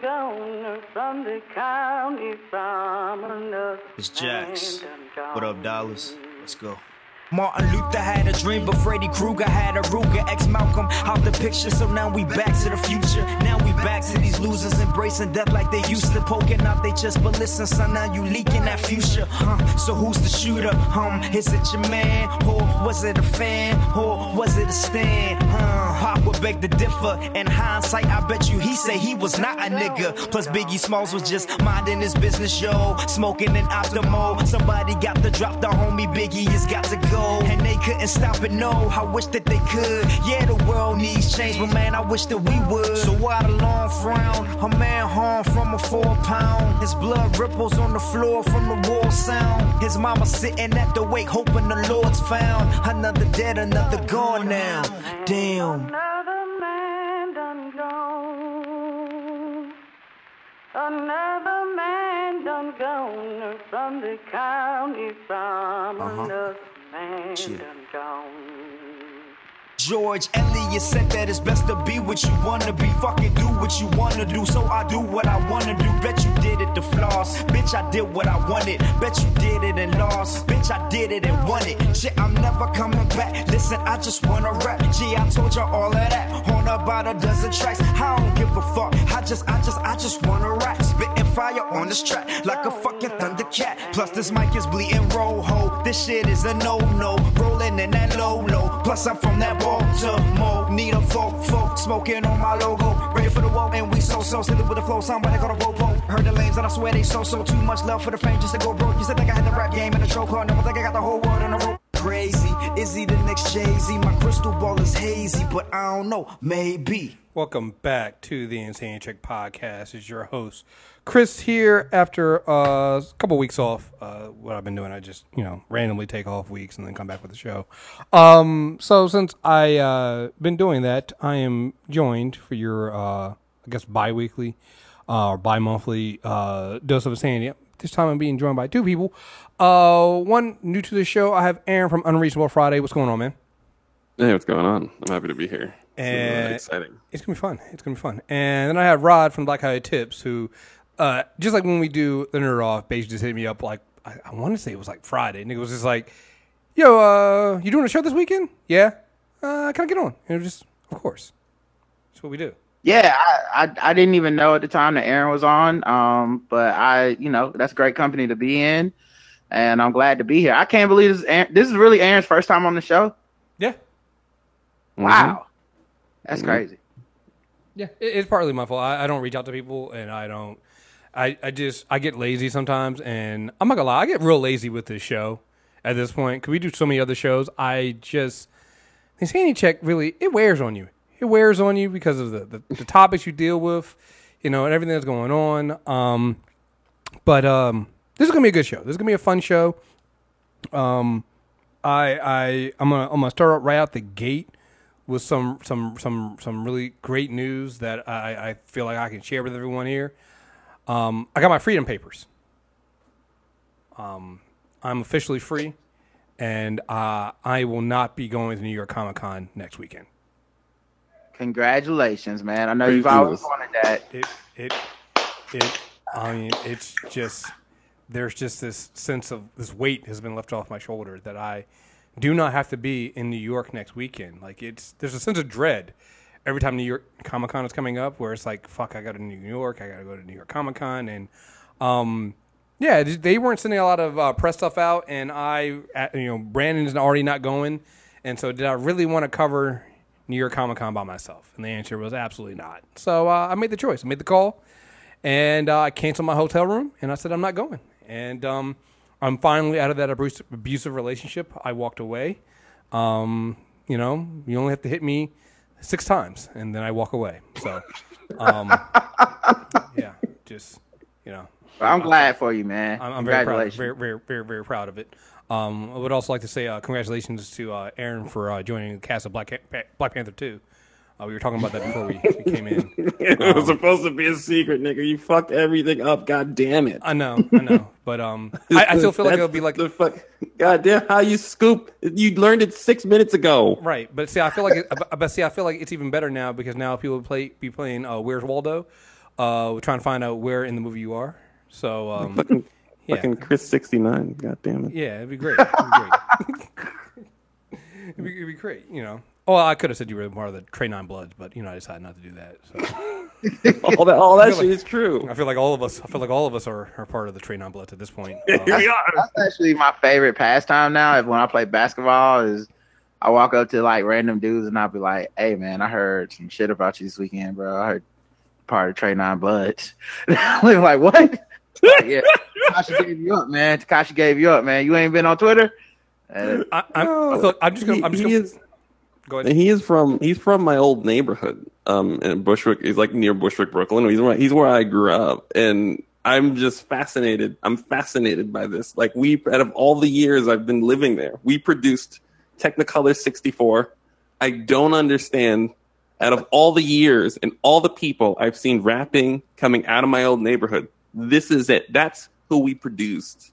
done gone from the county summer It's Jax. What up, Dallas? Let's go. Martin Luther had a dream, but Freddy Krueger had a Ruger. Ex Malcolm out the picture, so now we back to the future. Now we back to these losers embracing death like they used to, poking out they chest. But listen, son, now you leaking that future. Huh? So who's the shooter? Um, is it your man, or was it a fan, or was it a stand? Huh? Pop would beg to differ. In hindsight, I bet you he say he was not a nigga. Plus Biggie Smalls was just minding his business, yo, smoking an Optimo. Somebody got to drop the homie Biggie has got to go. And they couldn't stop it, no. I wish that they could. Yeah, the world needs change, but man, I wish that we would. So why the long frown? A man harmed from a four pound. His blood ripples on the floor from the war sound. His mama sitting at the wake, hoping the Lord's found. Another dead, another gone now. Damn. Another man done gone from the county summer uh-huh. man Shit. done gone. George Eliot said that it's best to be what you wanna be. Fucking do what you wanna do, so I do what I wanna do. Bet you did it to floss. Bitch, I did what I wanted. Bet you did it and lost. Bitch, I did it and won it. Shit, I'm never coming back. Listen, I just wanna rap. Gee, I told you all of that. On about a dozen tracks. I don't give a fuck. I just, I just, I just wanna rap. Spitting fire on this track like a fucking thundercat. Plus, this mic is bleeding rojo. This shit is a no-no. Rolling in that low-low. Plus, I'm from that Baltimore. Need a folk, folk. Smoking on my logo. Ready for the woe, and we so-so. Silly with the flow. Somebody call a ropo. Heard the lanes, and I swear they so-so. Too much love for the fame just to go broke. You said think I had the rap game in the chokehold. Never think I got the whole world in a rope. Crazy. Is he the next Jay-Z? My crystal ball is hazy, but I don't know. Maybe. Welcome back to the Insane Chick Podcast. It's your host, Chris, here after uh, a couple weeks off. Uh, what I've been doing, I just, you know, randomly take off weeks and then come back with the show. Um, so since I uh, been doing that, I am joined for your, uh, I guess, bi-weekly uh, or bi-monthly uh, dose of insanity. This time I'm being joined by two people. Uh, one new to the show, I have Aaron from Unreasonable Friday. What's going on, man? Hey, what's going on? I'm happy to be here. Is, uh, exciting. It's gonna be fun. It's gonna be fun. And then I have Rod from Black High Tips, who, uh, just like when we do the nerd off, basically just hit me up like I, I want to say it was like Friday, and it was just like, "Yo, uh, you doing a show this weekend? Yeah, uh, can I get on?" And it was just, of course, that's what we do. Yeah, I, I I didn't even know at the time that Aaron was on. Um, but I, you know, that's great company to be in, and I'm glad to be here. I can't believe this. Is Aaron, this is really Aaron's first time on the show. Yeah, Wow, that's Mhm. crazy. yeah. It, it's partly my fault. I, I don't reach out to people, and I don't. I, I just I get lazy sometimes, and I'm not gonna lie, I get real lazy with this show at this point. Cause we do so many other shows. I just this sanity check really it wears on you. It wears on you because of the, the, the topics you deal with, you know, and everything that's going on. Um, but um, this is gonna be a good show. This is gonna be a fun show. Um, I I I'm gonna I'm gonna start right out the gate with some some some some really great news that I, I feel like I can share with everyone here. Um, I got my freedom papers. Um, I'm officially free, and uh, I will not be going to New York Comic Con next weekend. Congratulations, man. I know Praise you've always wanted that. It it it. I mean, it's just there's just this sense of this weight has been lifted off my shoulder that I do not have to be in New York next weekend. Like it's there's a sense of dread every time New York Comic Con is coming up, where it's like, fuck, I got to New York, I got to go to New York Comic Con, and um, yeah, they weren't sending a lot of uh, press stuff out, and I, you know, Brandon's already not going, and so did I really want to cover New York Comic Con by myself? And the answer was absolutely not. So uh, I made the choice, I made the call, and uh, I canceled my hotel room, and I said I'm not going, and um, I'm finally out of that abusive relationship. I walked away. Um, you know, you only have to hit me six times, and then I walk away. So, um, yeah, just you know. But I'm glad for you, man. I'm, I'm very proud, very, very, very, very proud of it. Um, I would also like to say uh, congratulations to uh, Aaron for uh, joining the cast of Black Black Panther Two. Uh, we were talking about that before we, we came in. it was supposed to be a secret, nigga. You fucked everything up. God damn it. I know, I know, but um, I, I still feel like it'll be like the fuck. God damn, how you scoop? You learned it six minutes ago. right. But see, I feel like, it, but see, I feel like it's even better now because now people play be playing uh, Where's Waldo. Uh, we're trying to find out where in the movie you are. So um, Fucking, yeah, fucking Chris sixty nine. God damn it. yeah, it'd be great. It'd be great. it'd, be, it'd be great. You know. Oh, I could have said you were part of the Trey Nine Bloods, but you know I decided not to do that. So all that all that shit like- is true. I feel like all of us. I feel like all of us are, are part of the Trey Nine Bloods at this point. Here we are. That's actually my favorite pastime now. If when I play basketball, is I walk up to like random dudes and I'll be like, "Hey man, I heard some shit about you this weekend, bro. I heard part of Trey Nine Bloods." They're like, "What?" Like, yeah, Tekashi gave you up, man. Tekashi gave you up, man. You ain't been on Twitter. Uh, I, I'm, I feel like I'm just gonna. I'm just he, gonna is go ahead. he is from he's from my old neighborhood. Um, in Bushwick, he's like near Bushwick, Brooklyn. He's where he's where I grew up, and I'm just fascinated. I'm fascinated by this. Like we, out of all the years I've been living there, we produced Technicolor 64. I don't understand. Out of all the years and all the people I've seen rapping coming out of my old neighborhood, this is it. That's who we produced.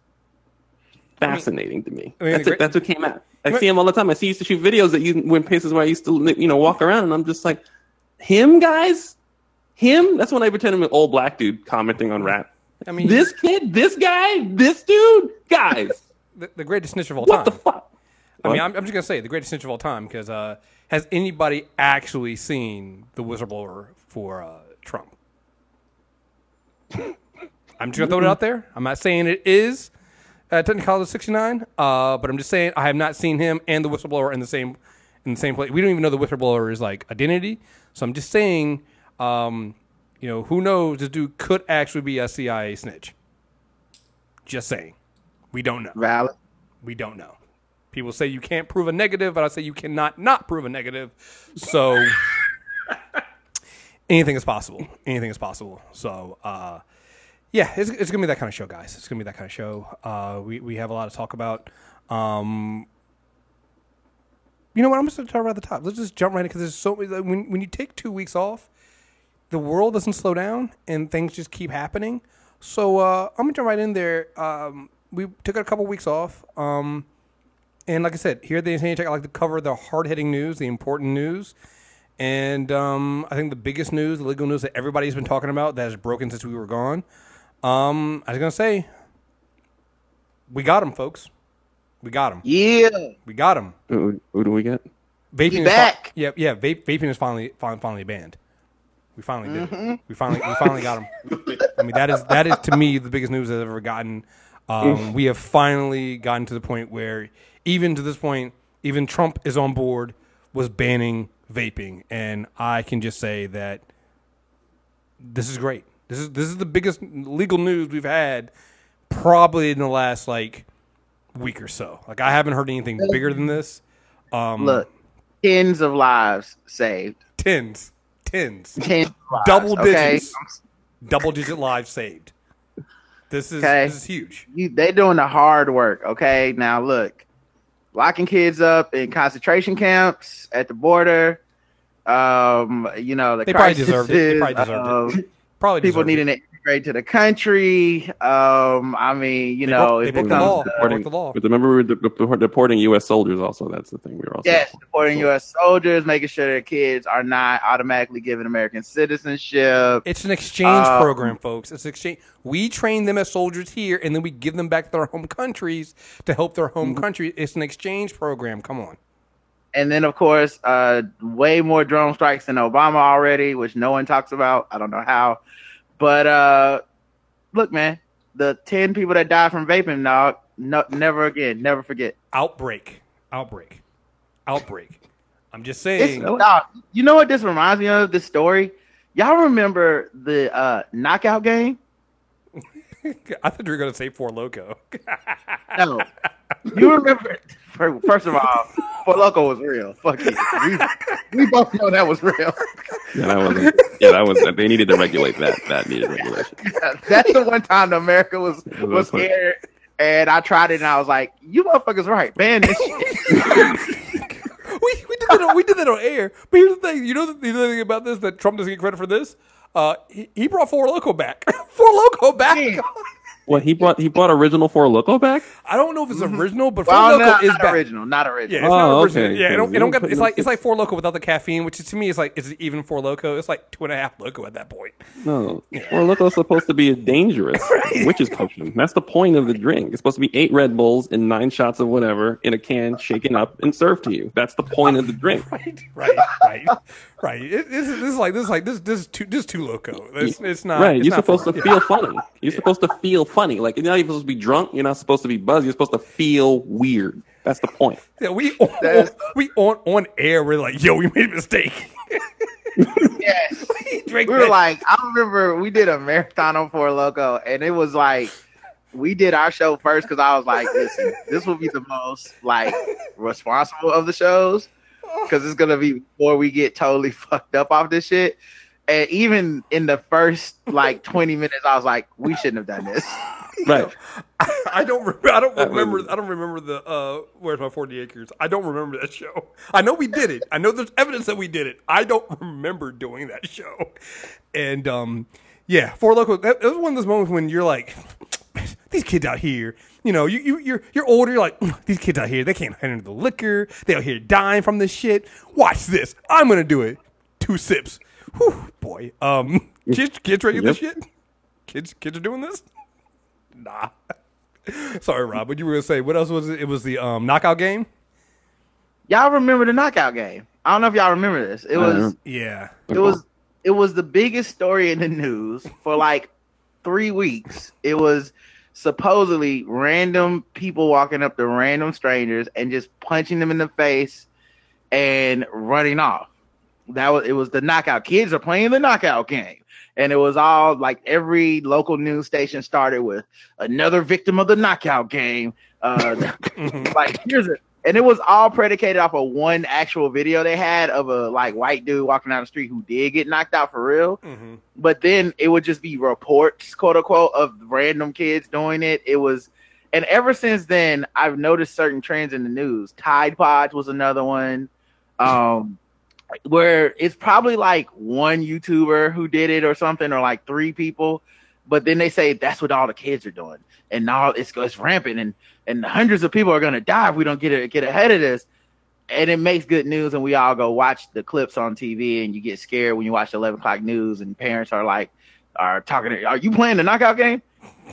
Fascinating to me. I mean, that's the it. That's what came out. I see him all the time. I see he used to shoot videos that you went places where I used to, you know, walk around, and I'm just like, him, guys, him. That's when I pretend I'm an old black dude commenting on rap. I mean, This kid, this guy, this dude, guys, the, the greatest snitch of all time. what the fuck? I mean, I'm, I'm just gonna say the greatest snitch of all time because uh, has anybody actually seen the whistleblower for uh, Trump? I'm just gonna throw it out there. I'm not saying it is uh, Technicolor 69, uh, but I'm just saying I have not seen him and the whistleblower in the same in the same place. We don't even know the whistleblower's like identity, so I'm just saying, um, you know, who knows? This dude could actually be a CIA snitch. Just saying, we don't know. valid. We don't know. People say you can't prove a negative, but I say you cannot not prove a negative. So anything is possible. Anything is possible. So uh, yeah, it's, it's gonna be that kind of show, guys. It's gonna be that kind of show. Uh, we we have a lot to talk about. Um, you know what? I'm just gonna talk about the top. Let's just jump right in because there's so many. When when you take two weeks off, the world doesn't slow down and things just keep happening. So uh, I'm gonna jump right in there. Um, we took a couple weeks off. Um, and like I said, here at the Insane Check, I like to cover the hard hitting news, the important news. And um, I think the biggest news, the legal news that everybody's been talking about that has broken since we were gone. Um, I was going to say, we got him, folks. We got him. Yeah, We got him. Who, who do we get? Vaping He is back. yeah, yeah. Vape, vaping is finally, finally, finally banned. We finally did it. We finally, we finally got him. I mean, that is that is to me the biggest news I've ever gotten. Um, we have finally gotten to the point where, even to this point, even Trump is on board, was banning vaping, and I can just say that this is great. This is this is the biggest legal news we've had probably in the last like week or so. Like I haven't heard anything bigger than this. Um, look, tens of lives saved. tens, tens, Tens of lives, Double okay? digits. double digit lives saved. This is Okay. this is huge. You, they doing the hard work. Okay, now look, locking kids up in concentration camps at the border. Um, you know the They probably crisis deserved it. They probably deserved it. Probably people deserved needing it. to integrate to the country. Um, I mean, you They know, broke- they if broke it the comes law. to- They broke the law. But remember, we were de- de- deporting U.S. soldiers. Also, that's the thing. We were also Yes, supporting U.S. soldiers, making sure their kids are not automatically given American citizenship. It's an exchange Um, program, folks. It's exchange. We train them as soldiers here, and then we give them back to their home countries to help their home Mm-hmm. country. It's an exchange program. Come on. And then, of course, uh, way more drone strikes than Obama already, which no one talks about. I don't know how. But uh, look, man, the 10 people that died from vaping, dog, no, never again, never forget. Outbreak. Outbreak. Outbreak. I'm just saying. dog, you know what this reminds me of? This story? Y'all remember the uh, knockout game? I thought you were going to say Four Loco. No. You remember? Fir- First of all, Four Loco was real. Fuck you. We, we both know that was real. Yeah, that wasn't. Yeah, that was. They needed to regulate that. That needed regulation. That's the one time America was was was scared, and I tried it, and I was like, "You motherfuckers right, ban this shit." we, we did that on, we did that on air. But here's the thing: you know the, the other thing about this that Trump doesn't get credit for this. Uh, he, he brought Four Loco back. Four Loco back. Yeah. What he brought? He brought original Four Loco back. I don't know if it's mm-hmm. original, but Well, Four no, Loco is not bad. original, not original. Yeah, it's Oh, not original. okay, Yeah, it don't, it don't get, it's like no it's like Four Loco without the caffeine, which is, to me is like is it even Four Loco? It's like two and a half Loco at that point. No, Four Loco's supposed to be a dangerous witch's potion. That's the point of the drink. It's supposed to be eight Red Bulls and nine shots of whatever in a can, shaken up and served to you. That's the point of the drink. Right, right, right, right. It, this, is, this is like this is like this this is too this is too Loco. It's, it's not right, It's you're not supposed for- to yeah. feel funny. You're supposed to feel funny. Like you're not even supposed to be drunk. You're not supposed to be buzzed. You're supposed to feel weird. That's the point. Yeah, we on, That's- we on on air. We're like, yo, we made a mistake. Yes. we drank we were that- like, I remember we did a marathon on Four Loco, and it was like we did our show first because I was like, listen, this will be the most like responsible of the shows because it's gonna be before we get totally fucked up off this shit. And even in the first like twenty minutes, I was like, we shouldn't have done this. Right. I don't. Remember, I don't remember. I don't remember the. uh Where's my forty acres? I don't remember that show. I know we did it. I know there's evidence that we did it. I don't remember doing that show. And um, yeah, Four Loco. That, that was one of those moments when you're like, these kids out here. You know, you, you you're you're older. You're like "Mm, these kids out here. They can't handle the liquor. They out here dying from this shit. Watch this. I'm gonna do it. Two sips. Whew, boy. Um, kids kids drinking this Yep. shit. Kids kids are doing this. Nah. Sorry, Rob. What you were gonna say? What else was it? It was the um, knockout game. Y'all remember the knockout game? I don't know if y'all remember this. It was Yeah. it was it was the biggest story in the news for like three weeks. It was supposedly random people walking up to random strangers and just punching them in the face and running off. That was it was the knockout. Kids are playing the knockout game. And it was all like every local news station started with another victim of the knockout game. Uh, like here's it, and it was all predicated off of one actual video they had of a like white dude walking down the street who did get knocked out for real. Mm-hmm. But then it would just be reports, quote unquote, of random kids doing it. It was, and ever since then, I've noticed certain trends in the news. Tide Pods was another one. Um, where it's probably like one YouTuber who did it or something, or like three people, but then they say that's what all the kids are doing, and now it's it's rampant, and and hundreds of people are gonna die if we don't get it, get ahead of this. And it makes good news, and we all go watch the clips on TV, and you get scared when you watch eleven o'clock news, and parents are like, are talking, are you playing the knockout game?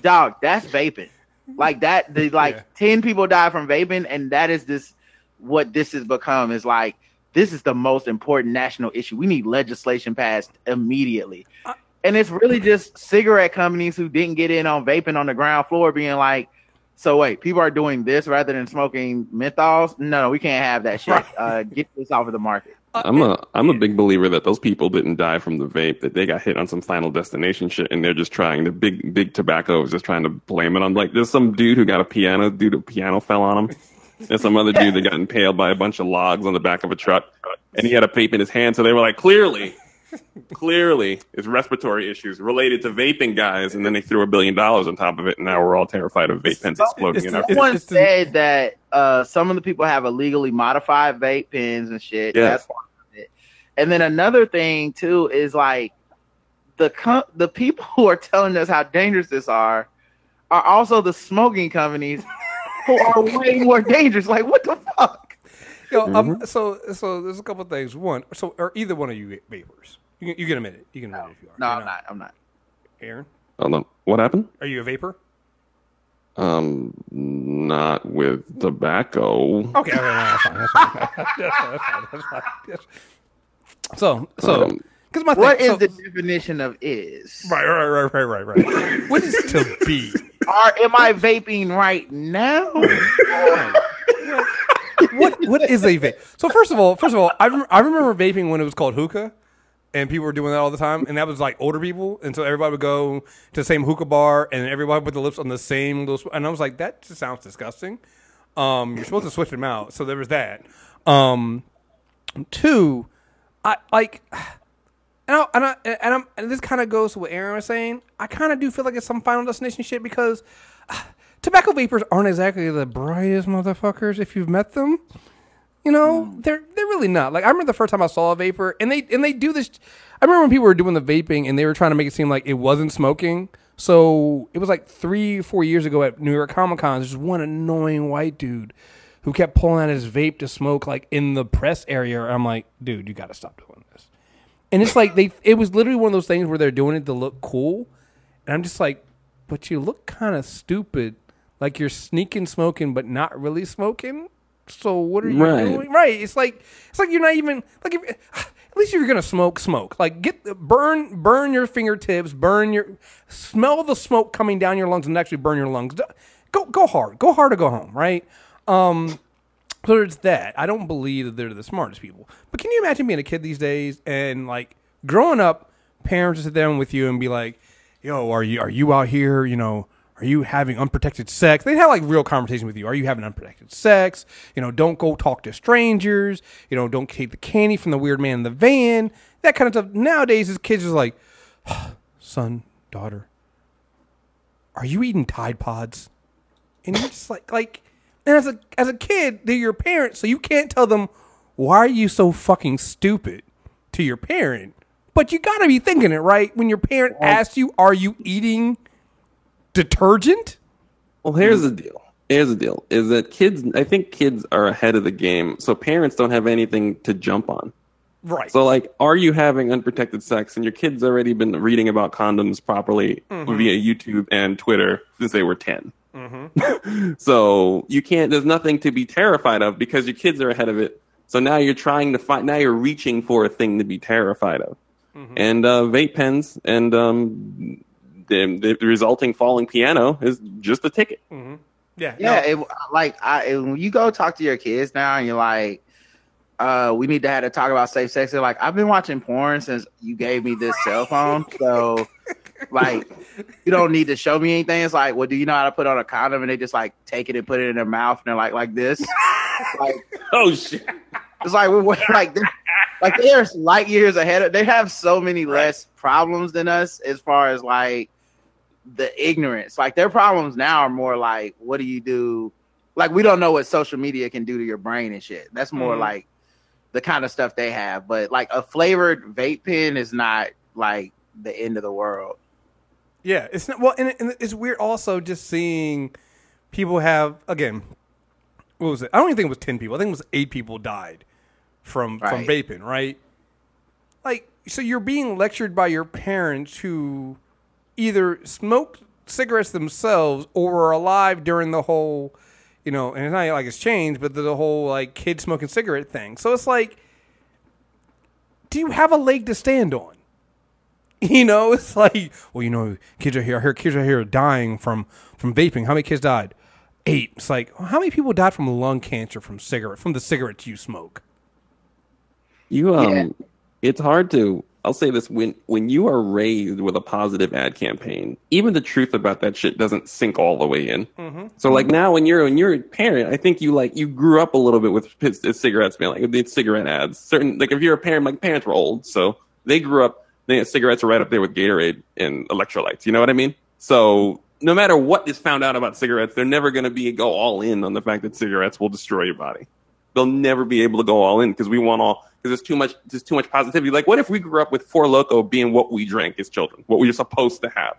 Dog, that's vaping. Like that, the like Yeah. ten people die from vaping, and that is this what this has become is like this is the most important national issue. We need legislation passed immediately. Uh, And it's really just cigarette companies who didn't get in on vaping on the ground floor being like, so wait, people are doing this rather than smoking menthols? No, we can't have that shit. Uh, get this off of the market. I'm a I'm a big believer that those people didn't die from the vape, that they got hit on some final destination shit and they're just trying the big big tobacco is just trying to blame it on like there's some dude who got a piano dude a piano fell on him. And some other dude that got impaled by a bunch of logs on the back of a truck and he had a vape in his hand, so they were like, Clearly, clearly it's respiratory issues related to vaping guys, and then they threw a billion dollars on top of it and now we're all terrified of vape pens exploding It's in the- our it's- Someone it's the- said that uh, some of the people have illegally modified vape pens and shit. Yes. That's part of it. And then another thing too is like the co- the people who are telling us how dangerous this are are also the smoking companies who are way more dangerous. Like what the fuck? Yo, um, Mm-hmm. so so there's a couple of things. One, so are either one of you vapors? You can, you can admit it. You can admit it if you are. No, You're I'm not. I'm not. Aaron, Hold on. What happened? are you a vapor? Um not with tobacco. Okay, okay, no, that's fine. That's fine. that's fine. That's fine. That's fine. Yes. So, so, Um, because my What thing, is so, the definition of is? right, right, right, right, right, right? what is to be? Are am I vaping right now? What what is a vape? So first of all, first of all, I rem- I remember vaping when it was called hookah, and people were doing that all the time, and that was like older people, and so everybody would go to the same hookah bar, and everybody would put the lips on the same little, sw- and I was like, that just sounds disgusting. Um, you're supposed to switch them out, so there was that. Um, two, I like. And, I, and, I, and, I'm, and this kind of goes to what Aaron was saying. I kind of do feel like it's some Final Destination shit because ah, tobacco vapors aren't exactly the brightest motherfuckers if you've met them. You know, mm. they're they're really not. Like I remember the first time I saw a vapor, and they and they do this. I remember when people were doing the vaping and they were trying to make it seem like it wasn't smoking, So it was like three, four years ago at New York Comic Con. There's one annoying white dude who kept pulling out his vape to smoke like in the press area. I'm like, dude, you got to stop doing this. And it's like they, it was literally one of those things where they're doing it to look cool, and I'm just like, but you look kind of stupid, like you're sneaking smoking but not really smoking. So what are you Right. doing? Right. It's like it's like you're not even like if at least if you're gonna smoke, smoke. Like get burn burn your fingertips, burn your smell the smoke coming down your lungs and actually burn your lungs. Go go hard. Go hard or go home, right? Um so there's that. I don't believe that they're the smartest people. But can you imagine being a kid these days and like growing up, parents sit down with you and be like, "Yo, are you are you out here? You know, are you having unprotected sex?" They'd have like real conversation with you. Are you having unprotected sex? You know, don't go talk to strangers. You know, don't take the candy from the weird man in the van. That kind of stuff. Nowadays, as kids is like, son, daughter, are you eating Tide Pods? And you're just like, like, and as a as a kid, they're your parents, so you can't tell them why are you so fucking stupid to your parent. But you gotta be thinking it right when your parent asks you, "Are you eating detergent?" Well, here's the deal. Here's the deal: is that kids? I think kids are ahead of the game, so parents don't have anything to jump on. Right. So, like, are you having unprotected sex? And your kids already been reading about condoms properly via YouTube and Twitter since they were 10. so you can't. There's nothing to be terrified of because your kids are ahead of it. So now you're trying to find. Now you're reaching for a thing to be terrified of. And uh, vape pens and um, the, the resulting falling piano is just a ticket. yeah. Yeah, no. it, like I, it- when you go talk to your kids now, and you're like, uh, "We need to have to talk about safe sex." They're like, "I've been watching porn since you gave me this cell phone, so like, you don't need to show me anything." It's like, "Well, do you know how to put on a condom?" And they just like take it and put it in their mouth, and they're like, like this, like Oh shit! it's like we're we're- like they're, like they're light years ahead. Of, they have so many less problems than us as far as like the ignorance. Like their problems now are more like, what do you do? Like we don't know what social media can do to your brain and shit. That's more Mhm. like the kind of stuff they have. But like a flavored vape pen is not like the end of the world. Yeah, it's not well, and, and it's weird also just seeing people have again. What was it? I don't even think it was ten people. I think it was eight people died from from vaping. Right? Like, so you're being lectured by your parents who either smoked cigarettes themselves or were alive during the whole, you know, and it's not like it's changed, but the, the whole like kid smoking cigarette thing. So it's like, do you have a leg to stand on? You know, it's like, well, you know, kids are here. I hear kids are here dying from from vaping. How many kids died? Eight. It's like, well, how many people died from lung cancer from cigarette from the cigarettes you smoke? You um, Yeah. it's hard to. I'll say this: when when you are raised with a positive ad campaign, even the truth about that shit doesn't sink all the way in. Mm-hmm. So like now, when you're when you're a parent, I think you like you grew up a little bit with p- cigarettes being like the cigarette ads. Certain like if you're a parent, like parents were old, so they grew up. They cigarettes are right up there with Gatorade and electrolytes. You know what I mean? So no matter what is found out about cigarettes, they're never going to be go all in on the fact that cigarettes will destroy your body they'll never be able to go all in because we want all because there's too much there's too much positivity. Like, what if we grew up with Four Loco being what we drank as children, what we were supposed to have?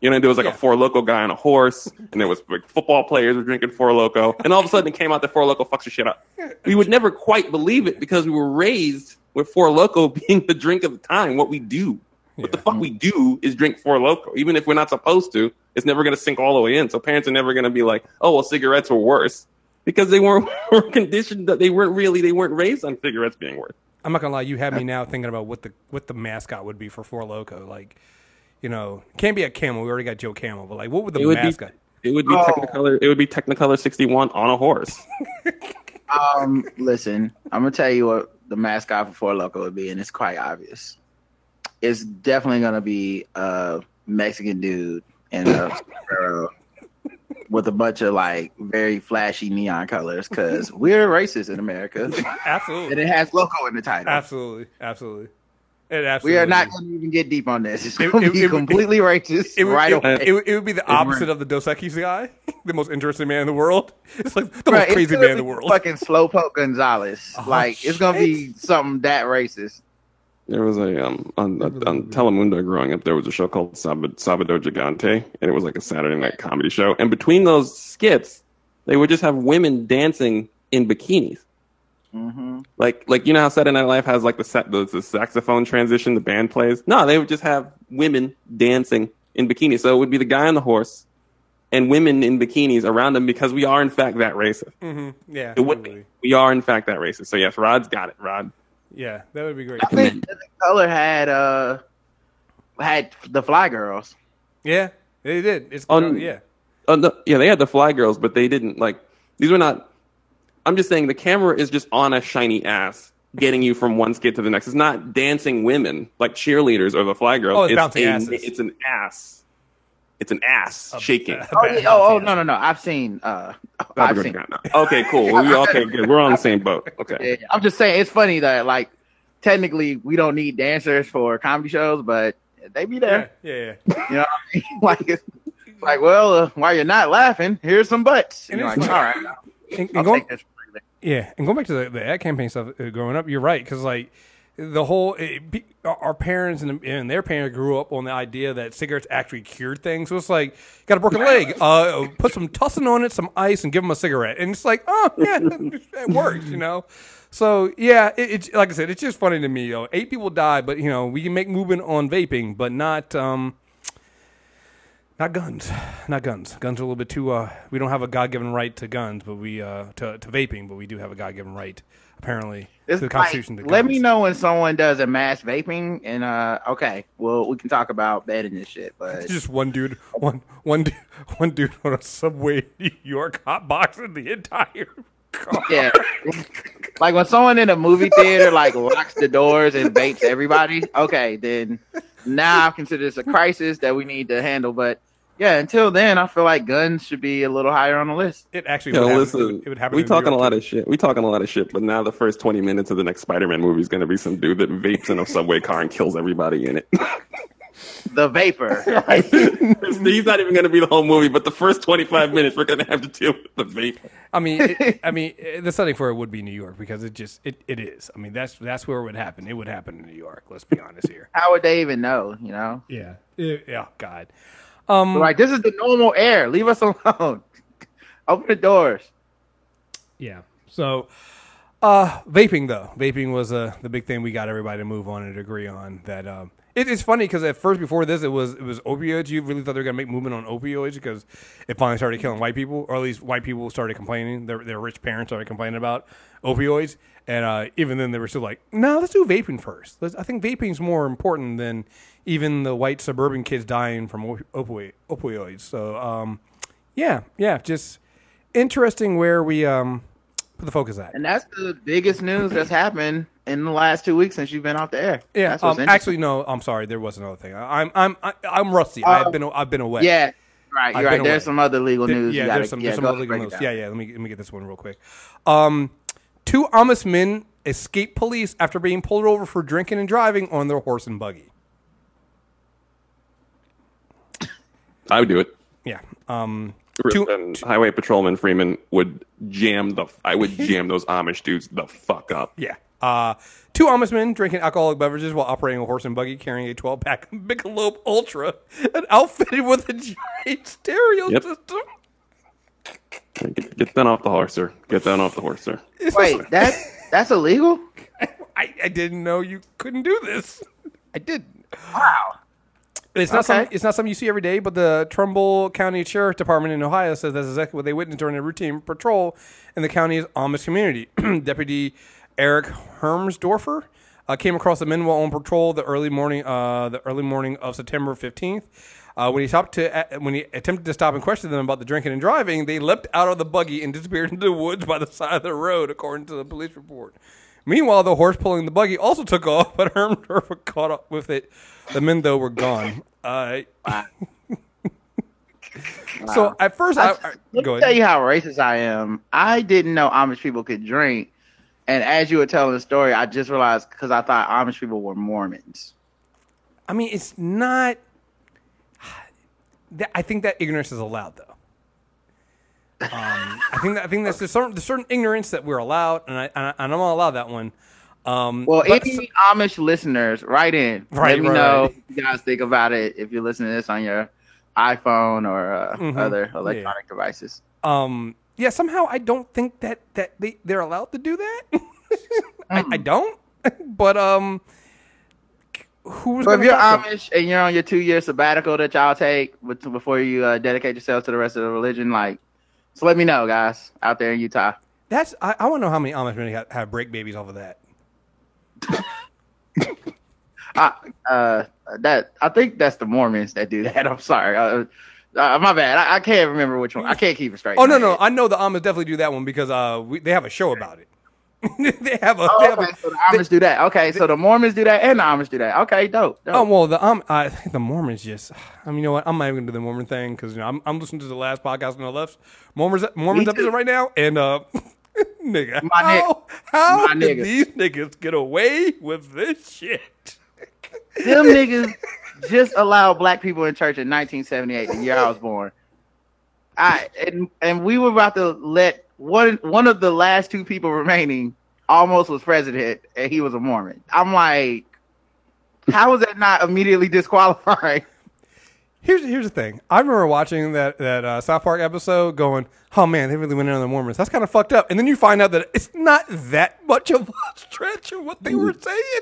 You know, there was like Yeah. a Four Loco guy on a horse, and there was like football players were drinking Four Loco, and all of a sudden it came out that Four Loco fucks your shit up. We would never quite believe it because we were raised with Four Loco being the drink of the time, what we do. What the fuck we do is drink Four Loco, even if we're not supposed to. It's never going to sink all the way in. So parents are never going to be like, "Oh, well, cigarettes were worse," because they weren't were conditioned that they weren't really they weren't raised on cigarettes being worth. I'm not gonna lie, you have me now thinking about what the what the mascot would be for Four Loco. Like, you know, can't be a camel. We already got Joe Camel, but like, what would the It would be mascot? it would be Oh. Technicolor it would be Technicolor 61 on a horse. Um, listen, I'm gonna tell you what the mascot for Four Loco would be, and it's quite obvious. It's definitely gonna be a Mexican dude in a sombrero with a bunch of like very flashy neon colors, because we're racist in America, Absolutely. and it has loco in the title. absolutely, absolutely. It We are not going to even get deep on this. It's It- going to be it would- completely racist It would, right it, away. it would- it would be the opposite of the Dos Equis guy, the most interesting man in the world. It's like the Right, most crazy man in the world. Fucking Slowpoke Gonzalez. Oh, like it's gonna be something that racist. There was a um on on Telemundo growing up. There was a show called Sab- Sabado Gigante, and it was like a Saturday night comedy show. And between those skits, they would just have women dancing in bikinis. Like like you know how Saturday Night Live has like the, sa- the the saxophone transition the band plays. No, they would just have women dancing in bikinis. So it would be the guy on the horse and women in bikinis around him because we are in fact that racist. Yeah, It would be. We are in fact that racist. So yes, Rod's got it. Rod. Yeah, that would be great. I think Living Color had uh had the Fly Girls. Yeah, they did. It's On- yeah. Oh, no, yeah, they had the fly girls, but they didn't like. These were not. I'm just saying the camera is just on a shiny ass, getting you from one skit to the next. It's not dancing women like cheerleaders or the fly girls. Oh, it's bouncing a- asses. It's an ass. It's an ass shaking. Oh, yeah, oh, oh no no no! I've seen uh I've seen. Okay, cool. We okay, good. We're on the same boat. Okay. Yeah, I'm just saying it's funny that like technically we don't need dancers for comedy shows, but they be there. yeah, yeah. You know, what I mean? like it's like well, uh, while you're not laughing, here's some butts. And You're like, like- all right, And, and I'll going, take this. yeah, and going back to the, the ad campaign stuff uh, growing up, you're right because like the whole it, our parents and, and their parents grew up on the idea that cigarettes actually cured things. So it's like got a broken leg, uh, put some tussin on it, some ice, and give them a cigarette, and it's like, oh yeah, it works, you know. So yeah, it, it's like I said, it's just funny to me. Yo, eight people died, but you know we can make movement on vaping, but not. um not guns, not guns. Guns are a little bit too. Uh, we don't have a God-given right to guns, but we uh, to to vaping, but we do have a God-given right, apparently, It's to the like, Constitution. to let me know when someone does a mass vaping, and uh, okay, well we can talk about banning this shit. But Just one dude, one one dude, one dude on a subway in New York hotboxing the entire. Car. yeah, like when someone in a movie theater like locks the doors and vapes everybody. Okay, then now I consider this a crisis that we need to handle. But yeah, until then, I feel like guns should be a little higher on the list. It actually Yeah, would happen. listen, it would, it would happen. we talking a lot of shit. We talking a lot of shit, but now the first 20 minutes of the next Spider-Man movie is going to be some dude that vapes in a subway car and kills everybody in it. The vapor. He's not even going to be the whole movie, but the first 25 minutes we're going to have to deal with the vapor. I mean, it, I mean, the setting for it would be New York because it just it, it is. I mean, that's that's where it would happen. It would happen in New York. Let's be honest here. How would they even know? You know, Yeah. Yeah. God. Um. like this is the normal air. Leave us alone. Open the doors. Yeah. So, uh, vaping though, vaping was uh, the big thing we got everybody to move on and agree on. That um, it, it's funny because at first before this it was it was opioids. You really thought they were gonna make movement on opioids because it finally started killing white people, or at least white people started complaining. Their their rich parents started complaining about opioids, and uh, even then they were still like, no, let's do vaping first. Let's, I think vaping's more important than even the white suburban kids dying from op- opioid, opioids. So, um, yeah, yeah, just interesting where we um put the focus at. And that's the biggest news that's happened in the last two weeks since you've been off the air. Yeah, That's um, actually, no. I'm sorry. There was another thing. I, I'm I'm I, I'm rusty. Uh, I've been I've been away. yeah, right. You're right. There's away. some other legal There- news. yeah. you gotta, there's some yeah, there's some other legal news. Yeah, yeah. Let me let me get this one real quick. Um, two Amish men escape police after being pulled over for drinking and driving on their horse and buggy. I would do it. Yeah. Um, two, and Highway Patrolman Freeman would jam the. I would jam those Amish dudes the fuck up. yeah. Uh, two Amish men drinking alcoholic beverages while operating a horse and buggy carrying a 12 pack of Michelob Ultra and outfitted with a giant stereo Yep. system. Get, get that off the horse, sir. Get that off the horse, sir. Wait, that that's illegal? I, I didn't know you couldn't do this. I didn't. Wow. It's not Okay. something. It's not something you see every day. But the Trumbull County Sheriff Department in Ohio says that's exactly what they witnessed during a routine patrol in the county's Amish community. Deputy Eric Hermsdorfer uh, came across the men while on patrol the early morning. Uh, the early morning of September fifteenth. Uh, when he stopped to uh, when he attempted to stop and question them about the drinking and driving, they leapt out of the buggy and disappeared into the woods by the side of the road, according to the police report. Meanwhile, the horse pulling the buggy also took off, but Hermsdorfer caught up with it. The men, though, were gone. Uh, So at first, I, I, Let go me tell you how racist I am. I didn't know Amish people could drink, and as you were telling the story, I just realized because I thought Amish people were Mormons. I mean, it's not. I think that ignorance is allowed, though. Um, I think that, I think that's there's certain, there's certain ignorance that we're allowed, and I and, I, I'm gonna allow that one. Um, Well, but- any Amish listeners, write in. Right, Let me right, know right. what you guys think about it if you're listening to this on your iPhone or uh, Mhm. other electronic devices. um, yeah, somehow I don't think that that they they're allowed to do that. I, I don't. but um, who's So if you're stop them? Amish and you're on your two year sabbatical that y'all take before you uh, dedicate yourself to the rest of the religion, like, so let me know, guys, out there in Utah. That's I, I want to know how many Amish men have, have break babies off of that. I, uh, that I think that's the Mormons that do that. I'm sorry. Uh, uh, my bad. I, I can't remember which one. I can't keep it straight. Oh no, no, head. I know the Amish definitely do that one because uh we, they have a show about it. they have a, they Oh, have okay, a so the Amish do that. Okay, so the Mormons do that and the Amish do that. Okay, dope. dope. Oh well, the um, I think the Mormons just. I mean, you know what? I'm not even gonna do the Mormon thing because you know I'm, I'm listening to the last podcast on the left Mormons Mormons episode right now, and uh, nigga, My how how My did nigga. these niggas get away with this shit? Them niggas just allowed black people in church in 1978, the year I was born. I and and we were about to let one one of the last two people remaining almost was president, and he was a Mormon. I'm like, how is that not immediately disqualifying? Here's here's the thing. I remember watching that that uh, South Park episode, going, "Oh man, they really went in on the Mormons. That's kind of fucked up." And then you find out that it's not that much of a stretch of what they were saying.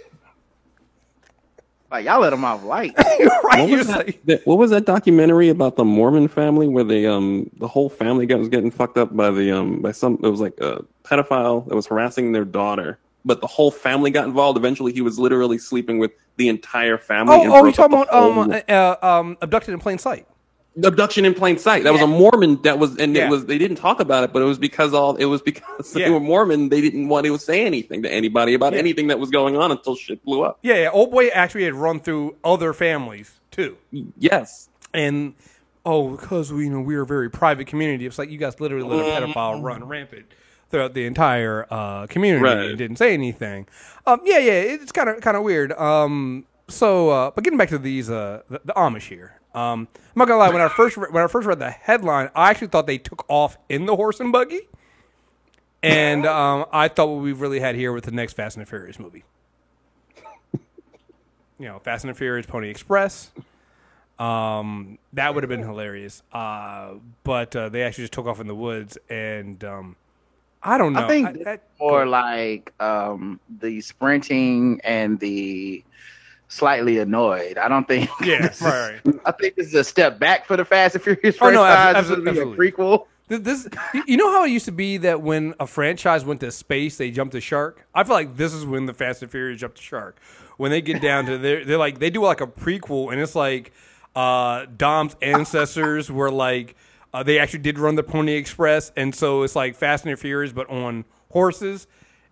Like y'all let them off light. right? What was, that, like, that- what was that documentary about the Mormon family where the um the whole family got was getting fucked up by the um by some it was like a pedophile that was harassing their daughter, but the whole family got involved. Eventually, he was literally sleeping with the entire family. oh, and oh, you talking about whole- um, uh, um, abducted in plain sight? Abduction in plain sight. That was a Mormon. That was, and Yeah. it was. They didn't talk about it, but it was because all. It was because Yeah. they were Mormon. They didn't want to say anything to anybody about Yeah. anything that was going on until shit blew up. Yeah, yeah. Old boy actually had run through other families too, Yes. and oh, because we you know we are a very private community. It's like you guys literally let a pedophile run rampant throughout the entire uh, community Right. and didn't say anything. Um, yeah, yeah. It's kind of kind of weird. Um, so, uh, but getting back to these uh, the, the Amish here. Um, I'm not gonna lie. When I first re- when I first read the headline, I actually thought they took off in the horse and buggy, and um, I thought what we really had here with the next Fast and the Furious movie. You know, Fast and the Furious, Pony Express. Um, that would have been hilarious. Uh, but uh, they actually just took off in the woods, and um, I don't know. I think I- that- more like um, the sprinting and the slightly annoyed. I don't think. yeah, right, right. I think this is a step back for the Fast and Furious Oh, no, franchise. abso- This would be a prequel. This, you- know how it used to be that when a franchise went to space, they jumped the shark. I feel like this is when the Fast and Furious jumped the shark. When they get down to they're, they're like they do like a prequel, and it's like uh, Dom's ancestors were like uh, they actually did run the Pony Express, and so it's like Fast and Furious but on horses.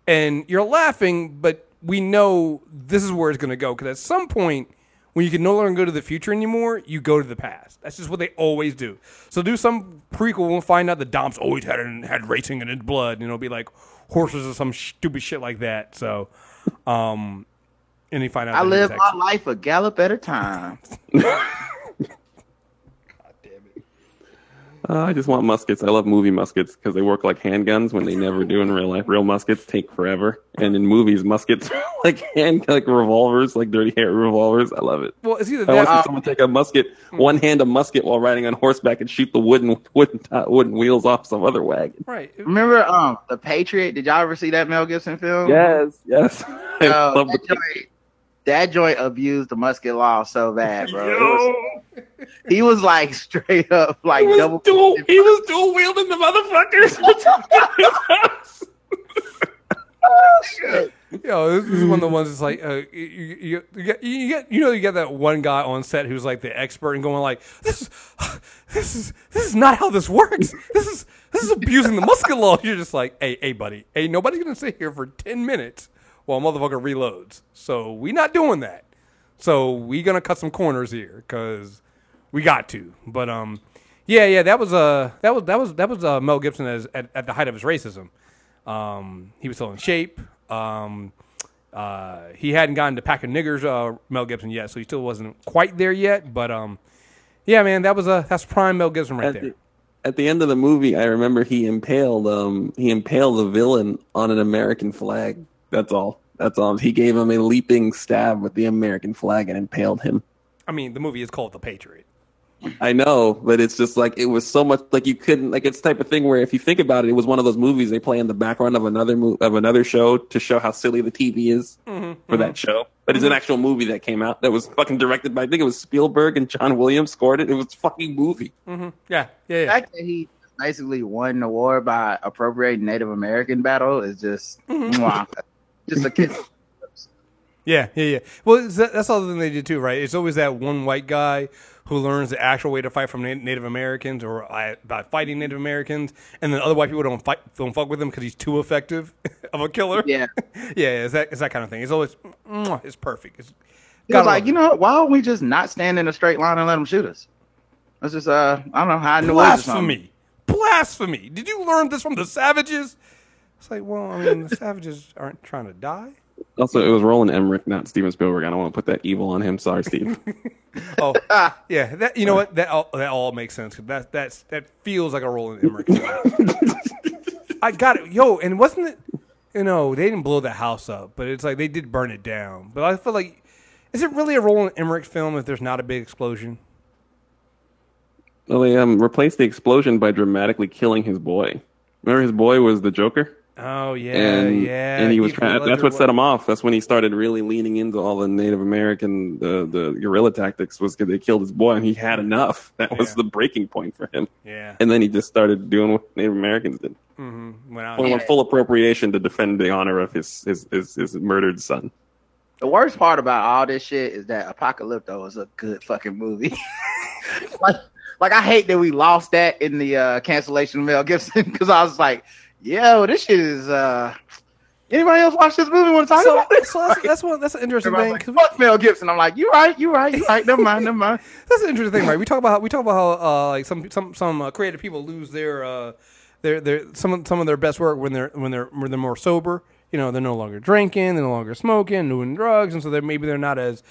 And you're laughing, but we know this is where it's going to go because at some point when you can no longer go to the future anymore, you go to the past. That's just what they always do. So do some prequel and find out that Dom's always had had racing in his blood, and it'll be like horses or some stupid shit like that. So, um, and you find out I live my life a gallop at a time. Uh, I just want muskets. I love movie muskets because they work like handguns when they never do in real life. Real muskets take forever, and in movies, muskets are like hand like revolvers, like Dirty Harry revolvers. I love it. Well, it's either that. I want to that. see someone take a musket, one hand a musket while riding on horseback and shoot the wooden wooden top, wooden wheels off some other wagon. right. Remember um the Patriot? Did y'all ever see that Mel Gibson film? Yes, yes. I Oh, love that, the joint, that joint abused the musket law so bad, bro. It was- he was like straight up like He was double. dual. He was dual wielding the motherfuckers. You know, this is one of the ones that's like uh, you, you, you, get, you get you know you get that one guy on set who's like the expert and going like this is this is this is not how this works. This is this is abusing the musket law. You're just like, hey, hey, buddy, hey, nobody's gonna sit here for ten minutes while motherfucker reloads. So we not doing that. So we gonna cut some corners here because we got to. But um, yeah, yeah, that was uh that was that was that was uh, Mel Gibson as at, at the height of his racism. Um, he was still in shape. Um, uh, he hadn't gotten to pack of niggers, uh, Mel Gibson yet, so he still wasn't quite there yet. But um, yeah, man, that was a that's prime Mel Gibson right at there. the, at the end of the movie, I remember he impaled um he impaled the villain on an American flag. That's all. That's all. He gave him a leaping stab with the American flag and impaled him. I mean, the movie is called The Patriot. I know, but it's just like it was so much like you couldn't like it's the type of thing where if you think about it, it was one of those movies they play in the background of another mo- of another show to show how silly the TV is mm-hmm. for that mm-hmm. show. But it's an mm-hmm. actual movie that came out that was fucking directed by I think it was Spielberg and John Williams scored it. It was a fucking movie. Yeah, yeah, The fact that he basically won the war by appropriating Native American battle is just mwah. just a kiss. Yeah, yeah, yeah. Well, that, that's all the other thing they did too, right? It's always that one white guy who learns the actual way to fight from Native Americans or uh, by fighting Native Americans, and then other white people don't fight, don't fuck with him because he's too effective of a killer. Yeah. yeah, it's that, it's that kind of thing. It's always, it's perfect. It's, like, you know? Why don't we just not stand in a straight line and let them shoot us? Let's just, uh, I don't know, hide in the woods or something. blasphemy, blasphemy. Did you learn this from the savages? It's like, well, I mean, the savages aren't trying to die. Also, it was Roland Emmerich, not Steven Spielberg. I don't want to put that evil on him. Sorry, Steve. Oh, yeah. That you know what? That all, that all makes sense. That that's that feels like a Roland Emmerich. I got it, yo. And wasn't it? You know, they didn't blow the house up, but it's like they did burn it down. But I feel like, is it really a Roland Emmerich film if there's not a big explosion? well, they um, replaced the explosion by dramatically killing his boy. Remember, his boy was the Joker. Oh yeah, and yeah. and he was trying. That's what set him off. That's when he started really leaning into all the Native American the the guerrilla tactics. Was 'cause they killed his boy, and he had enough. That was Yeah. the breaking point for him. Yeah. And then he just started doing what Native Americans did. Mm-hmm. Went out. Well, went full appropriation to defend the honor of his his his, his murdered son. The worst part about all this shit is that Apocalypto is a good fucking movie. like, like I hate that we lost that in the uh, cancellation of Mel Gibson because I was like, yo, this shit is. uh Anybody else watch this movie? Want to talk So, about it? so that's, that's one. That's an interesting Everybody's thing. like, Fuck Mel Gibson. I'm like, you right, you right, you right. Never mind, never mind. That's an interesting thing, right? We talk about how we talk about how uh, like some some some uh, creative people lose their uh, their their some some of their best work when they're when they're when they're more sober. You know, they're no longer drinking, they're no longer smoking, doing drugs, and so they're maybe they're not as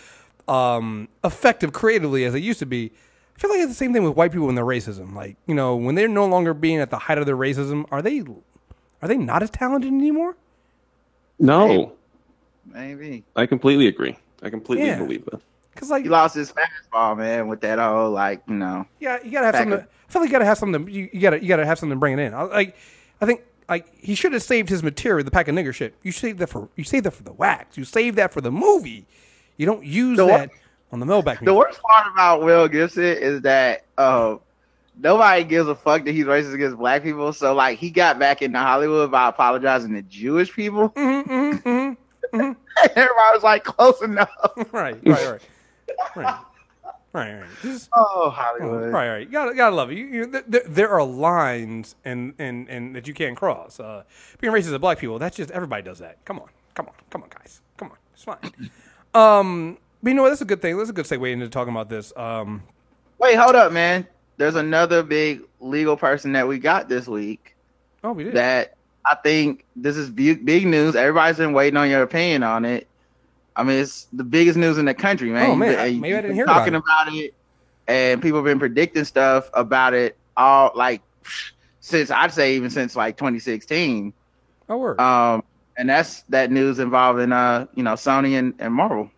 um, effective creatively as they used to be. I feel like it's the same thing with white people and their racism. Like you know, when they're no longer being at the height of their racism, are they are they not as talented anymore? No, Maybe I completely agree. I completely Yeah. believe that. Because like he lost his fastball, man, with that whole like, you know. Yeah, you gotta have Back something. up. I feel like you gotta have something. You, you gotta you gotta have something bringing in. I, like, I think like he should have saved his material, the pack of nigger shit. You save that for you save that for the wax. You save that for the movie. You don't use The what? that on the mailback. The music. worst part about Will Gibson is that uh, nobody gives a fuck that he's racist against black people. So like he got back into Hollywood by apologizing to Jewish people. Mm-hmm, Everybody was like, close enough. right, right, right, right, right, right. Just, Oh, Hollywood. right, right. You gotta gotta love it. You, you, there- there, there are lines and, and, and that you can't cross. Uh, being racist to black people, that's just everybody does that. Come on, come on, come on, guys, come on. It's fine. Um, but you know what? That's a good thing. That's a good segue into talking about this. Um, Wait, hold up, man. There's another big legal person that we got this week oh, we did. that I think this is big, big news. Everybody's been waiting on your opinion on it. I mean, it's the biggest news in the country, man. Oh, man. I- maybe I didn't hear been about talking it. about it, and people have been predicting stuff about it all like since I'd say even since like 2016. oh, word. Um, and that's that news involving uh, you know, Sony and, and Marvel.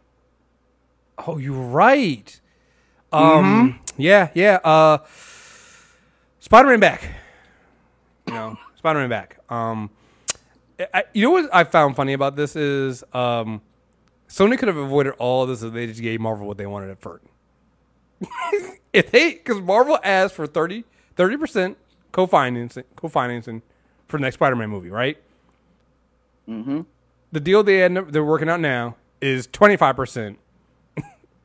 Oh, you're right. Um, yeah, yeah. Uh, Spider-Man back. You know, Spider-Man back. Um, I, you know what I found funny about this is um, Sony could have avoided all this if they just gave Marvel what they wanted at first. if they, because Marvel asked for 30 percent co-financing, co-financing for the next Spider-Man movie, right? Mm-hmm. The deal they had, they're working out now is twenty five percent.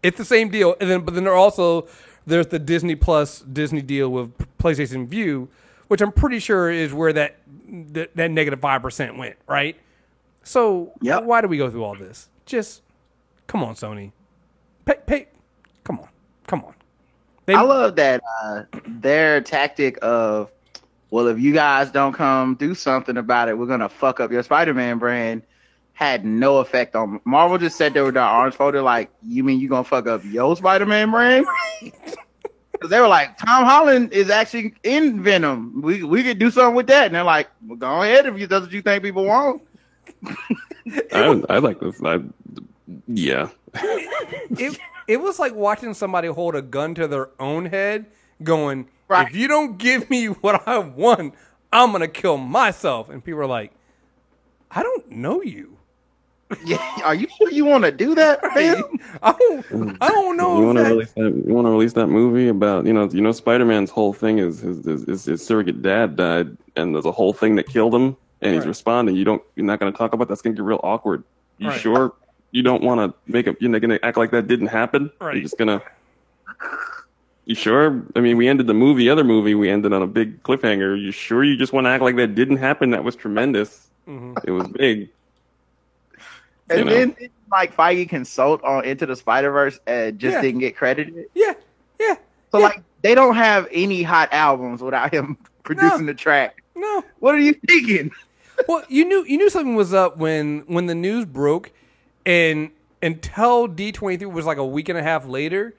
It's the same deal, and then but then there also there's the Disney Plus Disney deal with PlayStation Vue, which I'm pretty sure is where that that, that negative five percent went, right? So Yep. why do we go through all this? Just come on, Sony, pay pay, come on, come on. They, I love that uh, their tactic of, well, if you guys don't come do something about it, we're gonna fuck up your Spider-Man brand. Had no effect on Marvel. Just sat there with their arms folded, like, you mean you gonna fuck up your Spider-Man brand? Because they were like, Tom Holland is actually in Venom. We we could do something with that, and they're like, well, go ahead if you, that's what you think people want. I, I like this. I, yeah. it it was like watching somebody hold a gun to their own head, going, Right. "If you don't give me what I want, I'm gonna kill myself." And people are like, "I don't know you. Yeah, are you sure you want to do that, man? I don't. I don't know." You want to release that? You want to release that movie about you know you know Spider Man's whole thing is his, his, his, his surrogate dad died and there's a whole thing that killed him and he's responding. You don't you're not going to talk about that's going to get real awkward. You Right. sure you don't want to make it? You're not going to act like that didn't happen. Right. You're just gonna. You sure? I mean, we ended the movie, other movie, we ended on a big cliffhanger. You sure you just want to act like that didn't happen? That was tremendous. Mm-hmm. It was big. And You know. then like Feige consult on Into the Spider Verse and just Yeah. didn't get credited. Yeah, yeah. So yeah. like they don't have any hot albums without him producing the track. no. What are you thinking? Well, you knew you knew something was up when when the news broke, and until D twenty three was like a week and a half later,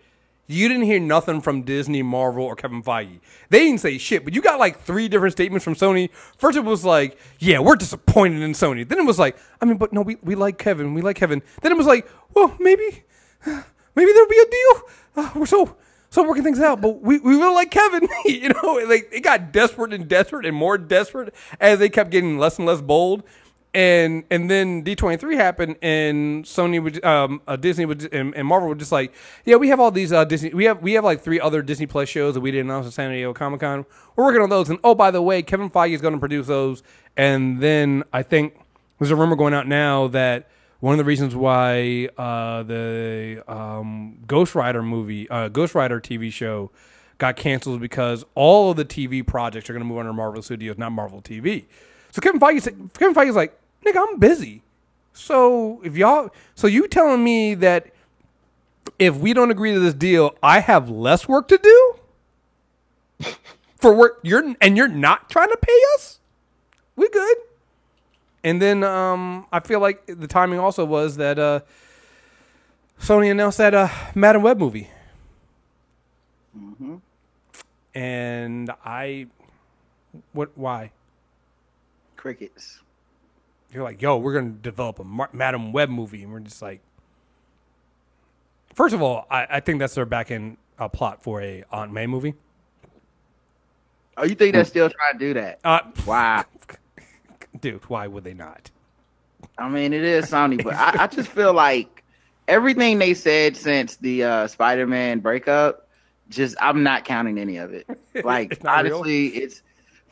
you didn't hear nothing from Disney, Marvel, or Kevin Feige. They didn't say shit, but you got like three different statements from Sony. First, it was like, "Yeah, we're disappointed in Sony." Then it was like, "I mean, but no, we, we like Kevin, we like Kevin." Then it was like, "Well, maybe, maybe there'll be a deal." Uh, we're so so working things out, but we, we really like Kevin. you know, like it got desperate and desperate and more desperate as they kept getting less and less bold. And and then D twenty three happened, and Sony would um uh, Disney would and, and Marvel would just like yeah we have all these uh Disney we have we have like three other Disney Plus shows that we didn't announce at San Diego Comic Con. We're working on those, and oh by the way, Kevin Feige is going to produce those. And then I think there's a rumor going out now that one of the reasons why uh, the um, Ghost Rider movie, uh, Ghost Rider TV show, got canceled is because all of the TV projects are going to move under Marvel Studios, not Marvel TV. So Kevin Feige, Kevin Feige's like, nigga, I'm busy. So if y'all, so you telling me that if we don't agree to this deal, I have less work to do for work you're and you're not trying to pay us? We good. And then um, I feel like the timing also was that uh, Sony announced that uh, Madame Web movie. And I, what? Why? Crickets. You're like, yo, we're gonna develop a Mar- Madame Web movie, and we're just like, first of all, I, I think that's their back end uh, plot for a Aunt May movie. Oh, you think they're still trying to do that? Uh, Wow. dude, why would they not? I mean, it is Sony, but I, I just feel like everything they said since the uh, Spider-Man breakup, just I'm not counting any of it. Like It's not real? honestly, it's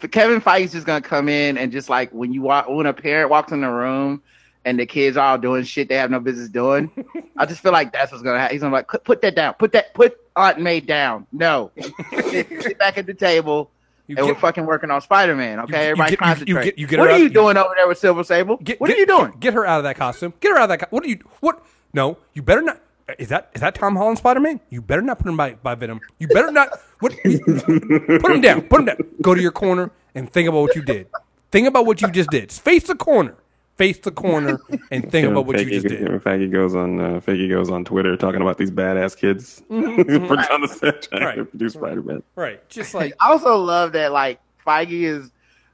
for Kevin Feige's just gonna come in and just like when you walk when a parent walks in the room and the kids are all doing shit they have no business doing. I just feel like that's what's gonna happen. He's gonna be like put, put that down, put that put Aunt May down. No, sit, sit back at the table. You and get- we're fucking working on Spider Man. Okay, you everybody get- you- you concentrate. get- you get what her are out- you doing over there with Silver Sable? Get- what get- are you doing? Get, get her out of that costume. Get her out of that. Co- what are you? What? No, you better not. Is that is that Tom Holland Spider Man? You better not put him by, by Venom. You better not. What? put him down. Put him down. Go to your corner and think about what you did. Think about what you just did. Face the corner. Face the corner and think about what you just did. Feige goes on uh, Feige goes on Twitter talking about these badass kids for on the set Mm-hmm. Right. to produce Spider Man. Right. Just like I also love that like Feige is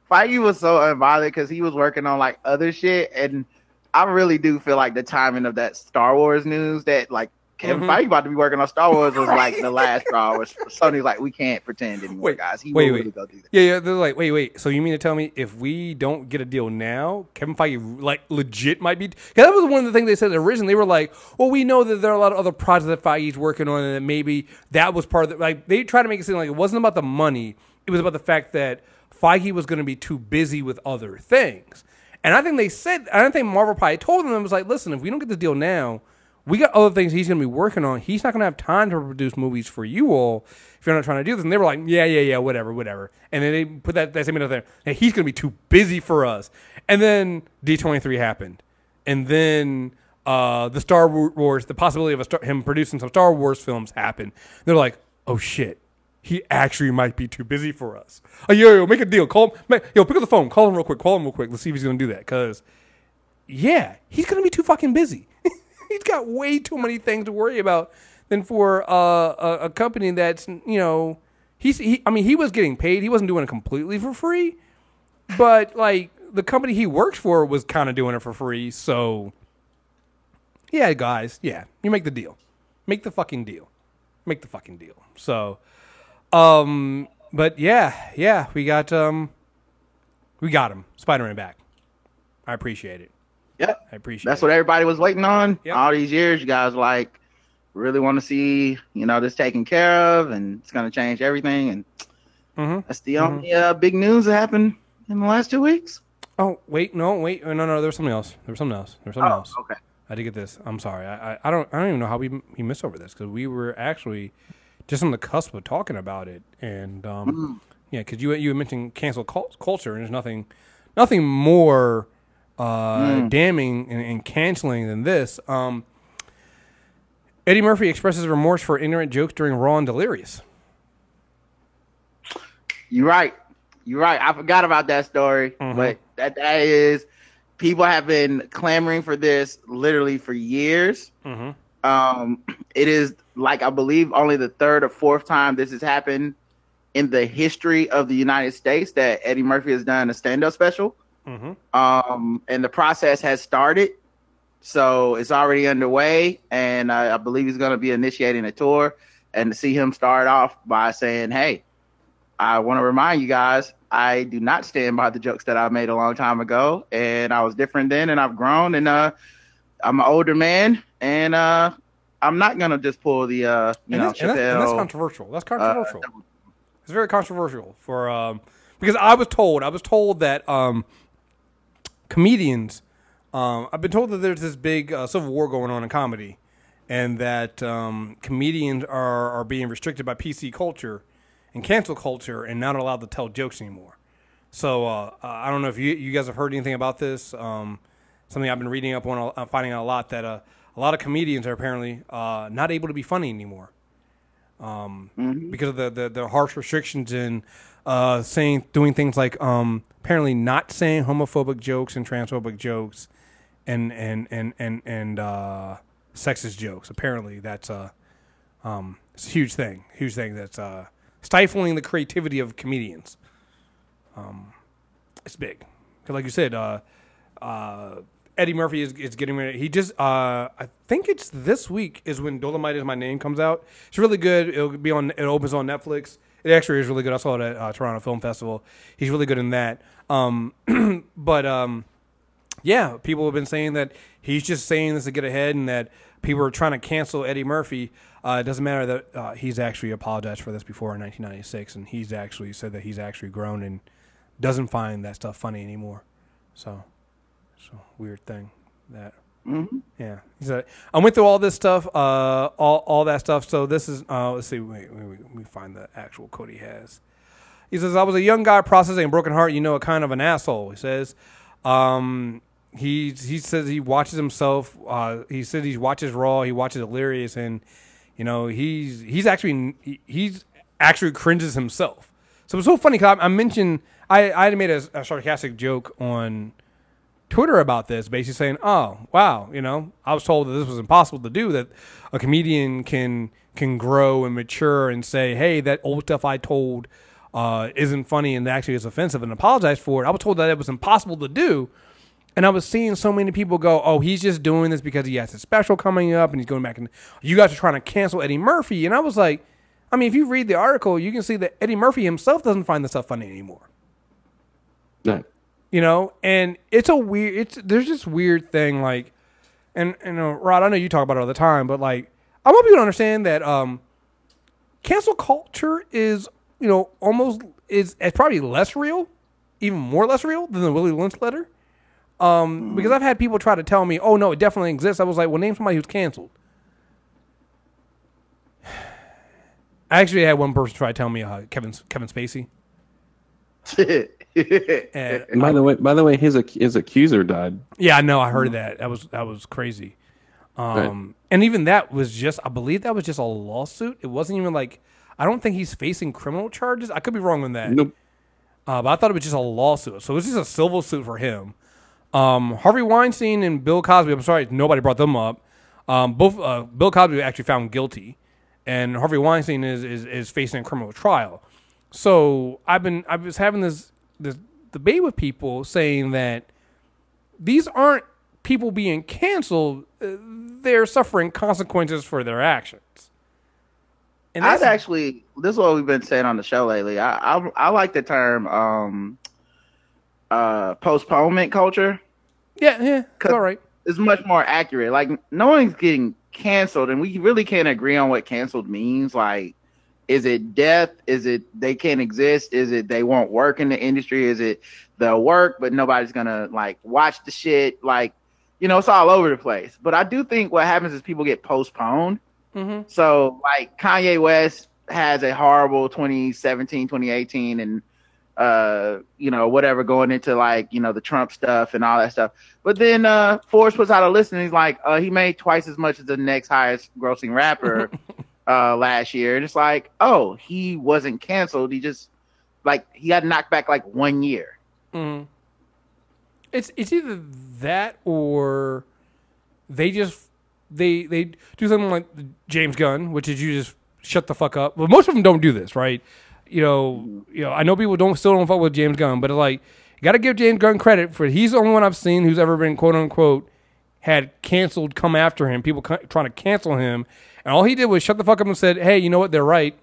Feige was so unbothered because he was working on like other shit, and I really do feel like the timing of that Star Wars news that like Kevin Mhm. Feige about to be working on Star Wars was like the last Star Wars. Sony's like, we can't pretend anymore, Wait, guys. He wait, wait. really go do that. Yeah, yeah. They're like, wait, wait. So you mean to tell me if we don't get a deal now, Kevin Feige like legit might be? Because that was one of the things they said originally. They were like, well, we know that there are a lot of other projects that Feige's working on, and that maybe that was part of the like. They tried to make it seem like it wasn't about the money. It was about the fact that Feige was going to be too busy with other things. And I think they said, I don't think Marvel probably told them it was like, listen, if we don't get this deal now, we got other things he's going to be working on. He's not going to have time to produce movies for you all if you're not trying to do this. And they were like, yeah, yeah, yeah, whatever, whatever. And then they put that, that same out there. And he's going to be too busy for us. And then D23 happened. And then uh, the Star Wars, the possibility of star, him producing some Star Wars films happened. They're like, oh shit. He actually might be too busy for us. Oh, yo, yo, make a deal. Call him. Yo, pick up the phone. Call him real quick. Call him real quick. Let's see if he's going to do that. Because yeah, he's gonna be too fucking busy. he's got way too many things to worry about than for uh, a, a company that's you know he's he. I mean, he was getting paid. He wasn't doing it completely for free, but like the company he works for was kind of doing it for free. So, yeah, guys, yeah, you make the deal, make the fucking deal, make the fucking deal. So, um, but yeah, yeah, we got um, we got him, Spider Man back. I appreciate it. Yep. I appreciate. That's it. what everybody was waiting on Yep. all these years. You guys like really want to see, you know, this taken care of, and it's going to change everything. And Mhm. that's the only uh, big news that happened in the last two weeks. Oh wait, no, wait, no, no, there was something else. There was something else. There was something else. Oh, okay. I did get this. I'm sorry. I, I, I don't I don't even know how we we missed over this because we were actually just on the cusp of talking about it, and um, yeah, because you you mentioned cancel culture, and there's nothing nothing more uh, damning and, and canceling than this. Um, Eddie Murphy expresses remorse for ignorant jokes during Raw and Delirious. You're right. You're right. I forgot about that story, Mm-hmm. but that that is people have been clamoring for this literally for years. Mhm. Um, it is like I believe only the third or fourth time this has happened in the history of the United States that Eddie Murphy has done a stand-up special. Mhm. Um, and the process has started, so it's already underway, and I, I believe he's going to be initiating a tour. And to see him start off by saying, "Hey, I want to remind you guys, I do not stand by the jokes that I made a long time ago, and I was different then, and I've grown, and uh, I'm an older man, and uh, I'm not gonna just pull the uh, you and, know that's, and, that's, and that's controversial. That's uh, controversial. it's very controversial for um, because I was told I was told that um, comedians um, I've been told that there's this big uh, civil war going on in comedy, and that um, comedians are are being restricted by PC culture and cancel culture and not allowed to tell jokes anymore. So uh, uh, I don't know if you you guys have heard anything about this. Um, something I've been reading up on, uh, finding out a lot that uh, a lot of comedians are apparently uh, not able to be funny anymore because of the, the, the harsh restrictions in uh, saying doing things like um, apparently not saying homophobic jokes and transphobic jokes and and and and and uh, sexist jokes. Apparently, that's a um, it's a huge thing. Huge thing that's uh, stifling the creativity of comedians. Um, it's big. 'Cause like you said, uh, uh, Eddie Murphy is, is getting ready. He just, uh, I think it's this week is when Dolemite is my name comes out. It's really good. It'll be on. It opens on Netflix. It actually is really good. I saw it at uh, Toronto Film Festival. He's really good in that. Um, but um, yeah, people have been saying that he's just saying this to get ahead, and that people are trying to cancel Eddie Murphy. Uh, it doesn't matter that uh, he's actually apologized for this before in 1996, and he's actually said that he's actually grown and doesn't find that stuff funny anymore. So, so weird thing that. Yeah, he said I went through all this stuff, uh, all all that stuff. So this is uh, let's see, wait, wait, wait, let me find the actual quote he has. He says, "I was a young guy processing a broken heart. You know, a kind of an asshole." He says, um, he he says he watches himself. Uh, he says he watches Raw. He watches Delirious, and you know he's he's actually he, he's actually cringes himself. So it's so funny because I, I mentioned I I made a, a sarcastic joke on Twitter about this, basically saying, "Oh, wow, you know, I was told that this was impossible to do. That a comedian can can grow and mature and say, hey, that old stuff I told uh, isn't funny and actually is offensive, and apologize for it. I was told that it was impossible to do." And I was seeing so many people go, "Oh, he's just doing this because he has a special coming up, and he's going back and you guys are trying to cancel Eddie Murphy." And I was like, "I mean, if you read the article, you can see that Eddie Murphy himself doesn't find this stuff funny anymore." No. You know? And it's a weird it's there's this weird thing like and and uh, rod i know you talk about it all the time but like i want people to understand that um cancel culture is you know almost is it's probably less real even more less real than the willie lynch letter. Um because i've had people try to tell me oh no it definitely exists. I was like well name somebody who's canceled. I actually had one person try to tell me uh, kevin kevin spacey and And by the way, by the way, his his accuser died. Yeah, I know. I heard that. That was that was crazy. Um, Right. and even that was just, I believe that was just a lawsuit. It wasn't even like, I don't think he's facing criminal charges. I could be wrong on that. Nope. Uh, but I thought it was just a lawsuit. So it was just a civil suit for him. Um, Harvey Weinstein and Bill Cosby. I'm sorry, nobody brought them up. Um, both uh, Bill Cosby actually found guilty, and Harvey Weinstein is, is is facing a criminal trial. So I've been I was having this this debate with people saying that these aren't people being canceled; uh, they're suffering consequences for their actions. And I've that's actually this is what we've been saying on the show lately. I I, I like the term um uh postponement culture. yeah, yeah, it's all right. It's much more accurate. Like no one's getting canceled, and we really can't agree on what canceled means. Like, is it death? Is it they can't exist? Is it they won't work in the industry? Is it they'll work but nobody's gonna like watch the shit? Like, you know, it's all over the place. But I do think what happens is people get postponed. Mm-hmm. So like Kanye West has a horrible 2017, 2018 and uh you know whatever going into like you know the Trump stuff and all that stuff. But then uh Forbes puts out a list and he's like uh he made twice as much as the next highest grossing rapper uh last year. And it's like, "Oh, he wasn't canceled. He just like he got knocked back like 1 year." Mm-hmm. It's it's either that or they just they they do something like James Gunn, which is you just shut the fuck up. Well, most of them don't do this, right? You know, you know. I know people don't still don't fuck with James Gunn, but like got to give James Gunn credit for he's the only one I've seen who's ever been quote unquote had canceled come after him. People trying to cancel him, and all he did was shut the fuck up and said, "Hey, you know what? They're right."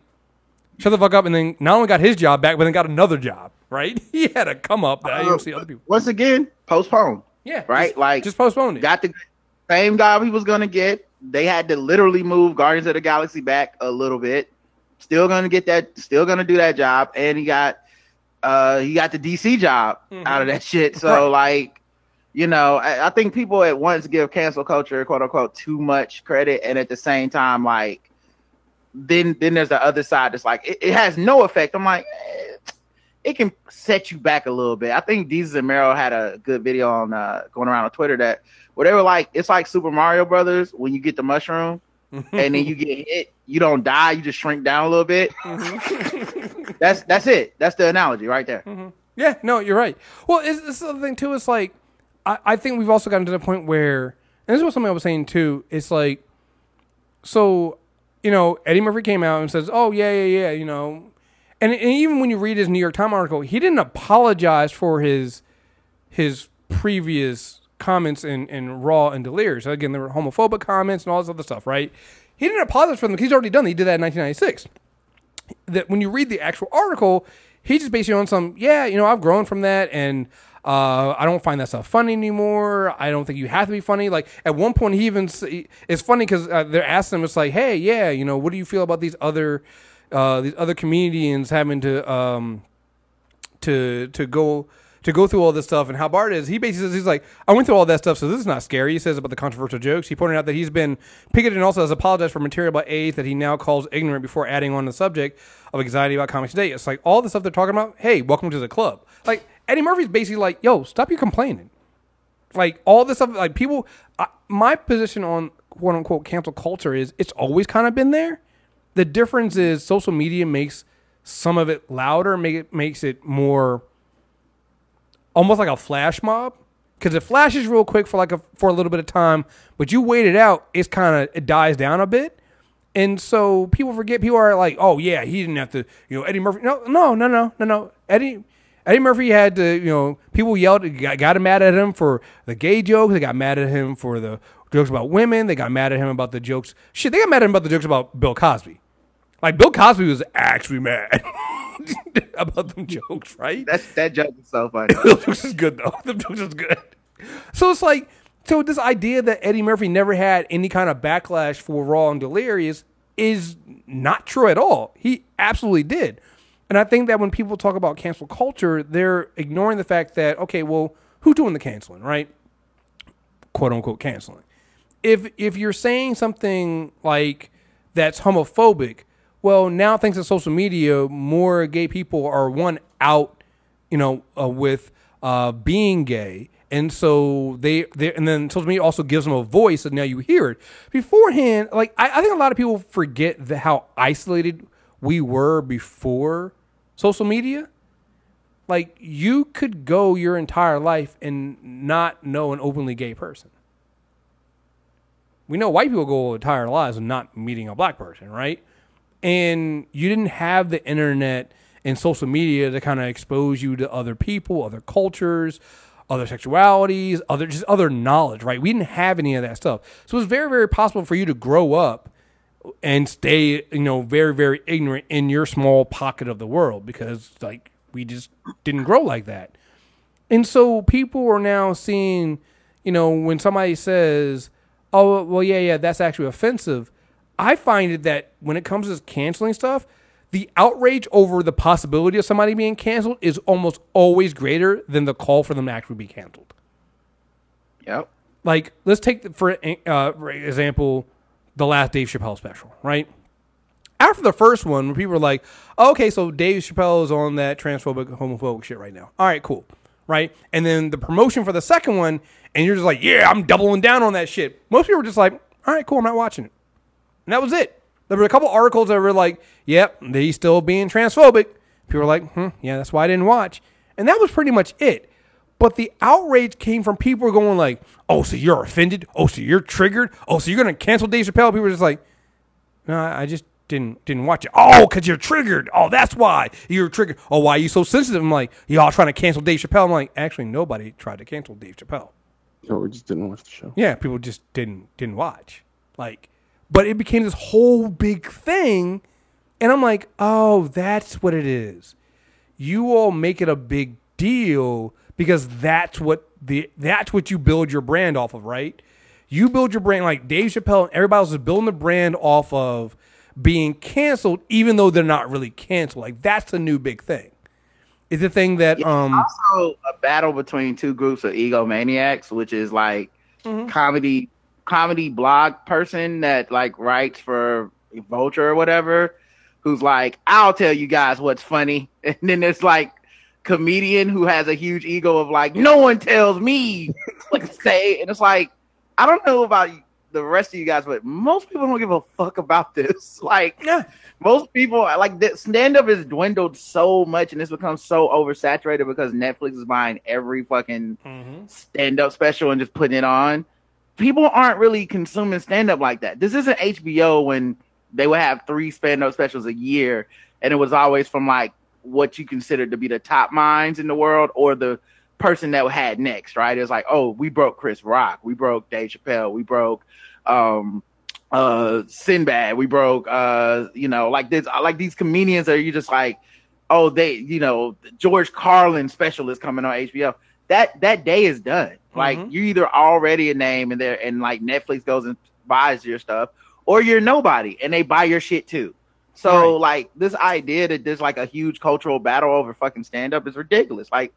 Shut the fuck up, and then not only got his job back, but then got another job. Right? He had a come up that I didn't see other people. Once again, postponed. Yeah, Right? just- Like just postpone it. got the same job he was gonna get. They had to literally move Guardians of the Galaxy back a little bit. Still gonna get that. Still gonna do that job, and he got uh he got the DC job out of that shit. So like, you know, I, I think people at once give cancel culture quote unquote too much credit, and at the same time, like, then then there's the other side that's like it, it has no effect. I'm like. eh, it can set you back a little bit. I think Desus and Mero had a good video on uh, going around on Twitter that where they were like, it's like Super Mario Brothers when you get the mushroom and then you get hit, you don't die, you just shrink down a little bit. that's that's it. That's the analogy right there. Yeah, no, you're right. Well, it's, it's the thing too. It's like I, I think we've also gotten to the point where, and this was something I was saying too. It's like, so you know, Eddie Murphy came out and says, "Oh yeah, yeah, yeah," you know, and, and even when you read his New York Times article, he didn't apologize for his his previous comments in, in Raw and Delirious. Again, there were homophobic comments and all this other stuff, right? He didn't apologize for them because he's already done. That. He did that in 1996 that when you read the actual article, he just basically on some, yeah, you know, I've grown from that and uh, I don't find that stuff funny anymore. I don't think you have to be funny. Like at one point, he even it's funny because uh, they're asking him, it's like, hey, yeah, you know, what do you feel about these other uh, these other comedians having to um, to to go to go through all this stuff and how Bart is. He basically says he's like, I went through all that stuff, so this is not scary. He says about the controversial jokes. He pointed out that he's been picketed and also has apologized for material about AIDS that he now calls ignorant before adding on the subject of anxiety about comics today. It's like all the stuff they're talking about. Hey, welcome to the club. Like Eddie Murphy's basically like, yo, stop your complaining. Like all this stuff, like people. I, my position on quote unquote cancel culture is it's always kind of been there. The difference is social media makes some of it louder, make it makes it more almost like a flash mob because it flashes real quick for like a for a little bit of time, but you wait it out, it's kind of it dies down a bit, and so people forget. People are like, oh yeah, he didn't have to, you know, Eddie Murphy. No, no, no, no, no, no. Eddie Eddie Murphy had to, you know, people yelled, got, got mad at him for the gay jokes. They got mad at him for the jokes about women. They got mad at him about the jokes. Shit, they got mad at him about the jokes about Bill Cosby. Like Bill Cosby was actually mad about them jokes, right? That's that joke is so funny. Them jokes is good though. Them jokes is good. So it's like, so this idea that Eddie Murphy never had any kind of backlash for Raw and Delirious is not true at all. He absolutely did. And I think that when people talk about cancel culture, they're ignoring the fact that, okay, well, who's doing the canceling, right? Quote unquote canceling. If if you're saying something like that's homophobic, well, now thanks to social media, more gay people are one out, you know, uh, with uh, being gay, and so they and then social media also gives them a voice, and now you hear it. Beforehand, like I, I think a lot of people forget the, how isolated we were before social media. Like you could go your entire life and not know an openly gay person. We know white people go entire lives and not meeting a black person, right? And you didn't have the internet and social media to kind of expose you to other people, other cultures, other sexualities, other just other knowledge, right? We didn't have any of that stuff. So it was very, very possible for you to grow up and stay, you know, very, very ignorant in your small pocket of the world because like we just didn't grow like that. And so people are now seeing, you know, when somebody says, "Oh, well, yeah, yeah, that's actually offensive," I find it that when it comes to canceling stuff, the outrage over the possibility of somebody being canceled is almost always greater than the call for them to actually be canceled. Yep. Like, let's take the, for uh, for example the last Dave Chappelle special, right? After the first one, when people were like, okay, so Dave Chappelle is on that transphobic, homophobic shit right now. All right, cool. Right? And then the promotion for the second one, and you're just like, yeah, I'm doubling down on that shit. Most people were just like, all right, cool, I'm not watching it. And that was it. There were a couple articles that were like, yep, he's still being transphobic. People were like, hmm, yeah, that's why I didn't watch. And that was pretty much it. But the outrage came from people going like, oh, so you're offended? Oh, so you're triggered? Oh, so you're going to cancel Dave Chappelle? People were just like, no, I just didn't didn't watch it. Oh, because you're triggered. Oh, that's why you're triggered. Oh, why are you so sensitive? I'm like, y'all trying to cancel Dave Chappelle. I'm like, actually, nobody tried to cancel Dave Chappelle. No, we just didn't watch the show. Yeah, people just didn't didn't watch. Like, but it became this whole big thing, and I'm like, oh, that's what it is. You all make it a big deal because that's what the that's what you build your brand off of, right? You build your brand like Dave Chappelle and everybody else is building the brand off of being canceled, even though they're not really canceled. Like that's a new big thing. It's a thing that It's um also a battle between two groups of egomaniacs, which is like Mm-hmm. comedy comedy blog person that like writes for Vulture or whatever, who's like, I'll tell you guys what's funny. And then there's like comedian who has a huge ego of like, no one tells me what to say. And it's like, I don't know about the rest of you guys, but most people don't give a fuck about this. Like yeah. most people like stand up has dwindled so much and it's become so oversaturated because Netflix is buying every fucking mm-hmm. stand up special and just putting it on. People aren't really consuming stand up like that. This isn't HBO when they would have three stand up specials a year and it was always from like what you consider to be the top minds in the world or the person that had next, right? It's like, oh, we broke Chris Rock, we broke Dave Chappelle, we broke um uh Sinbad, we broke uh you know like this like these comedians that you just like oh they you know George Carlin special is coming on HBO. That that day is done. Like Mhm. you're either already a name and there and like Netflix goes and buys your stuff, or you're nobody and they buy your shit too. So Right. like this idea that there's like a huge cultural battle over fucking stand up is ridiculous. Like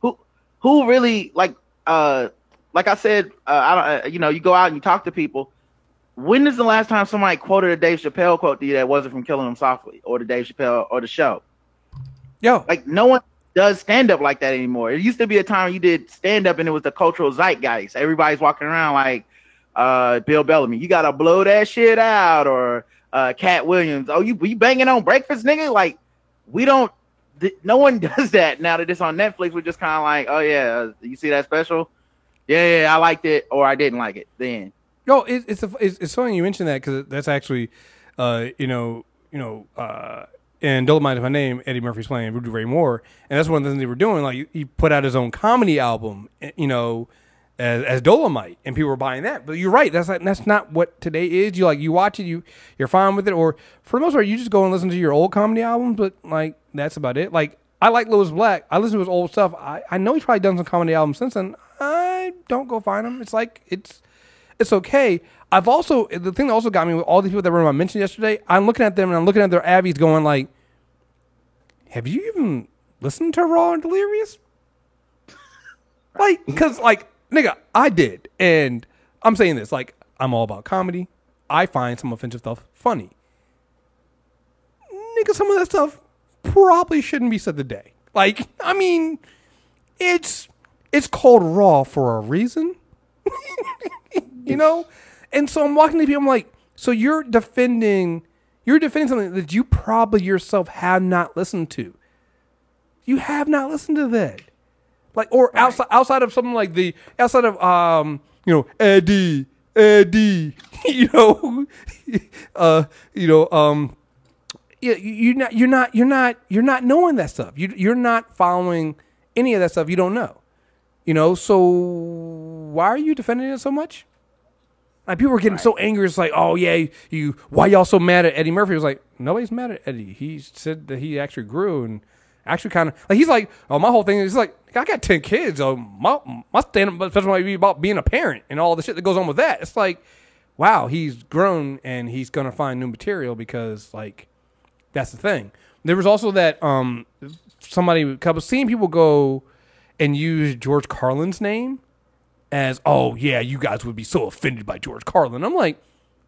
who who really like uh like I said uh, I don't uh, you know you go out and you talk to people. When is the last time somebody quoted a Dave Chappelle quote to you that wasn't from Killing Them Softly or the Dave Chappelle or the show? Yo, Like no one does stand up like that anymore. It used to be a time you did stand up and it was the cultural zeitgeist. Everybody's walking around like uh Bill Bellamy. You gotta blow that shit out or uh Katt Williams. Oh, you you banging on breakfast, nigga? Like we don't. Th- no one does that now that it's on Netflix. We're just kind of like, oh yeah, uh, you see that special? Yeah, yeah, I liked it or I didn't like it. Then Yo, it, it's, a, it's it's funny you mentioned that because that's actually, uh, you know, you know, uh, and Dolemite is my name. Eddie Murphy's playing Rudy Ray Moore, and that's one of the things they were doing. Like he put out his own comedy album, eh, you know, as, as Dolemite, and people were buying that. But you're right. That's not, that's not what today is. You like you watch it, you you're fine with it, or for the most part, you just go and listen to your old comedy albums. But like that's about it. Like I like Lewis Black. I listen to his old stuff. I, I know he's probably done some comedy albums since then. I don't go find them. It's like it's it's okay. I've also the thing that also got me with all these people that were I mentioned yesterday. I'm looking at them and I'm looking at their abbeys, going like, "Have you even listened to Raw and Delirious?" Like, cause like nigga, I did, and I'm saying this like I'm all about comedy. I find some offensive stuff funny. Nigga, some of that stuff probably shouldn't be said today. Like, I mean, it's it's called Raw for a reason you know? And so I'm walking to people, I'm like, so you're defending, you're defending something that you probably yourself have not listened to. You have not listened to that. Like, or outside, outside of something like the, outside of, um, you know, Eddie, Eddie, you know, uh, you know, um, you, you're not you're not you're not you're not knowing that stuff. You you're not following any of that stuff. You don't know. You know, so why are you defending it so much? Like people were getting so angry. It's like, oh yeah, you why y'all so mad at Eddie Murphy? It was like nobody's mad at Eddie. He said that he actually grew and actually kind of like he's like, oh my whole thing is like I got ten kids. Oh my my stand up special might be about being a parent and all the shit that goes on with that. It's like, wow, he's grown and he's gonna find new material because like that's the thing. There was also that um somebody couple seeing people go and use George Carlin's name as oh yeah, you guys would be so offended by George Carlin. I'm like,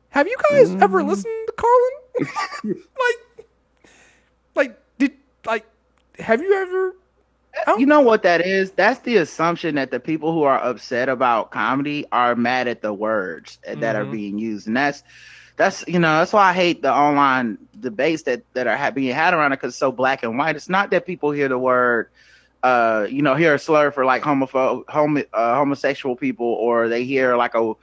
have you guys ever mm. listened to Carlin? like, like did like have you ever? You know what that is? That's the assumption that the people who are upset about comedy are mad at the words that are mm-hmm. being used, and that's that's you know that's why I hate the online debates that that are being had around it because it's so black and white. It's not that people hear the word, uh, you know, hear a slur for like homopho- homo- uh, homosexual people, or they hear like a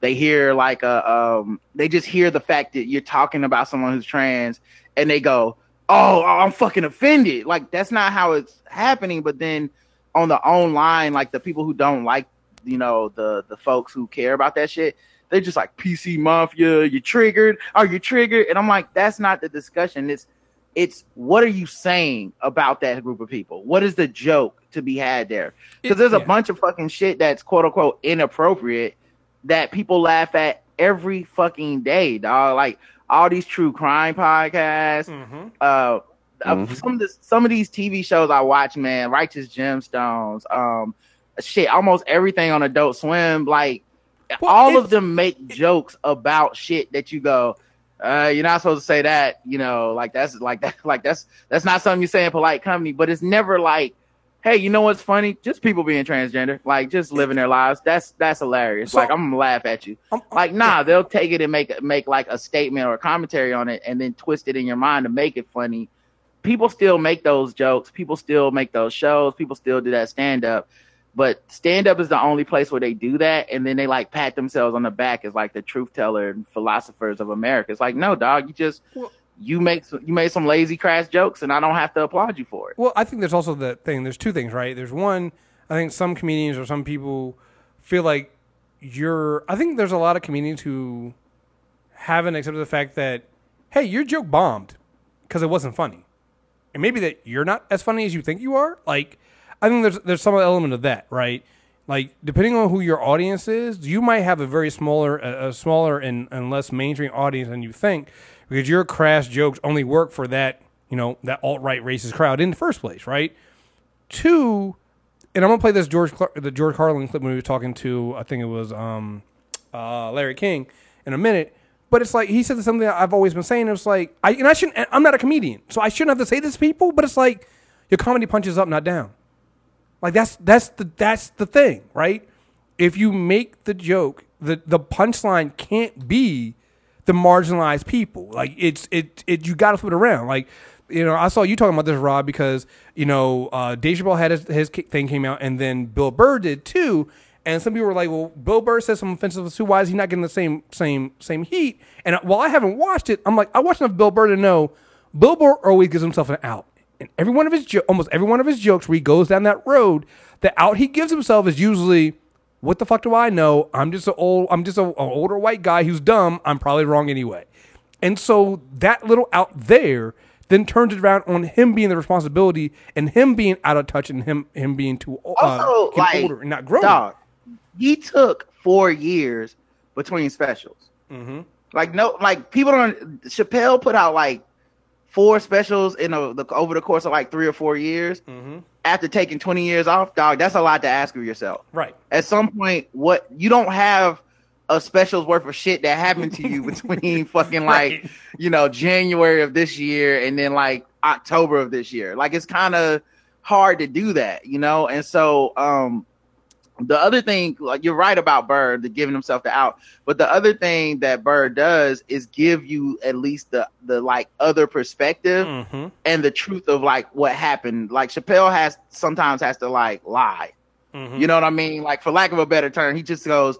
they hear like a um they just hear the fact that you're talking about someone who's trans and they go oh i'm fucking offended. Like that's not how it's happening but then on the online like the people who don't like you know the the folks who care about that shit they're just like pc mafia you triggered? Are you triggered? And i'm like that's not the discussion. It's it's what are you saying about that group of people what is the joke to be had there because there's a yeah. bunch of fucking shit that's quote unquote inappropriate that people laugh at every fucking day, dog. Like all these true crime podcasts. Mm-hmm. Uh, uh, some of the, some of these TV shows I watch, man, Righteous Gemstones, um, shit, almost everything on Adult Swim, like Well, all of them make jokes about shit that you go, uh, you're not supposed to say that, you know, like that's like that, like that's that's not something you say in polite company, but it's never like, hey, you know what's funny? Just people being transgender, like just living their lives. That's that's hilarious. So- like I'm gonna laugh at you. Um, Like nah, they'll take it and make make like a statement or a commentary on it, and then twist it in your mind to make it funny. People still make those jokes. People still make those shows. People still do that stand up. But stand up is the only place where they do that, and then they like pat themselves on the back as like the truth teller and philosophers of America. It's like, no, dog, you just Well- you make some, you made some lazy crass jokes, and I don't have to applaud you for it. Well, I think there's also the thing. There's two things, right? There's one. I think some comedians or some people feel like you're. I think there's a lot of comedians who haven't accepted the fact that, hey, your joke bombed because it wasn't funny, and maybe that you're not as funny as you think you are. Like, I think there's there's some element of that, right? Like, depending on who your audience is, you might have a very smaller, a, a smaller and, and less mainstream audience than you think, because your crass jokes only work for that, you know, that alt right racist crowd in the first place, right? Two, and I'm gonna play this George the George Carlin clip when we were talking to I think it was um, uh, Larry King in a minute. But it's like he said something I've always been saying. It's like I and I shouldn't. I'm not a comedian, so I shouldn't have to say this to people. But it's like your comedy punches up, not down. Like that's that's the that's the thing, right? If you make the joke, the the punchline can't be the marginalized people. Like it's it it you got to flip it around. Like you know, I saw you talking about this, Rob, because you know uh, Chappelle had his, his thing came out, and then Bill Burr did too. And some people were like, "Well, Bill Burr says some offensive stuff. Why is he not getting the same same same heat?" And while I haven't watched it, I'm like, I watched enough Bill Burr to know Bill Burr always gives himself an out. And every one of his jo- almost every one of his jokes where he goes down that road, the out he gives himself is usually, "What the fuck do I know? I'm just an old I'm just a, an older white guy who's dumb. I'm probably wrong anyway." And so that little out there then turns it around on him being the responsibility and him being out of touch and him him being too uh, Also, like, older and not growing. Dog, he took four years between specials. Mm-hmm. Like no, like people don't. Chappelle put out like four specials in a, the, over the course of like three or four years. Mm-hmm. After taking twenty years off, dog, that's a lot to ask of yourself. Right. At some point, what you don't have a special's worth of shit that happened to you between fucking like Right. you know January of this year and then like October of this year. Like it's kind of hard to do that, you know. And so um the other thing, like you're right about Burr, the giving himself the out. But the other thing that Burr does is give you at least the the like other perspective Mm-hmm. and the truth of like what happened. Like Chappelle has sometimes has to like lie. Mm-hmm. You know what I mean? Like for lack of a better term, he just goes,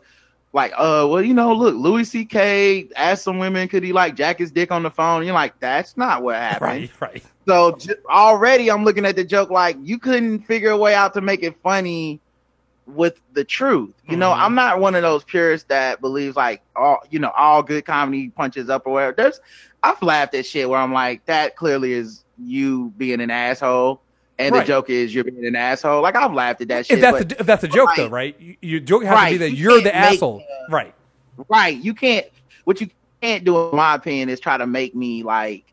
like, uh, well, you know, look, Louis C.K. asked some women, could he like jack his dick on the phone? You're like, that's not what happened. Right, right. So j- already I'm looking at the joke like you couldn't figure a way out to make it funny with the truth. You know, Mhm. I'm not one of those purists that believes like all you know, all good comedy punches up or whatever. There's I've laughed at shit where I'm like, that clearly is you being an asshole. And Right. the joke is you're being an asshole. Like I've laughed at that shit. If that's but- the, if that's the joke Right. though, right? You- Your joke has to Right. be that You you're the make, asshole, uh, right? right you can't what you can't do in my opinion is try to make me like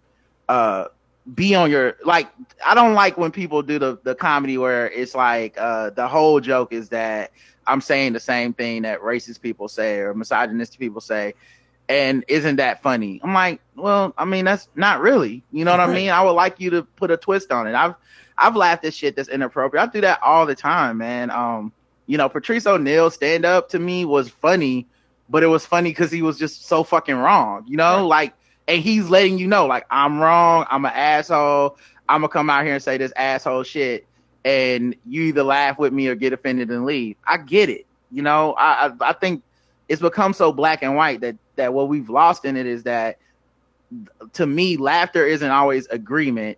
uh be on your like i don't like when people do the the comedy where it's like uh the whole joke is that i'm saying the same thing that racist people say or misogynistic people say and isn't that funny? I'm like well i mean that's not really. You know what i mean? I would like you to put a twist on it. I've i've laughed at shit that's inappropriate. I do that all the time man. Um you know patrice o'neal stand up to me was funny but it was funny because he was just so fucking wrong, you know, Right. like, and he's letting you know, like, I'm wrong, I'm an asshole, I'm gonna come out here and say this asshole shit, and you either laugh with me or get offended and leave. I get it, you know. I I, I think it's become so black and white that that what we've lost in it is that, to me, laughter isn't always agreement,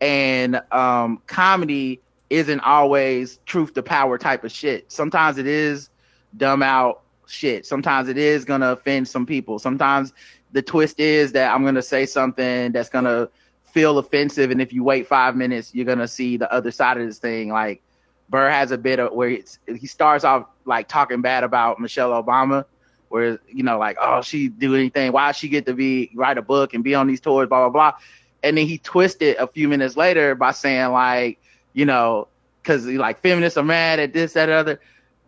and um, comedy isn't always truth to power type of shit. Sometimes it is dumb out shit. Sometimes it is gonna offend some people. Sometimes the twist is that I'm gonna say something that's gonna feel offensive, and if you wait five minutes, you're gonna see the other side of this thing. Like Burr has a bit of where he starts off like talking bad about Michelle Obama, where you know like oh she do anything, why she get to be write a book and be on these tours, blah blah blah, and then he twisted a few minutes later by saying like you know because like feminists are mad at this that other.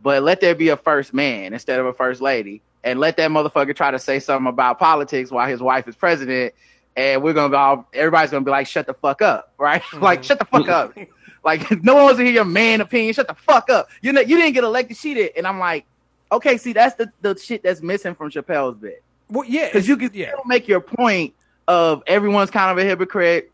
But let there be a first man instead of a first lady, and let that motherfucker try to say something about politics while his wife is president, and we're gonna be all everybody's gonna be like, shut the fuck up, right? like shut the fuck up. Like no one wants to hear your man opinion. Shut the fuck up. You know you didn't get elected, she did, and I'm like, okay, see that's the the shit that's missing from Chappelle's bit Well, yeah, because you can yeah. still make your point of everyone's kind of a hypocrite.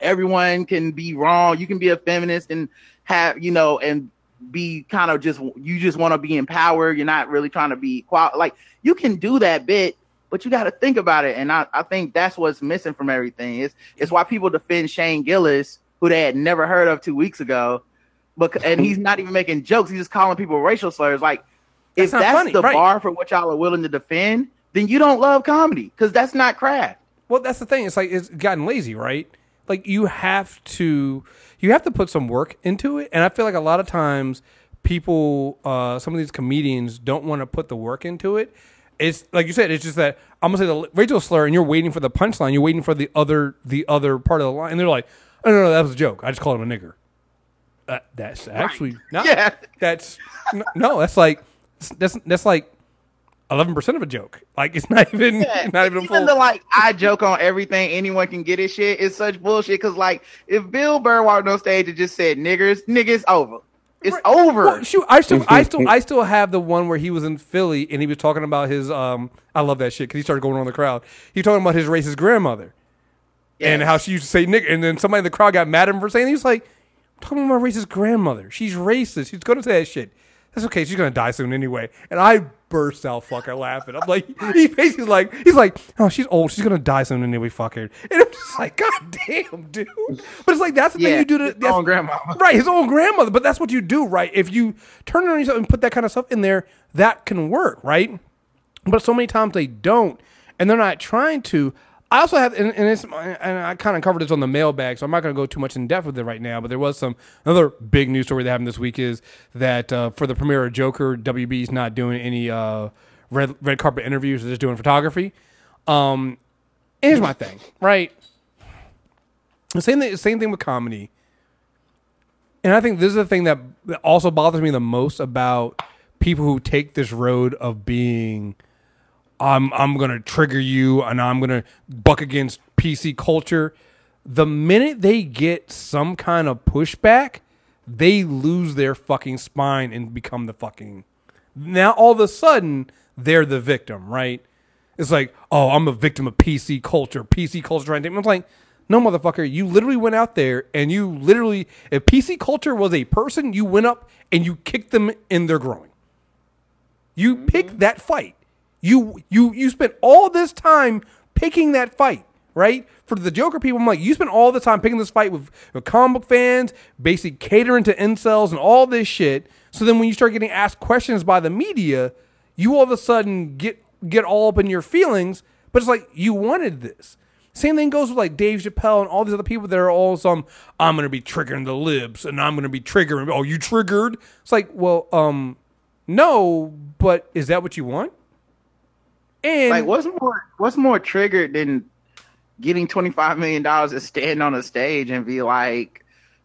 Everyone can be wrong. You can be a feminist and have you know and be kind of just you just want to be in power. You're not really trying to be qual like you can do that bit, but you got to think about it. And I, I think that's what's missing from everything. It's it's why people defend Shane Gillis, who they had never heard of two weeks ago, but and he's not even making jokes. He's just calling people racial slurs. Like if That's not that's funny, the right. bar for what y'all are willing to defend, then you don't love comedy because that's not craft. Well, that's the thing. It's like it's gotten lazy, right? Like you have to you have to put some work into it, and I feel like a lot of times people, uh, some of these comedians don't want to put the work into it. It's like you said. It's just that I'm gonna say the racial slur, and you're waiting for the punchline. You're waiting for the other the other part of the line, and they're like, "Oh no, no, that was a joke. I just called him a nigger." Uh, that's actually not. Yeah. That's no, no. That's like that's that's like eleven percent of a joke. Like it's not even Yeah, not even a even full. the like I joke on everything anyone can get his shit It's such bullshit. Cause like if Bill Burr walked on stage and just said niggers, niggas over. It's over. Well, shoot, I still, I still, I still have the one where he was in Philly and he was talking about his. Um, I love that shit because he started going on the crowd. He talking about his racist grandmother and how she used to say nigger, and then somebody in the crowd got mad at him for saying. it. He was like, "I'm talking about my racist grandmother. She's racist. She's gonna say that shit. That's okay. She's gonna die soon anyway." And I burst out fucking laughing. I'm like, he basically like, he's like, "Oh, she's old. She's gonna die soon anyway. Fuck her." And I'm just like, "God damn, dude." But it's like that's the thing you do to his own grandmama. right? His own grandmother. But that's what you do, right? If you turn it on yourself and put that kind of stuff in there, that can work, right? But so many times they don't, and they're not trying to. I also have, and, and, it's, and I kind of covered this on the mailbag, so I'm not going to go too much in depth with it right now. But there was some another big news story that happened this week is that uh, for the premiere of Joker, WB's not doing any uh, red red carpet interviews; they're just doing photography. Um, here's my thing, right? The same thing, same thing with comedy. And I think this is the thing that also bothers me the most about people who take this road of being I'm I'm gonna trigger you and I'm gonna buck against PC culture. The minute they get some kind of pushback, they lose their fucking spine and become the fucking now all of a sudden they're the victim, right? It's like, oh, I'm a victim of PC culture. PC culture trying to take me. I'm like, no, motherfucker. You literally went out there and you literally, if PC culture was a person, you went up and you kicked them in their groin. You picked mm-hmm. that fight. You you you spent all this time picking that fight, right? For the Joker people, I'm like, you spent all the time picking this fight with, with comic book fans, basically catering to incels and all this shit. So then when you start getting asked questions by the media, you all of a sudden get get all up in your feelings, but it's like you wanted this. Same thing goes with like Dave Chappelle and all these other people that are all some I'm gonna be triggering the libs and I'm gonna be triggering oh you triggered. It's like, well, um, no, but is that what you want? And Like, what's more what's more triggered than getting twenty five million dollars to stand on a stage and be like,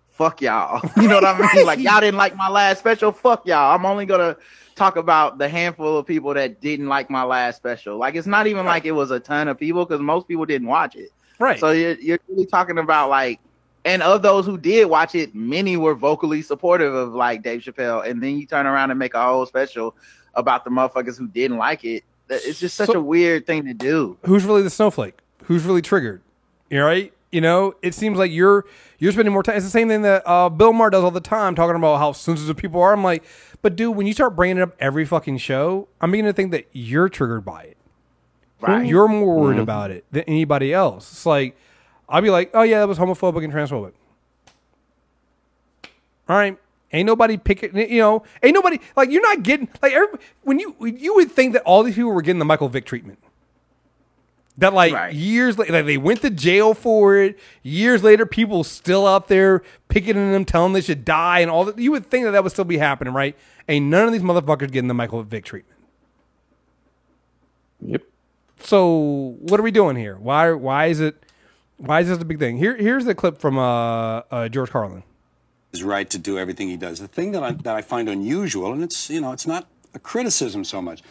"Fuck y'all," you know what I mean? Like, y'all didn't like my last special. Fuck y'all. I'm only gonna talk about the handful of people that didn't like my last special. Like, it's not even like it was a ton of people because most people didn't watch it. right. So you're, you're really talking about like, and of those who did watch it, many were vocally supportive of like Dave Chappelle, and then you turn around and make a whole special about the motherfuckers who didn't like it. That- It's just such So- a weird thing to do. who's really the snowflake? Who's really triggered? You right? You know, it seems like you're you're spending more time. It's the same thing that uh, Bill Maher does all the time, talking about how sensitive people are. I'm like, but dude, when you start bringing it up every fucking show, I'm beginning to think that you're triggered by it. Right. You're more worried about it than anybody else. It's like I'll be like, oh yeah, that was homophobic and transphobic. All right. Ain't nobody picking, you know, ain't nobody like you're not getting like when you you would think that all these people were getting the Michael Vick treatment. That like Right. years later, like they went to jail for it. Years later, people still out there picketing them, telling them they should die, and all that. You would think that that would still be happening, right? Ain't none of these motherfuckers getting the Michael Vick treatment. Yep. So what are we doing here? Why why is it why is this a big thing? Here here's the clip from uh, uh, George Carlin. His right to do everything he does. The thing that I, that I find unusual, and it's you know it's not a criticism so much,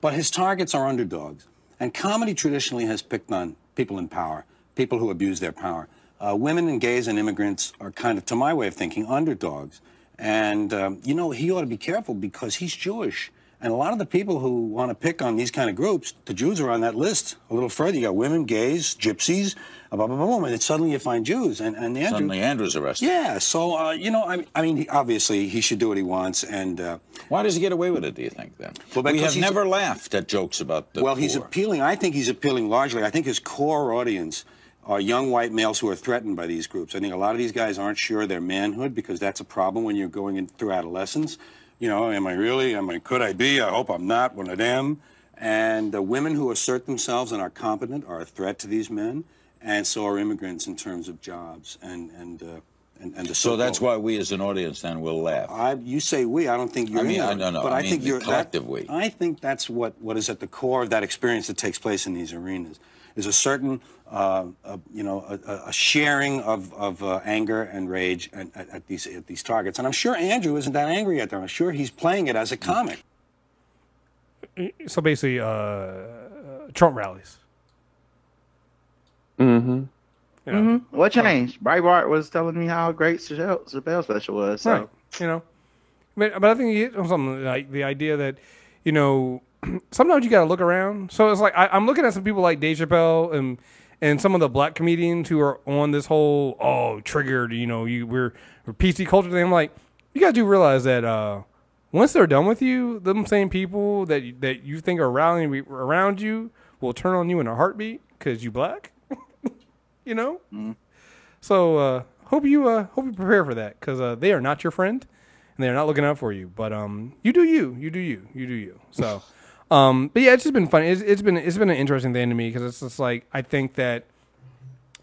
but his targets are underdogs, and comedy traditionally has picked on people in power, people who abuse their power. Uh, women and gays and immigrants are kind of, to my way of thinking, underdogs, and um, you know he ought to be careful because he's Jewish. And a lot of the people who want to pick on these kind of groups, the Jews are on that list a little further. You got women, gays, gypsies, blah, blah, blah, blah, and then suddenly you find Jews. And, and Andrew, Suddenly Andrew's arrested. yeah, so uh, you know, I, I mean, he, obviously he should do what he wants, and uh, Why does he get away with it, do you think, then? Well, we have he's- never laughed at jokes about the well, he's appealing. I think he's appealing largely. I think his core audience are young white males who are threatened by these groups. I think a lot of these guys aren't sure of their manhood because that's a problem when you're going in through adolescence. You know, am I really? Am I? Could I be? I hope I'm not one of them. And the women who assert themselves and are competent are a threat to these men, and so are immigrants in terms of jobs and and uh, and, and the So that's why we as an audience then will laugh. I, you say we. I don't think you're. I mean, in I don't know. But I I, mean think you're collective that, we. I think that's what what is at the core of that experience that takes place in these arenas. Is a certain, uh, uh, you know, a, a- a sharing of, of uh, anger and rage at, at, at these at these targets. And I'm sure Andrew isn't that angry at them. I'm sure he's playing it as a comic. So basically, uh, Trump rallies. Mm-hmm. You know? What changed? Breitbart was telling me how great Chappelle, Chappelle special was. So. Right. You know, but but I think you hit on something like the idea that you know sometimes you got to look around. So it's like I, I'm looking at some people like Dave Chappelle and and some of the black comedians who are on this whole oh triggered. You know, you we're, we're PC culture thing. I'm like, you guys do realize that uh, once they're done with you, them same people that you- that you think are rallying around you will turn on you in a heartbeat because you black. you know. So uh, hope you uh, hope you prepare for that because uh, they are not your friend and they are not looking out for you. But um, you do you, you do you, you do you. So, um, but yeah, it's just been funny. It's, it's been it's been an interesting thing to me because it's just like I think that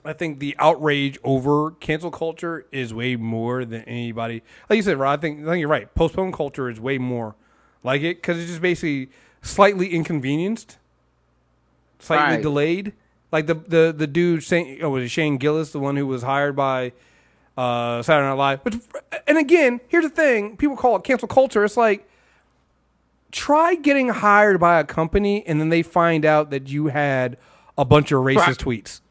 I think the outrage over cancel culture is way more than anybody. Like you said, Rod, I think I think you're right. Postpone culture is way more like it because it's just basically slightly inconvenienced, slightly Right. delayed. Like the the the dude saying, oh, was it Shane Gillis, the one who was hired by uh, Saturday Night Live? Which, and again, here's the thing: people call it cancel culture. It's like try getting hired by a company and then they find out that you had a bunch of racist tweets.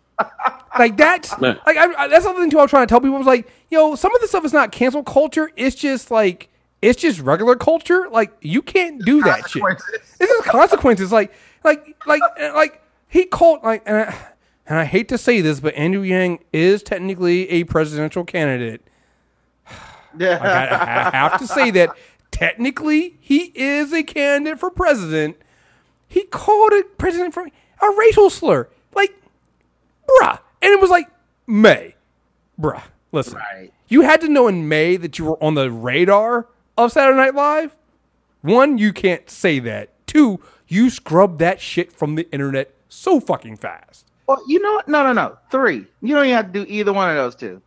Like that's Yeah. like I, I, that's the other thing too. I was trying to tell people I was like, yo, some of this stuff is not cancel culture. It's just like it's just regular culture. Like you can't do that shit. Consequences. This is consequences. Like like like uh, like he called like and I, and I hate to say this, but Andrew Yang is technically a presidential candidate. Yeah. Like, I, I have to say that technically he is a candidate for president. He called a president for a racial slur. Like, bruh. And it was like, May. Bruh. Listen. Right. You had to know in May that you were on the radar of Saturday Night Live. One, you can't say that. Two, you scrubbed that shit from the internet so fucking fast. Well, you know what? No, no, no. Three. You don't even have to do either one of those two.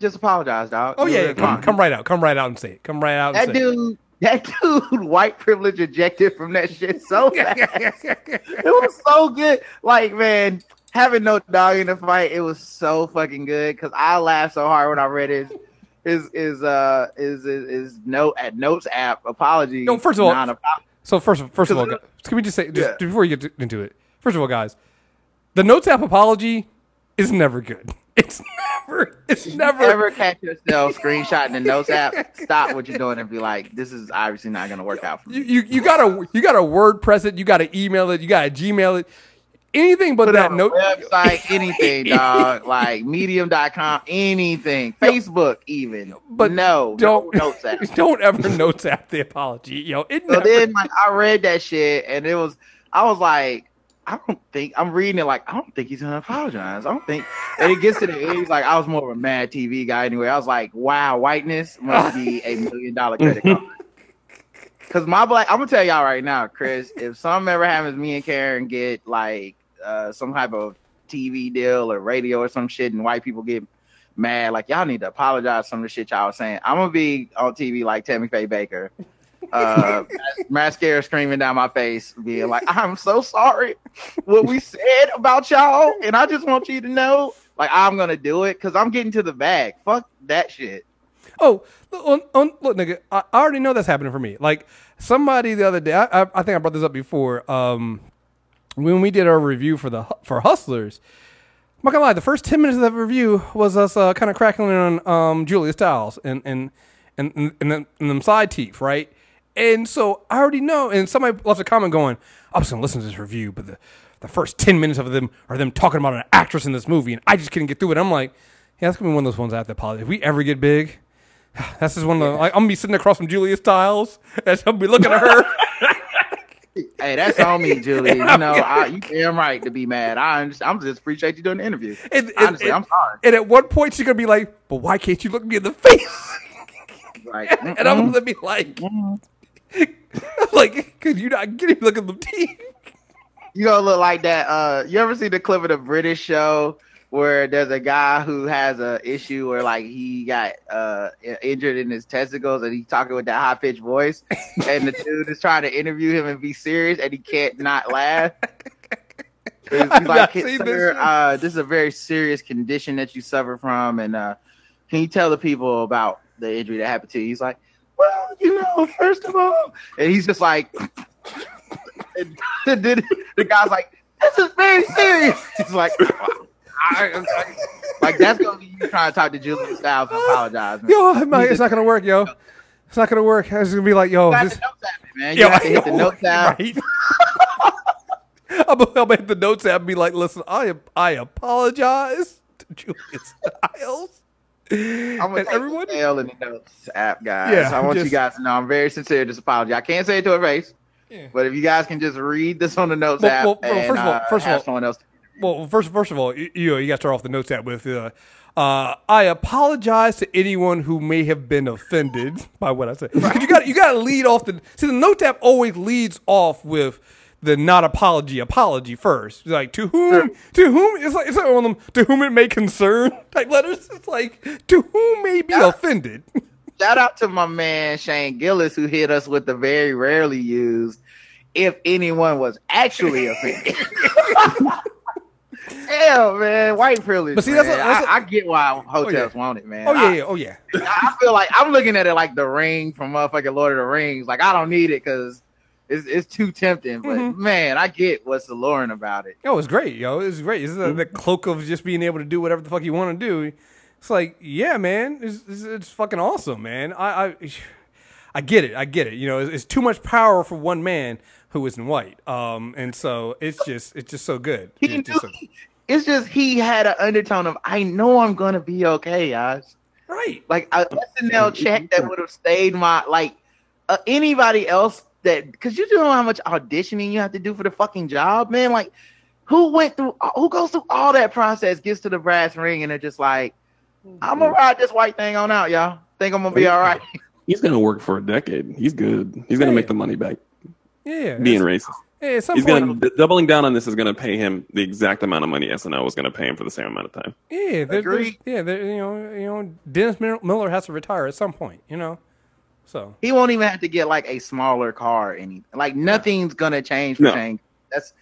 Just apologize, dog. Oh yeah, yeah, come, come right out, come right out and say it. Come right out. And That say it. dude, that dude, white privilege ejected from that shit so fast. it was so good. Like, man, having no dog in the fight, it was so fucking good because I laughed so hard when I read his his his uh his his, his note at notes app apology. No, first of all- So first, first of all, guys, can we just say just before you get into it? First of all, guys, the Notes app apology is never good. It's never, it's never. ever catch yourself screenshotting the notes app, stop what you're doing and be like, "This is obviously not going to work out for me." You, you you gotta you gotta WordPress it. You gotta email it. You gotta Gmail it. Anything but Put that note. website, anything, dog. Like medium.com, anything. Facebook, even. But no, don't no notes app. don't ever notes app the apology. Yo, it So never. then, like, I read that shit, and it was, I was like, I don't think I'm reading it like I don't think he's gonna apologize. I don't think. And it gets to the end, he's like, I was more of a Mad TV guy anyway. I was like, wow, whiteness must be a million dollar credit card. Cause my black, I'm gonna tell y'all right now, Chris. If something ever happens, me and Karen get like uh, some type of TV deal or radio or some shit, and white people get mad, like y'all need to apologize some of the shit y'all was saying. I'm gonna be on TV like Tammy Faye Bakker, uh, mascara screaming down my face, being like, "I'm so sorry what we said about y'all, and I just want you to know, like, I'm gonna do it because I'm getting to the bag. Fuck that shit." Oh, look, on, on, look, nigga, I, I already know that's happening for me. Like somebody the other day, I, I, I think I brought this up before. Um, when we did our review for the for Hustlers, I'm not gonna lie, the first ten minutes of that review was us uh, kind of crackling on um, Julia Stiles and and and and, and, and them side teeth, right? And so I already know. And somebody left a comment going, "I was gonna listen to this review, but the the first ten minutes of them are them talking about an actress in this movie, and I just couldn't get through it." I'm like, "Yeah, that's gonna be one of those ones I have to apologize. If we ever get big." That's just one of the. Like, I'm gonna be sitting across from Julia Stiles, and I'm gonna be looking at her. Hey, that's on me, Julie. You know, I, you damn right to be mad. I. I'm just appreciate you doing the interview. And, Honestly, and- I'm sorry. And at one point, she's gonna be like, "But why can't you look me in the face?" Like, and I'm gonna be like, "Like, could you not get him looking the teeth?" you gonna look like that. Uh, you ever see the clip of the British show where there's a guy who has a issue where like he got uh injured in his testicles and he's talking with that high pitched voice, and the dude is trying to interview him and be serious, and he can't not laugh. He's I've like, not "Sir, this. uh, this is a very serious condition that you suffer from, and uh, can you tell the people about the injury that happened to you? He's like, well, you know, first of all, and he's just like, and then the guy's like, this is very serious. He's like, I, I- like that's gonna be you trying to talk to Julian Stiles and apologize. Man. Yo, I'm it's not gonna work, yo. It's not gonna work. It's gonna be like, yo, You this, the notes app, man. You yo, have to hit the notes app. right? I'm gonna, I'm gonna hit the notes app and be like, listen, I I apologize to Julia Stiles. I'm gonna everyone, the L in the notes app, guys. Yeah, I want you guys to know I'm very sincere. This apology. I can't say it to her face, but if you guys can just read this on the notes Well, app, well, well, and, first of all- uh, first of all- someone else. Well, first, first of all, you, you, know, you got to start off the notes app with, uh, uh, I apologize to anyone who may have been offended by what I said. 'Cause You got you got to lead off the see the note app always leads off with the not apology apology first. Like to whom to whom it's like it's like one of them to whom it may concern type letters. It's like to whom may be offended. Shout out to my man Shane Gillis who hit us with the very rarely used if anyone was actually offended. Hell, man, white privilege. But see, man. that's a- that's a- I, I get why hotels oh, yeah. want it, man. Oh yeah, I, yeah, oh yeah. I feel like I'm looking at it like the ring from motherfucking Lord of the Rings. Like I don't need it because it's it's too tempting. But Mm-hmm. man, I get what's alluring about it. Oh, it's great, yo. It's great. It's the, the cloak of just being able to do whatever the fuck you want to do. It's like, yeah, man, it's, it's, it's fucking awesome, man. I, I, I get it. I get it. You know, it's, it's too much power for one man who isn't white. Um, and so it's just, it's just so good. He It's just knew- so- It's just he had an undertone of I know I'm gonna be okay, guys. right. Like a SNL check that would have stayed my like uh, anybody else that because you don't know how much auditioning you have to do for the fucking job, man. Like, who went through? Who goes through all that process, gets to the brass ring, and they're just like, "I'm gonna mm-hmm. ride this white thing on out, y'all. Think I'm gonna be all right." He's gonna work for a decade. He's good. He's gonna Yeah. make the money back. Yeah, Being racist. yeah, at some He's point, gonna doubling down on this is gonna pay him the exact amount of money SNL was gonna pay him for the same amount of time. yeah, there, there's, Agreed. yeah, there, you know, you know, Dennis Miller Miller has to retire at some point, you know. So He won't even have to get like a smaller car. Any like nothing's gonna change for No. change. That's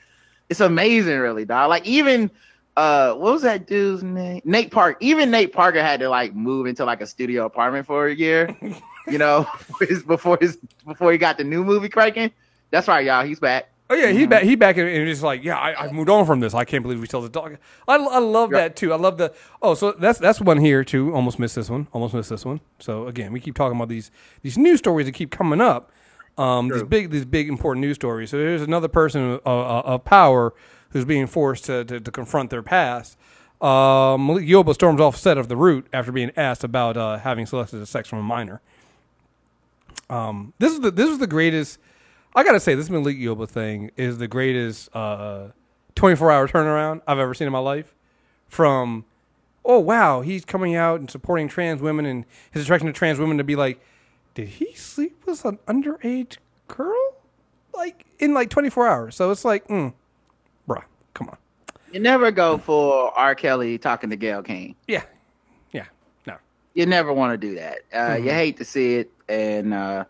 it's amazing, really, dog. Like even uh, what was that dude's name? Nate Park. Even Nate Parker had to like move into like a studio apartment for a year. you know, his- before his before he got the new movie cranking. That's right, y'all. He's back. Oh yeah, he's back. He back and, and just like, yeah, I, I moved on from this. I can't believe we still the dog. I, I love Yeah. that too. I love the. Oh, so that's that's one here too. Almost missed this one. Almost missed this one. So again, we keep talking about these these news stories that keep coming up. Um, these big these big important news stories. So here's another person of, of, of power who's being forced to, to, to confront their past. Um, Malik Yoba storms off set of the Root after being asked about uh, having solicited sex from a minor. Um, this is the this is the greatest. I gotta say, this Malik Yoba thing is the greatest uh, 24 hour turnaround I've ever seen in my life. From, oh wow, he's coming out and supporting trans women and his attraction to trans women to be like, did he sleep with an underage girl? Like in like 24 hours. So it's like, mm, bruh, come on. You never go for R. Kelly talking to Gayle King. Yeah, yeah, no. you never want to do that. Uh, You hate to see it. And uh,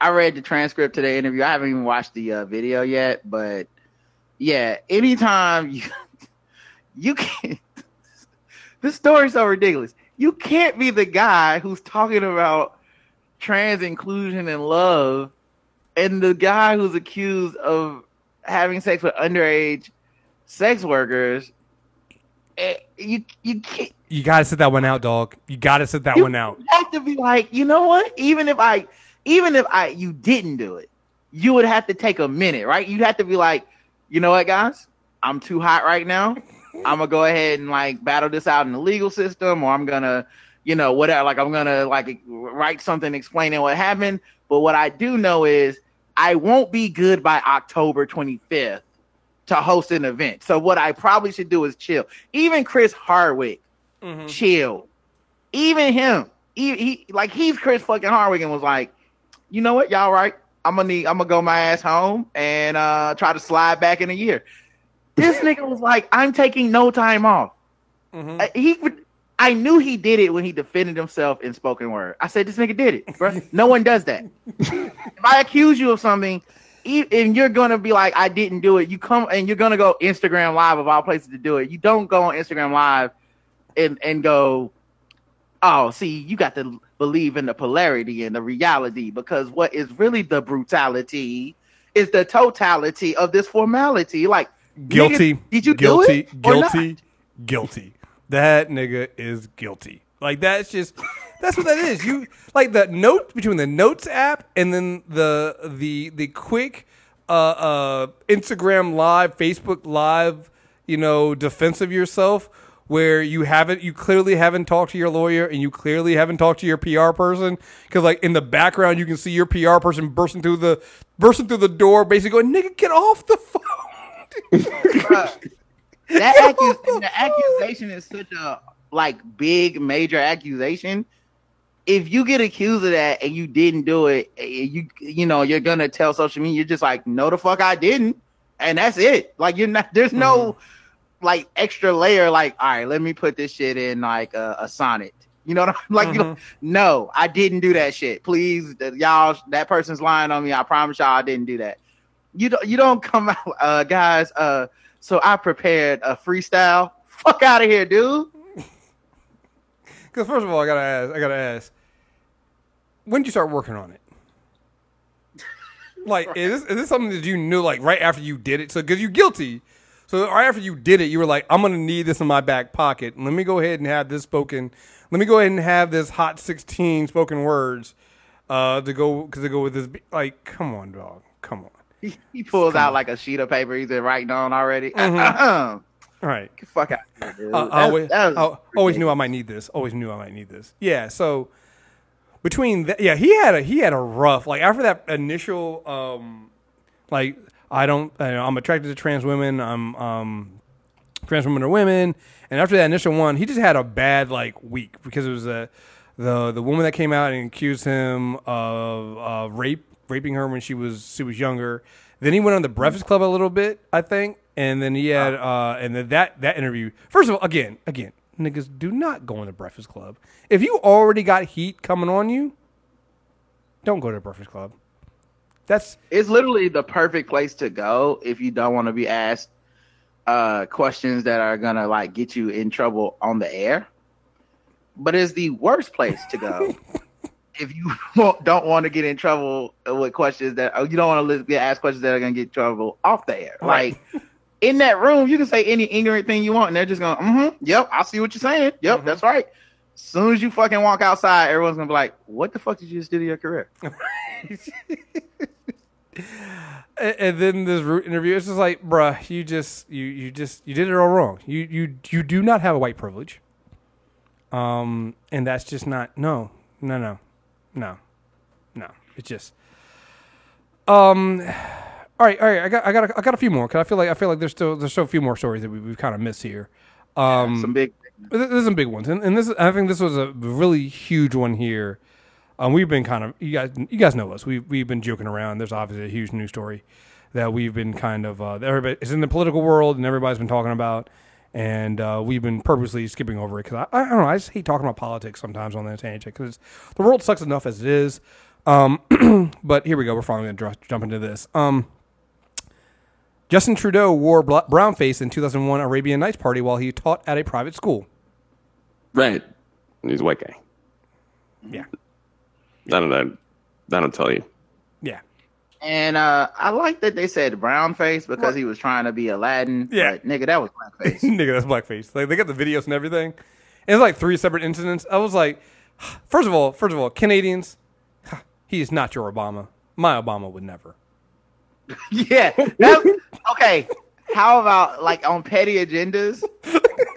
I read the transcript to the interview. I haven't even watched the uh, video yet, but yeah, anytime you you can't. This story's so ridiculous. You can't be the guy who's talking about trans inclusion and love, and the guy who's accused of having sex with underage sex workers. Eh, You you can't You gotta sit that one out, dog. You gotta sit that one out. have to be like, you know what? Even if I, even if I, you didn't do it, you would have to take a minute, right? You'd have to be like, you know what, guys? I'm too hot right now. I'm gonna go ahead and like battle this out in the legal system, or I'm gonna, you know, whatever. Like I'm gonna like write something explaining what happened. But what I do know is I won't be good by October 25th to host an event. So what I probably should do is chill. Even Chris Hardwick, mm-hmm. chill. Even him, he, he like he's Chris fucking Hardwick and was like, you know what, y'all right? I'm gonna need, I'm gonna go my ass home and uh try to slide back in a year. This nigga was like, I'm taking no time off. Mm-hmm. Uh, he, I knew he did it when he defended himself in spoken word. I said, this nigga did it, bro. No one does that. if I accuse you of something, and you're gonna be like, I didn't do it. You come and you're gonna go Instagram Live of all places to do it. You don't go on Instagram Live and and go, oh, see, you got to believe in the polarity and the reality because what is really the brutality is the totality of this formality. Like, Guilty. nigga, did you guilty? do it? Guilty. Guilty. That nigga is guilty. Like that's just that's what that is. You like the note between the notes app and then the the the quick uh uh Instagram live, Facebook live, you know, defense of yourself where you haven't you clearly haven't talked to your lawyer and you clearly haven't talked to your PR person cuz like in the background you can see your PR person bursting through the bursting through the door basically going nigga get off the phone. That accu- and the accusation is such a like big major accusation. If you get accused of that and you didn't do it, eh, you you know you're gonna tell social media. You're just like, no, the fuck, I didn't, and that's it. Like you're not. There's no like extra layer. Like, all right, let me put this shit in like a, a sonnet. You know what I'm like? You know, no, I didn't do that shit. Please, y'all, that person's lying on me. I promise y'all, I didn't do that. You don't. You don't come out, uh, guys. Uh, so I prepared a freestyle. Fuck out of here, dude. Because first of all, I gotta ask. I gotta ask. When did you start working on it? Like, is this, is this something that you knew like right after you did it? So, because you're guilty, so right after you did it, you were like, "I'm gonna need this in my back pocket. Let me go ahead and have this spoken. Let me go ahead and have this hot 16 spoken words uh, to go because to go with this. Like, come on, dog. Come on. He, he pulls out like a sheet of paper he's been writing on already. All right. Fuck out here. Uh, I That- always, that was I always knew I might need this. Always knew I might need this. Yeah. So, between that, yeah, he had a he had a rough like after that initial um like I don't you know, I'm attracted to trans women. I'm um trans women are women, and after that initial one, he just had a bad like week because it was a the the woman that came out and accused him of uh, rape raping her when she was she was younger. Then he went on the Breakfast Club a little bit, I think, and then he had uh, and then that that interview. First of all, again, again, niggas do not go on the Breakfast Club. If you already got heat coming on you, don't go to the Breakfast Club. That's It's literally the perfect place to go if you don't want to be asked uh, questions that are gonna like get you in trouble on the air. But it's the worst place to go if you don't want to get in trouble with questions that you don't want to get asked questions that are gonna get you in trouble off the air. Right. Like in that room, you can say any ignorant thing you want, and they're just going, "Mm-hmm, yep, I see what you're saying. Yep, that's right." As soon as you fucking walk outside, everyone's gonna be like, "What the fuck did you just do to your career?" and, then this root interview. It's just like, bruh, you just you you just you did it all wrong. You you you do not have a white privilege. Um, and that's just not no no no no no. It's just um. All right, all right. I got, I got, a, I got a few more because I feel like, I feel like there's still, there's still a few more stories that we, we've kind of missed here. Um, Some big. Th- There's some big ones, and, and this I think this was a really huge one here. Um, we've been kind of you guys you guys know us. We we've been joking around. There's obviously a huge news story that we've been kind of uh, everybody it's in the political world and everybody's been talking about, and uh, we've been purposely skipping over it because I, I don't know I just hate talking about politics sometimes on the tangent because the world sucks enough as it is. Um, but here we go. We're finally going to jump into this. Um, Justin Trudeau wore bl- brown face in 2001 Arabian Nights party while he taught at a private school. Right. He's a white guy. Yeah. I don't know. I don't tell you. Yeah. And uh, I like that they said brown face because he was trying to be Aladdin. Yeah. but, nigga, that was blackface. Nigga, that's blackface. Like they got the videos and everything. And it's like three separate incidents. I was like, first of all, first of all, Canadians, he is not your Obama. My Obama would never. yeah. that- okay. How about like on petty agendas?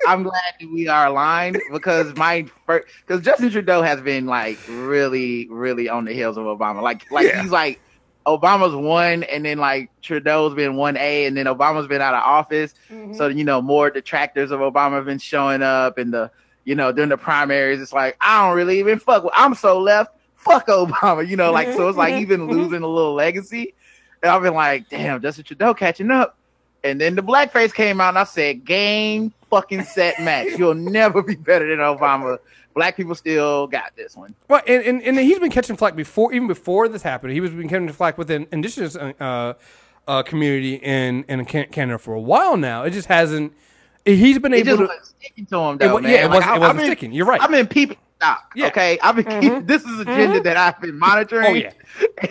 I'm glad that we are aligned because my first because Justin Trudeau has been like really, really on the heels of Obama. Like, like he's like Obama's one, and then like Trudeau's been one A, and then Obama's been out of office. Mm-hmm. So you know, more detractors of Obama have been showing up, and the you know during the primaries, it's like I don't really even fuck. With, I'm so left. Fuck Obama, you know, like so. It's like he's losing a little legacy, and I've been like, damn, Justin Trudeau catching up. And then the blackface came out, and I said, game fucking set match. You'll never be better than Obama. Black people still got this one. Well, and, and, and he's been catching flack before, even before this happened. He was been catching flack within indigenous uh, uh, community in in Canada for a while now. It just hasn't. He's been It able just to. sticking to him, though, wa- man. yeah, it Like, wasn't- it wasn't I've been- sticking. You're right. I've been peeping stock. Yeah. Okay, I've been keep, this is agenda that I've been monitoring. Oh, yeah.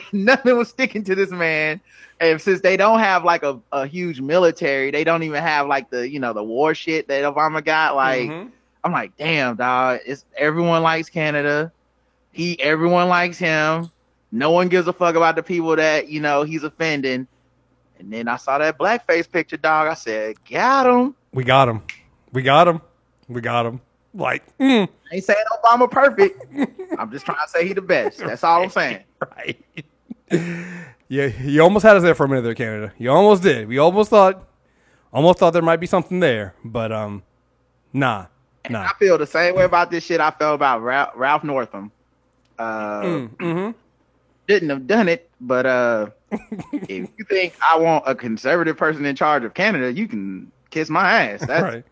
nothing was sticking to this man. And since they don't have like a, a huge military, they don't even have like the you know the war shit that Obama got. Like Mhm. I'm like, damn, dog. It's everyone likes Canada. He everyone likes him. No one gives a fuck about the people that you know he's offending. And then I saw that blackface picture, dog. I said, got him. We got him. We got him. We got him. Like, mm, I ain't saying Obama perfect. I'm just trying to say he the best. That's all I'm saying. right. yeah, you almost had us there for a minute there, Canada. You almost did. We almost thought, almost thought there might be something there, but um, nah, nah. I feel the same way about this shit I felt about Ralph, Ralph Northam. Uh, mm-hmm. Didn't have done it, but uh, if you think I want a conservative person in charge of Canada, you can kiss my ass. That's right. you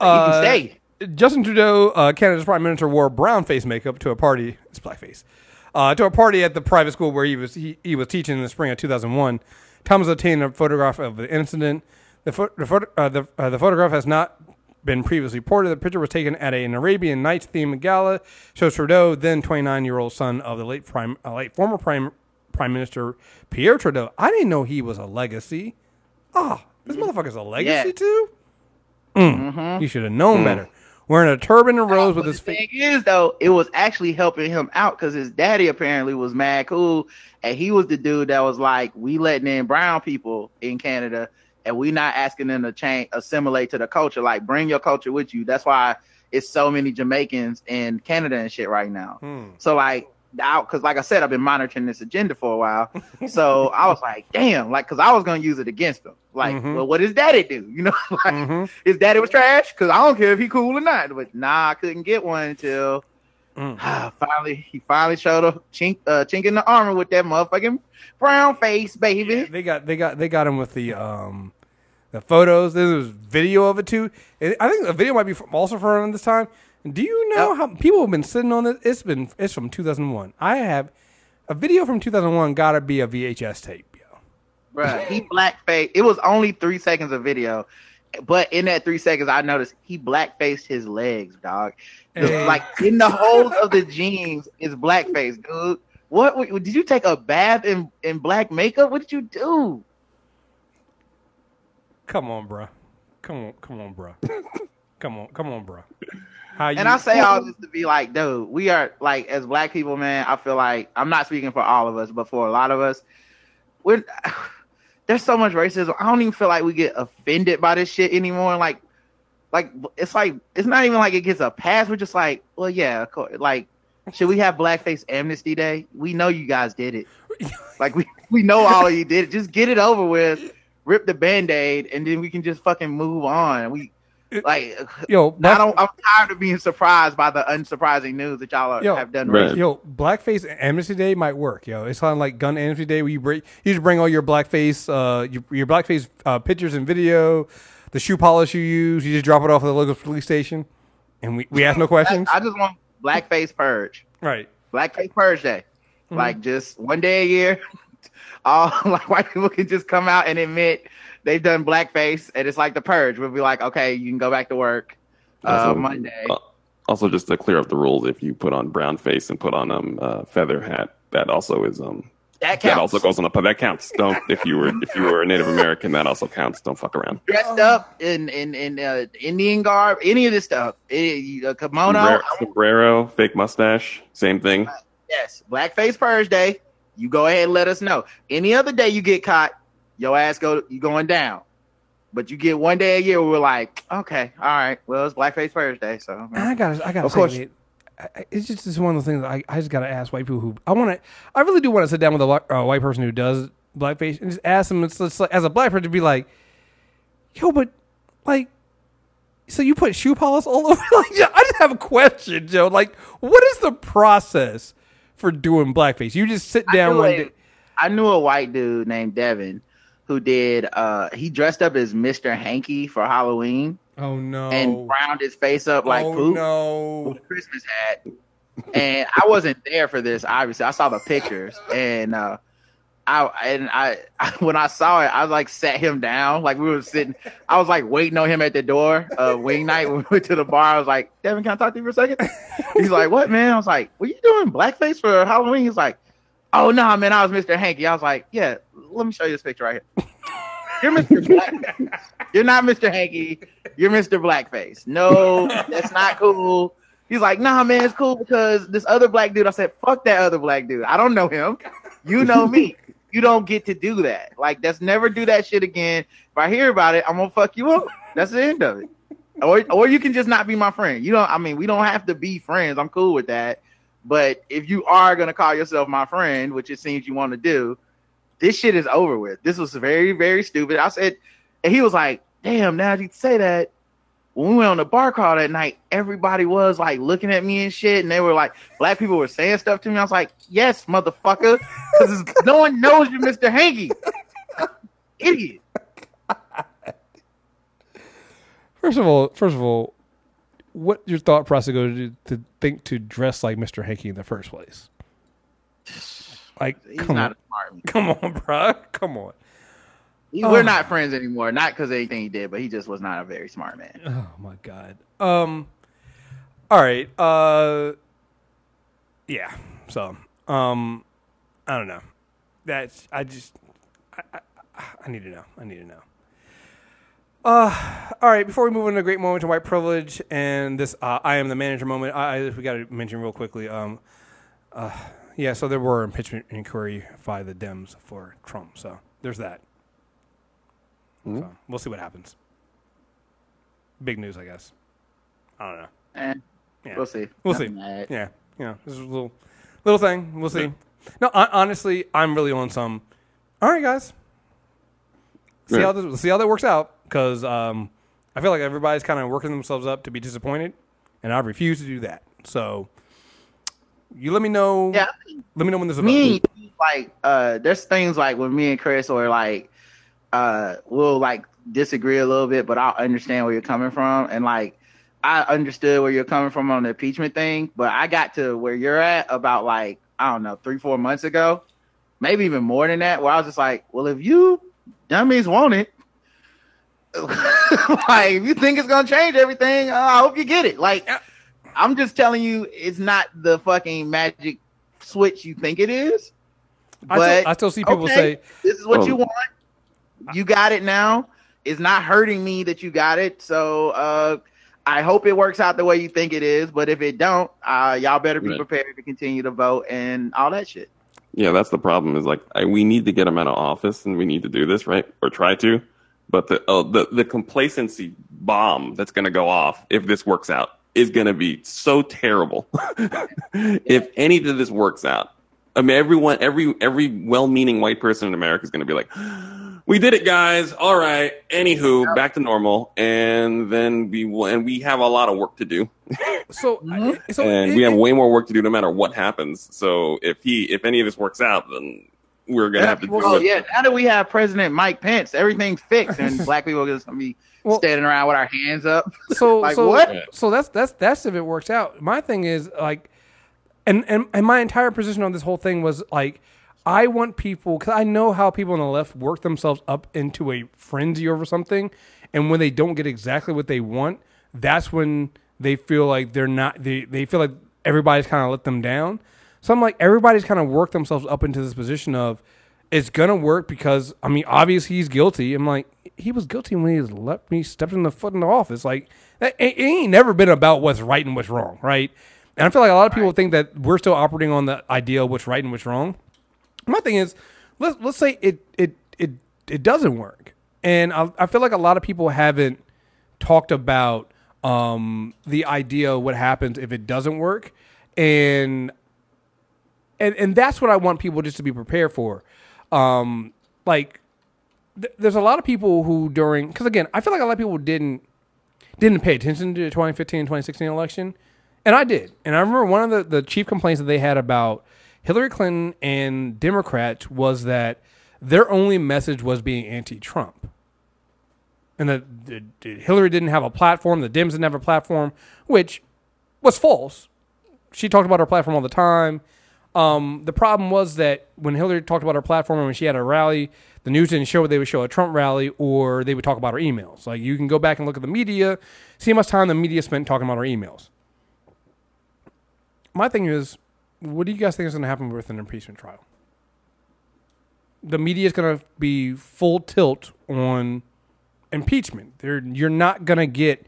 Uh, can stay. Justin Trudeau, uh, Canada's prime minister, wore brown face makeup to a party. It's blackface. Uh, to a party at the private school where he was he, he was teaching in the spring of 2001. Thomas obtained a photograph of the incident. The pho- the, photo- uh, the, uh, the photograph has not been previously reported. The picture was taken at an Arabian Nights themed gala. Shows Trudeau, then 29 year old son of the late prime uh, late former prime prime minister Pierre Trudeau. I didn't know he was a legacy. Oh, this motherfucker's a legacy Yeah. too. Mm. You should have known better. Wearing a turban and rose with his the face. thing is, though, it was actually helping him out because his daddy apparently was mad cool, and he was the dude that was like, "We letting in brown people in Canada, and we not asking them to change, assimilate to the culture. Like, bring your culture with you." That's why it's so many Jamaicans in Canada and shit right now. Hmm. So, like, out because, like I said, I've been monitoring this agenda for a while. so I was like, damn, like, because I was gonna use it against him. Like, Mhm. well, what does daddy do? You know, like Mhm. his daddy was trash because I don't care if he cool or not. But nah, I couldn't get one until Mm. finally he finally showed a chink, uh, chink in the armor with that motherfucking brown face, baby. They got they got they got him with the um the photos. There was video of it too. I think the video might be from, also from around this time. Do you know how people have been sitting on this? It's been it's from 2001. I have a video from 2001. Got to be a VHS tape. Bruh, he blackface. It was only three seconds of video, but in that three seconds, I noticed he blackfaced his legs, dog. The- Hey. Like in the holes of the jeans is blackface, dude. What what- did you take a bath in in black makeup? What did you do? Come on, bro. Come on, come on, bro. come on, come on, bro. How you? And I say all this to be like, dude, we are like as black people, man. I feel like I'm not speaking for all of us, but for a lot of us, we're there's so much racism. I don't even feel like we get offended by this shit anymore. Like, like it's like it's not even like it gets a pass. We're just like, well, yeah, of course. Like, should we have Blackface Amnesty Day? We know you guys did it. Like we we know all of you did it. Just get it over with. Rip the band aid, and then we can just fucking move on. We like Yo, I black- don't. I'm tired of being surprised by the unsurprising news that y'all are- Yo, have done. Right. Yo, blackface amnesty day might work. Yo, it's kind of like gun amnesty day where you bring you just bring all your blackface, uh, your, your blackface uh, pictures and video, the shoe polish you use. You just drop it off at the local police station, and we, we ask no questions. I, I just want blackface purge. right. Blackface purge day. Mm-hmm. Like just one day a year, all like white people can just come out and admit they've done blackface, and it's like the purge. We'll be like, okay, you can go back to work uh, Also- Monday. Uh, also, just to clear up the rules, if you put on brown face and put on um uh, feather hat, that also is um That that counts. also goes on the that counts. Don't if you were if you were a Native American, that also counts. Don't fuck around. Dressed up in in in uh, Indian garb, any of this stuff, Eh, a kimono. Sombrero, sombrero, fake mustache, same thing. Yes, Blackface Purge Day. You go ahead and let us know. Any other day you get caught, your ass go you going down. But you get one day a year where we're like, okay, all right, well it's Blackface Thursday, Day, so And I gotta, I gotta Of say, course. it, it's just it's one of the things I, I just gotta ask white people who I want to, I really do want to sit down with a whi- uh, white person who does blackface and just ask them. It's, it's like, as a black person to be like, yo, but like, so you put shoe polish all over? like, I just have a question, Joe. Like, what is the process for doing blackface? You just sit down one a- day. I knew a white dude named Devin who did uh he dressed up as Mr. Hanky for Halloween Oh no! and browned his face up like oh poop no! with a Christmas hat. And I wasn't there for this, obviously. I saw the pictures and uh I and I, I when I saw it, I like sat him down. Like we were sitting, I was like waiting on him at the door of wing night. When we went to the bar. I was like, Devin, can I talk to you for a second? He's like, What man? I was like, What you doing blackface for Halloween? He's like, Oh no, man, I was Mr. Hanky. I was like, Yeah, let me show you this picture right here. You're Mr. Blackface. You're not Mr. Hanky. You're Mr. Blackface. No, that's not cool. He's like, nah, man, it's cool because this other black dude. I said, fuck that other black dude. I don't know him. You know me. You don't get to do that. Like, that's never do that shit again. If I hear about it, I'm gonna fuck you up. That's the end of it. Or, or you can just not be my friend. You don't. I mean, we don't have to be friends. I'm cool with that. But if you are gonna call yourself my friend, which it seems you want to do, this shit is over with. This was very, very stupid. I said, and he was like, damn, now you say that. When we went on the bar crawl that night, everybody was like looking at me and shit, and they were like, black people were saying stuff to me. I was like, yes, motherfucker, because no one knows you're Mr. Hanky. Idiot. First of all, first of all, what your thought process go to to think to dress like Mr. Hanky in the first place? Like, He's come not on, a smart man. come on, bro, come on. He- Oh. We're not friends anymore. Not because of anything he did, but he just was not a very smart man. Oh my god. Um. All right. Uh. Yeah. So. Um. I don't know. That's. I just. I. I, I need to know. I need to know. Uh. All right. Before we move into a great moment of white privilege and this, uh, I am the manager moment. I, I we got to mention real quickly. Um. Uh. Yeah. So there were impeachment inquiry by the Dems for Trump. So there's that. So we'll see what happens. Big news, I guess. I don't know. Eh, Yeah. We'll see. We'll see. Nothing to add. Yeah, yeah. This is a little, little thing. We'll see. No, hon- honestly, I'm really on some. All right, guys. See Yeah. how this, see how that works out because um, I feel like everybody's kind of working themselves up to be disappointed, and I refuse to do that. So you let me know. Yeah. Let me know when there's a me like uh there's things like when me and Chris or like uh we'll like disagree a little bit, but I'll understand where you're coming from. And like I understood where you're coming from on the impeachment thing, but I got to where you're at about like, I don't know, three, four months ago, maybe even more than that, where I was just like, Well, if you dummies want it, like if you think it's gonna change everything, uh, I hope you get it. Like I'm just telling you, it's not the fucking magic switch you think it is. I But still, I still see people okay, say, this is what Oh. you want. You got it now. It's not hurting me that you got it. So uh I hope it works out the way you think it is. But if it don't, uh y'all better be Right. prepared to continue to vote and all that shit. Yeah, that's the problem. Is like I, we need to get him out of office, and we need to do this right or try to. But the uh, the the complacency bomb that's going to go off if this works out is going to be so terrible. if any of this works out, I mean, everyone, every every well-meaning white person in America is going to be like, "We did it, guys. All right. Anywho, back to normal." And then we will, and we have a lot of work to do so, mm-hmm. so and it- we have way more work to do no matter what happens. So if he if any of this works out, then we're gonna have to do Oh it. yeah, now that we have President Mike Pence, everything's fixed, and black people are just gonna be Well- standing around with our hands up. so Like, so what? so that's that's that's if it works out. My thing is like, and and and my entire position on this whole thing was like, I want people because I know how people on the left work themselves up into a frenzy over something, and when they don't get exactly what they want, that's when they feel like they're not they they feel like everybody's kind of let them down. So I'm like everybody's kind of worked themselves up into this position of it's gonna work because I mean obviously he's guilty. I'm like he was guilty when he left me stepped in the foot in the office. Like that, it, it ain't never been about what's right and what's wrong, right? And I feel like a lot of people think that we're still operating on the idea of what's right and what's wrong. My thing is, let's let's say it it it it doesn't work, and I, I feel like a lot of people haven't talked about um, the idea of what happens if it doesn't work, and and and that's what I want people just to be prepared for. Um, like, th- there's a lot of people who during because again, I feel like a lot of people didn't didn't pay attention to the 2015 and 2016 election, and I did. And I remember one of the the chief complaints that they had about Hillary Clinton and Democrats was that their only message was being anti-Trump and that that Hillary didn't have a platform, the Dems didn't have a platform, which was false. She talked about her platform all the time. Um, the problem was that when Hillary talked about her platform and when she had a rally, the news didn't show they would show a Trump rally or they would talk about her emails. Like you can go back and look at the media, see how much time the media spent talking about her emails. My thing is, what do you guys think is going to happen with an impeachment trial? The media is going to be full tilt on impeachment. They're, you're not going to get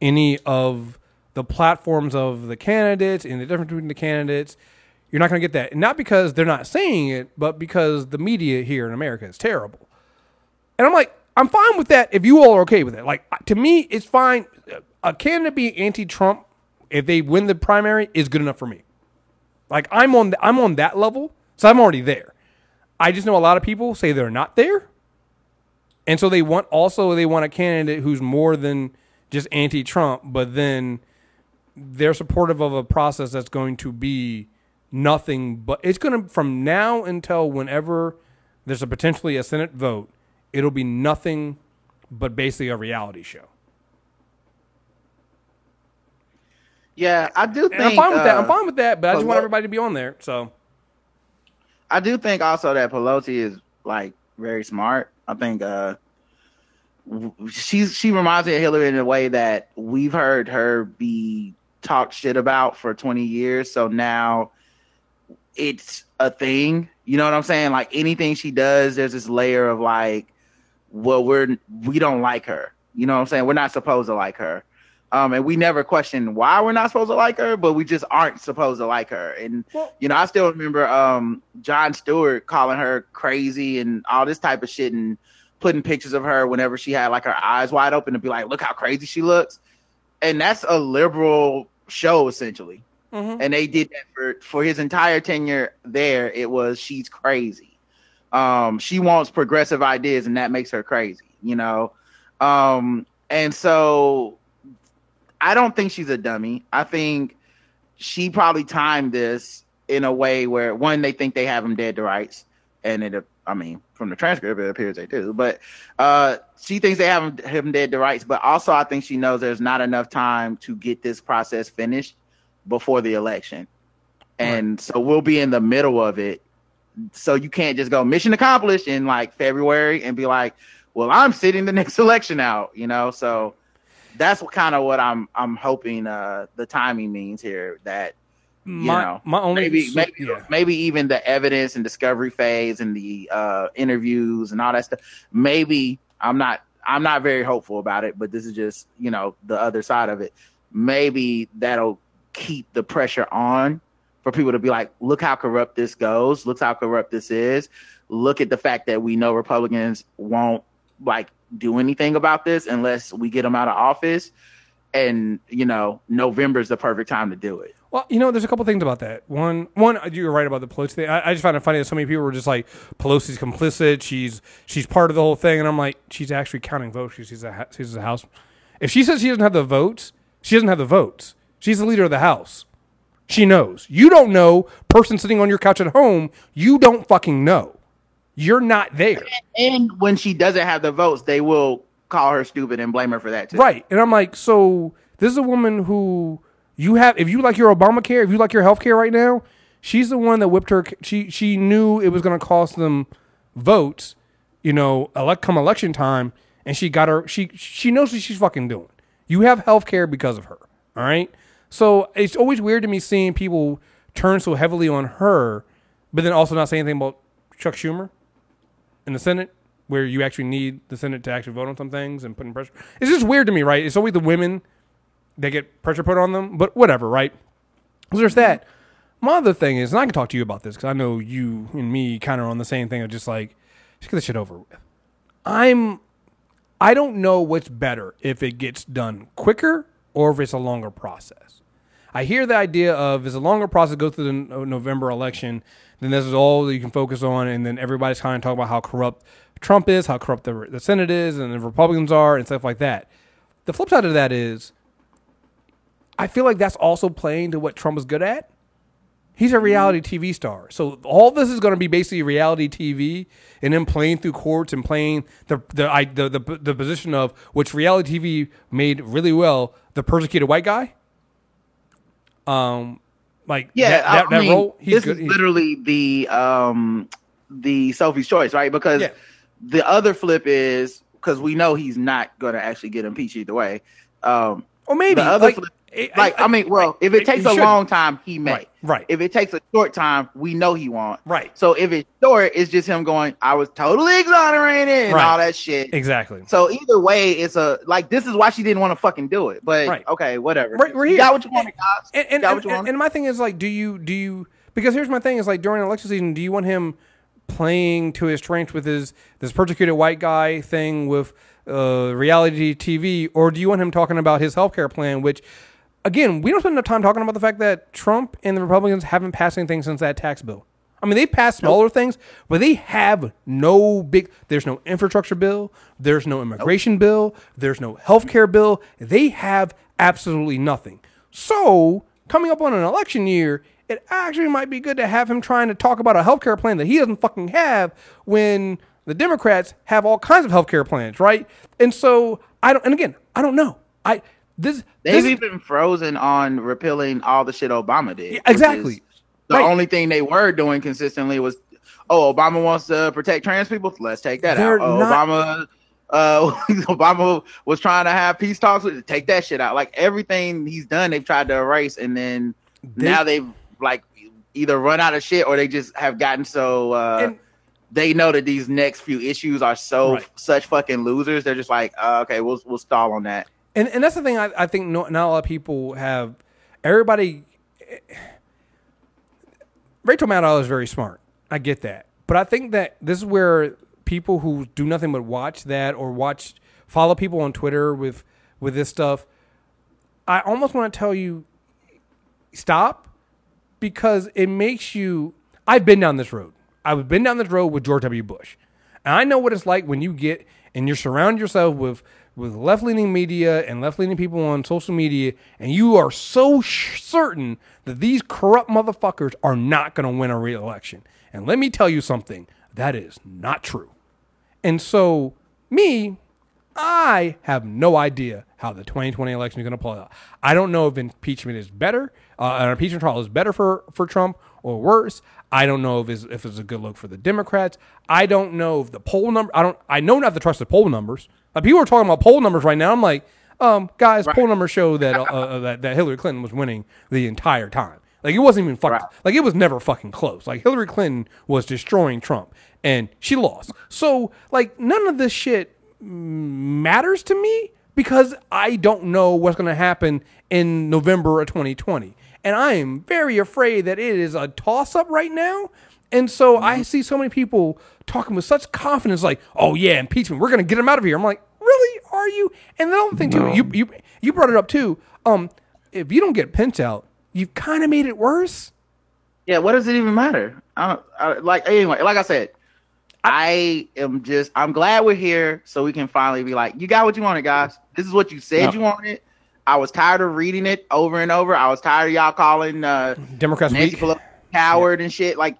any of the platforms of the candidates and the difference between the candidates. You're not going to get that. And not because they're not saying it, but because the media here in America is terrible. And I'm like, I'm fine with that if you all are okay with it. Like, to me, it's fine. A candidate being anti Trump, if they win the primary, is good enough for me. Like, I'm on, I'm on that level, so I'm already there. I just know a lot of people say they're not there. And so they want also they want a candidate who's more than just anti-Trump, but then they're supportive of a process that's going to be nothing but it's going to from now until whenever there's a potentially a Senate vote, it'll be nothing but basically a reality show. Yeah, I do think I'm fine with that. I'm uh, fine with that, but I just want everybody to be on there. So I do think also that Pelosi is like very smart. I think uh she's she reminds me of Hillary in a way that we've heard her be talked shit about for 20 years. So now it's a thing. You know what I'm saying? Like anything she does, there's this layer of like, well, we're we don't like her. You know what I'm saying? We're not supposed to like her. Um, and we never question why we're not supposed to like her, but we just aren't supposed to like her. And you know, I still remember um Jon Stewart calling her crazy and all this type of shit and putting pictures of her whenever she had like her eyes wide open to be like, look how crazy she looks. And that's a liberal show essentially. And they did that for for his entire tenure there. It was she's crazy. Um, she wants progressive ideas, and that makes her crazy. You know, um, and so I don't think she's a dummy. I think she probably timed this in a way where one, they think they have him dead to rights, and it, I mean, from the transcript, it appears they do. But uh, she thinks they have him dead to rights. But also, I think she knows there's not enough time to get this process finished before the election, and so we'll be in the middle of it. So you can't just go mission accomplished in like February and be like, "Well, I'm sitting the next election out," you know. So that's what kind of what I'm I'm hoping uh the timing means here that you My- know my only- maybe maybe yeah. maybe even the evidence and discovery phase and the uh interviews and all that stuff maybe I'm not I'm not very hopeful about it but this is just you know the other side of it maybe that'll keep the pressure on for people to be like look how corrupt this goes look how corrupt this is look at the fact that we know Republicans won't like do anything about this unless we get them out of office and you know November's the perfect time to do it Well, you know, there's a couple things about that. One, one, you're right about the Pelosi thing. I, I just find it funny that so many people were just like, Pelosi's complicit. She's she's part of the whole thing, and I'm like, she's actually counting votes. She's a she's a house. If she says she doesn't have the votes, she doesn't have the votes. She's the leader of the house. She knows. You don't know. Person sitting on your couch at home, you don't fucking know. You're not there. and when she doesn't have the votes they will call her stupid and blame her for that too Right. And I'm like, so this is a woman who you have if you like your Obamacare, if you like your health care right now, she's the one that whipped her she she knew it was gonna cost them votes, you know, elect come election time, and she got her she she knows what she's fucking doing. You have health care because of her. All right. So it's always weird to me seeing people turn so heavily on her, but then also not say anything about Chuck Schumer in the Senate, where you actually need the Senate to actually vote on some things and put in pressure. It's just weird to me, right? It's always the women that get pressure put on them, but whatever, right? So there's that. My other thing is, and I can talk to you about this because I know you and me kind of on the same thing of just like, just get this shit over with. I'm, I don't know what's better if it gets done quicker or if it's a longer process. I hear the idea of is a longer process go through the November election, then this is all that you can focus on, and then everybody's kind of talking about how corrupt Trump is, how corrupt the, the Senate is, and the Republicans are, and stuff like that. The flip side of that is, I feel like that's also playing to what Trump is good at. He's a reality mm-hmm. TV star, so all this is going to be basically reality TV, and then playing through courts and playing the the I, the, the the position of which reality TV made really well, the persecuted white guy. Um, like Yeah, that, that, that mean, role. He's this good. is literally the um the Sophie's choice, right? Because Yeah. the other flip is because we know he's not going to actually get impeached either way. Um, or maybe the other like, flip, I- like I- I, mean, well, if it takes a should. long time, he may. Right, right. If it takes a short time, we know he won't. Right. So if it's short, it's just him going, "I was totally exonerated" and Right. all that shit. exactly. So either way, it's a like this is why she didn't want to fucking do it. But Right. okay, whatever. Right, we're You got what you wanted, guys. And, and, got what you and, and my thing is like, do you do you? Because here's my thing: is like during election season, do you want him playing to his strengths with his this persecuted white guy thing with uh, reality TV, or do you want him talking about his healthcare plan? Which, again, we don't spend enough time talking about the fact that Trump and the Republicans haven't passed anything since that tax bill. I mean, they passed smaller things, but they have no big. There's no infrastructure bill. There's no immigration bill. There's no healthcare bill. They have absolutely nothing. So, coming up on an election year, it actually might be good to have him trying to talk about a healthcare plan that he doesn't fucking have when the Democrats have all kinds of healthcare plans, right? And so, I don't. And again, I don't know. I this They've this even frozen on repealing all the shit Obama did. which exactly. The Right. only thing they were doing consistently was, oh, Obama wants to protect trans people. Let's take that They're out. Oh, not- Obama, uh, Obama was trying to have peace talks. with Take that shit out. Like everything he's done, they've tried to erase, and then They- now they've like either run out of shit or they just have gotten so. Uh, And- they know that these next few issues are so Right. such fucking losers. They're just like, uh, okay, we'll we'll stall on that. And and that's the thing I, I think no, not a lot of people have. Everybody, Rachel Maddow is very smart. I get that, but I think that this is where people who do nothing but watch that or watch follow people on Twitter with with this stuff. I almost want to tell you, stop because it makes you. I've been down this road. I've been down this road with George W. Bush, and I know what it's like when you get and you surround yourself with with left leaning media and left leaning people on social media, and you are so sh- certain that these corrupt motherfuckers are not going to win a re-election. And let me tell you something, that is not true. And so, me, I have no idea how the 2020 election is going to play out. I don't know if impeachment is better, uh, an impeachment trial is better for, for Trump or worse. I don't know if it's, if it's a good look for the Democrats. I don't know if the poll number. I don't. I know not to trust the poll numbers. Like people are talking about poll numbers right now. I'm like, um, guys, poll numbers show that uh, uh, that that Hillary Clinton was winning the entire time. Like it wasn't even fucking. Like it was never fucking close. Like Hillary Clinton was destroying Trump, and she lost. So like none of this shit matters to me because I don't know what's going to happen in November of 2020. And I am very afraid that it is a toss up right now. And so I see so many people talking with such confidence, like, "Oh yeah, impeachment. We're going to get him out of here." I'm like, "Really? Are you?" And the other thing too, you you you brought it up too. Um, if you don't get Pence out, you've kind of made it worse. Yeah, what does it even matter? I don't, I, like anyway, like I said, I am just I'm glad we're here so we can finally be like, you got what you wanted, guys. This is what you said Yeah. you wanted. I was tired of reading it over and over. I was tired of y'all calling uh Democrats Nancy weak. Pelosi coward and shit. Like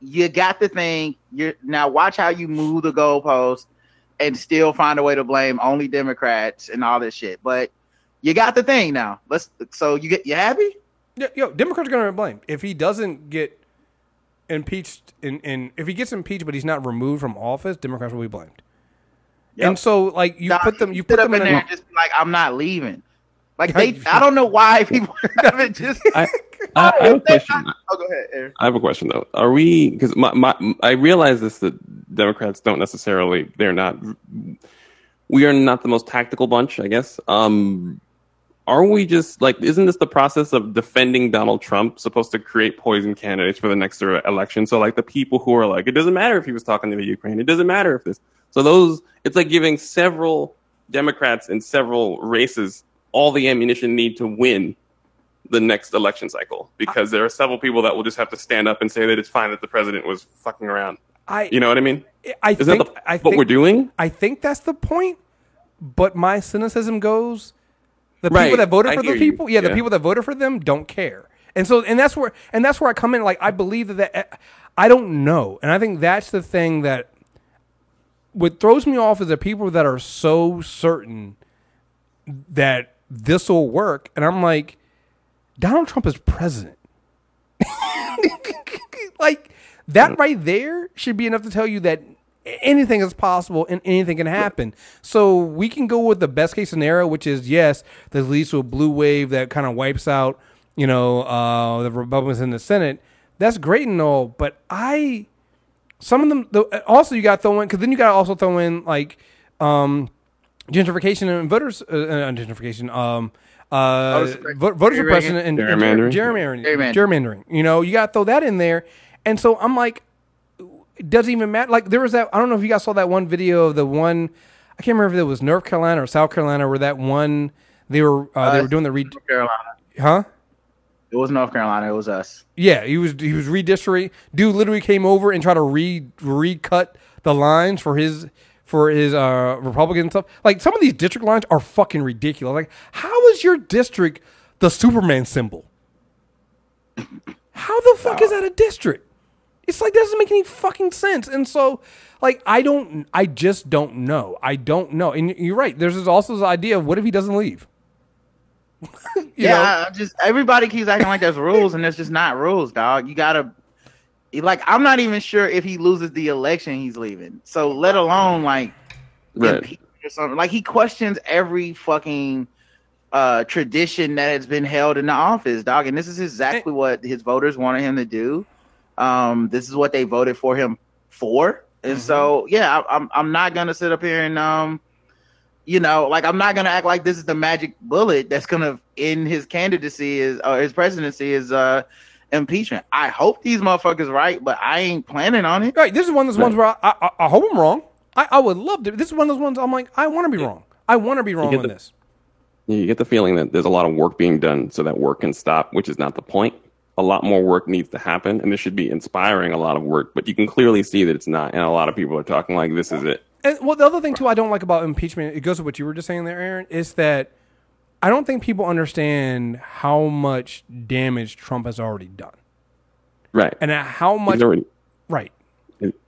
you got the thing. You now watch how you move the goalpost and still find a way to blame only Democrats and all this shit. But you got the thing now. Let's so you get you happy? Yeah, yo, Democrats are going to be blamed if he doesn't get impeached. In, in if he gets impeached, but he's not removed from office, Democrats will be blamed. Yep. And so, like you put them, you put them in in. there a- and just be like, I'm not leaving. Like they, I don't know why people haven't just. I, I, I have a question. Oh, go ahead, Aaron. I have a question though. Are we? Because my, my I realize this that Democrats don't necessarily. They're not. We are not the most tactical bunch, I guess. Um, are we just like? Isn't this the process of defending Donald Trump supposed to create poison candidates for the next election? So like the people who are like, it doesn't matter if he was talking to the Ukraine. It doesn't matter if this. So those, it's like giving several Democrats in several races all the ammunition need to win the next election cycle because there are several people that will just have to stand up and say that it's fine that the president was fucking around. I, You know what I mean? I Is think, that the, I what think, we're doing? I think that's the point. But my cynicism goes: the Right, people that voted I for the people, yeah, the people that voted for them don't care. And so, and that's where, and that's where I come in. Like, I believe that, that I don't know, and I think that's the thing that what throws me off is the people that are so certain that this will work, and I'm like, Donald Trump is president. like that right there should be enough to tell you that anything is possible and anything can happen. So we can go with the best case scenario, which is yes, this leads to a blue wave that kind of wipes out, you know, uh, the Republicans in the Senate. That's great and all, but I some of them the, also you got to throw in because then you got to also throw in like um, gentrification and voters uh, uh, gentrification um uh Voter suppression. vo- voter suppression and, and Gerrymandering. gerrymandering Gerrymandering. gerrymandering you know you got to throw that in there and so I'm like it doesn't even matter like there was that I don't know if you guys saw that one video of the one I can't remember if it was North Carolina or South Carolina where that one they were uh, they were doing the re North Carolina. huh It was North Carolina. It was us. yeah, he was he was redistricting. Dude literally came over and tried to re recut the lines for his for his uh Republican stuff. Like some of these district lines are fucking ridiculous. Like, how is your district the Superman symbol? How the fuck is that a district? It's like that doesn't make any fucking sense. And so, like, I don't, I just don't know. I don't know. And you're right. There's also this idea of what if he doesn't leave? You yeah, know? Just everybody keeps acting like there's rules, and there's just not rules, dog. You gotta like. I'm not even sure if he loses the election, he's leaving. So let alone like Right. or something. Like he questions every fucking uh tradition that has been held in the office, dog. And this is exactly what his voters wanted him to do. Um, this is what they voted for him for. And so, yeah, I, I'm I'm not gonna sit up here and um, you know, like I'm not gonna act like this is the magic bullet that's gonna end his candidacy is or his presidency is uh impeachment. I hope these motherfuckers right, but I ain't planning on it. Right. This is one of those ones where I, I, I hope I'm wrong. I, I would love to. This is one of those ones I'm like, I want to be wrong. I want to be wrong get on the- this. You get the feeling that there's a lot of work being done so that work can stop, which is not the point. A lot more work needs to happen, and this should be inspiring a lot of work. But you can clearly see that it's not, and a lot of people are talking like this is it. And well, the other thing too, I don't like about impeachment. It goes with what you were just saying there, Aaron. Is that I don't think people understand how much damage Trump has already done, Right. and how much. He's already right.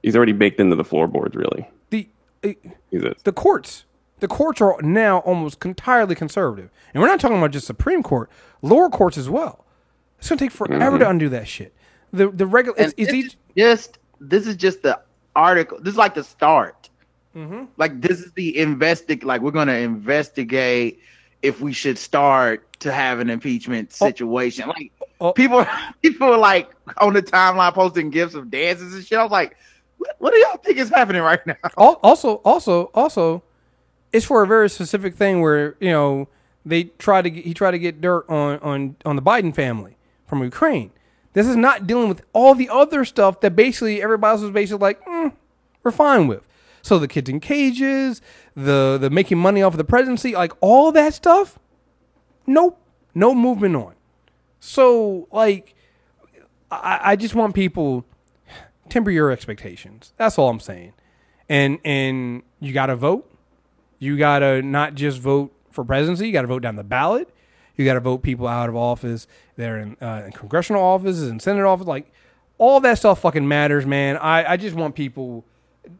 he's already baked into the floorboards. Really, The uh, it, the courts. The courts are now almost entirely conservative, and we're not talking about just Supreme Court, lower courts as well. It's gonna take forever to mm-hmm. undo that shit. The the regular And it's, it's each, just this is just the article. This is like the start. Mm-hmm. Like this is the investig. Like we're gonna investigate if we should start to have an impeachment situation. Like Oh. people, people are like on the timeline posting gifs of dances and shit. I was like, what, what do y'all think is happening right now? Also also also it's for a very specific thing where you know they try to get, he tried to get dirt on on on the Biden family from Ukraine. This is not dealing with all the other stuff that basically everybody else was basically like mm, we're fine with. So the kids in cages, the the making money off of the presidency, like all that stuff. Nope, no movement on. So like, I, I just want people temper your expectations. That's all I'm saying. And and you got to vote. You got to not just vote for presidency. You got to vote down the ballot. You got to vote people out of office. They're in, uh, in congressional offices and senate office. Like all that stuff fucking matters, man. I, I just want people.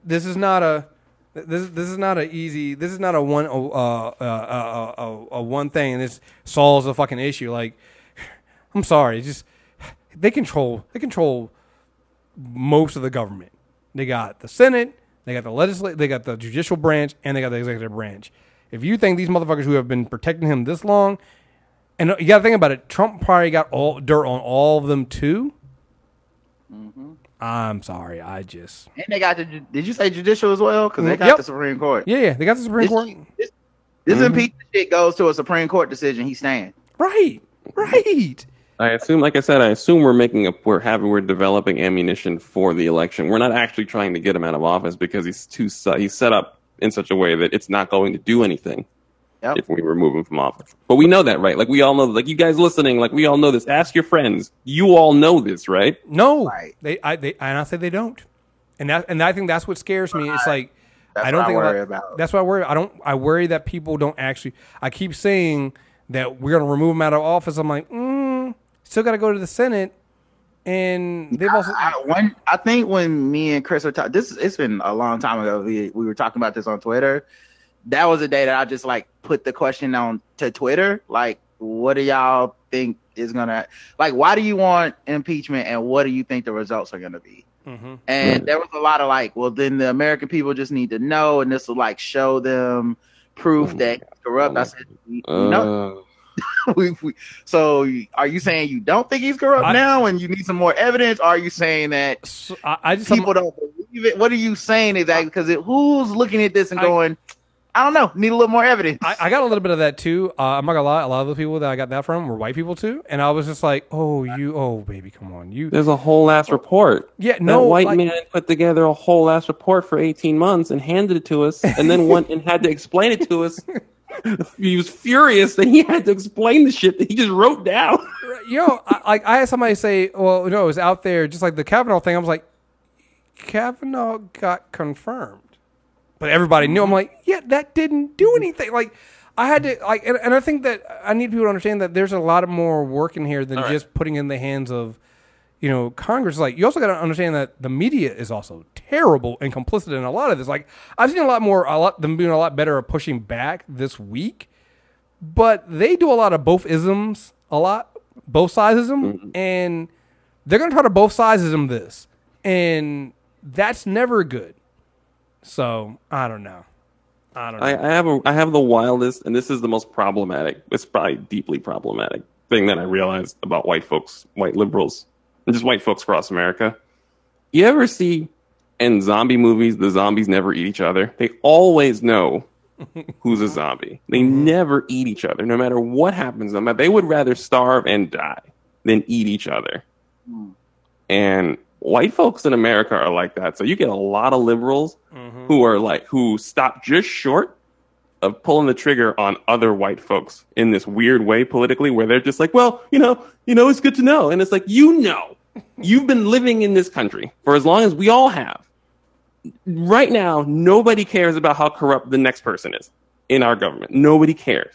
This is not a. This this is not a easy. This is not a one uh uh uh, uh, uh, one thing. and This solves a fucking issue. Like I'm sorry, just they control they control most of the government. They got the Senate, they got the legislative, they got the judicial branch, and they got the executive branch. If you think these motherfuckers who have been protecting him this long, and you got to think about it, Trump probably got all dirt on all of them too. I'm sorry, I just And they got the. Did you say judicial as well? Because they mm, got Yep. the Supreme Court. yeah, yeah, they got the Supreme This, Court. this, this mm-hmm. impeachment shit goes to a Supreme Court decision. He's staying. Right, right. I assume, like I said, I assume we're making a we're having we're developing ammunition for the election. We're not actually trying to get him out of office because he's too he's set up in such a way that it's not going to do anything Yep. if we remove him from office. But we know that, right? Like we all know, like you guys listening, like we all know this. Ask your friends. You all know this, right? No, Right. they, I, they, and I say they don't, and that, and I think that's what scares me. It's like That's I don't what I think worry about, about. That's what I worry. I don't. I worry that people don't actually. I keep saying that we're gonna remove them out of office. I'm like, mm, still got to go to the Senate, and they've also. I, one, I think when me and Chris were talking, this it's been a long time ago. We we were talking about this on Twitter. That was a day that I just like put the question on to Twitter. Like, what do y'all think is gonna like? Why do you want impeachment, and what do you think the results are gonna be? Mhm. And there was a lot of like, well, then the American people just need to know, and this will like show them proof that he's corrupt. I said, no, Uh, we, we, so are you saying you don't think he's corrupt I- now and you need some more evidence? Or are you saying that So I, I just people don't believe it? What are you saying exactly? Because who's looking at this and I- going, I don't know, need a little more evidence. I, I got a little bit of that too. Uh, I'm not gonna lie. A lot of the people that I got that from were white people too, and I was just like, "Oh, you, oh, baby, come on, you." there's a whole ass report. Yeah, that no, white like- man put together a whole ass report for 18 months and handed it to us, and then went and had to explain it to us. He was furious that he had to explain the shit that he just wrote down. you know, I, like I had somebody say, "Well, no, it was out there," just like the Kavanaugh thing. I was like, Kavanaugh got confirmed, but everybody knew. I'm mm-hmm. like, yeah, that didn't do mm-hmm. anything. Like, I had to like, and, and I think that I need people to understand that there's a lot of more work in here than just putting in the hands of, you know, Congress. Like, you also got to understand that the media is also terrible and complicit in a lot of this. Like, I've seen a lot more, a lot them being a lot better at pushing back this week but they do a lot of both isms a lot both sidesism mm-hmm. and they're gonna try to both sidesism this and that's never good so i don't know i don't know I, I have a I have the wildest, and this is the most problematic. It's probably deeply problematic thing that I realized about white folks, white liberals, and just white folks across America. You ever see in zombie movies the zombies never eat each other? They always know who's a zombie. They mm-hmm. never eat each other, no matter what happens to them. They would rather starve and die than eat each other. Hmm. And white folks in America are like that. So you get a lot of liberals mm-hmm. who are like who stop just short of pulling the trigger on other white folks in this weird way politically, where they're just like, well, you know, you know, it's good to know, and it's like, you know, you've been living in this country for as long as we all have. Right now, nobody cares about how corrupt the next person is in our government. Nobody cares.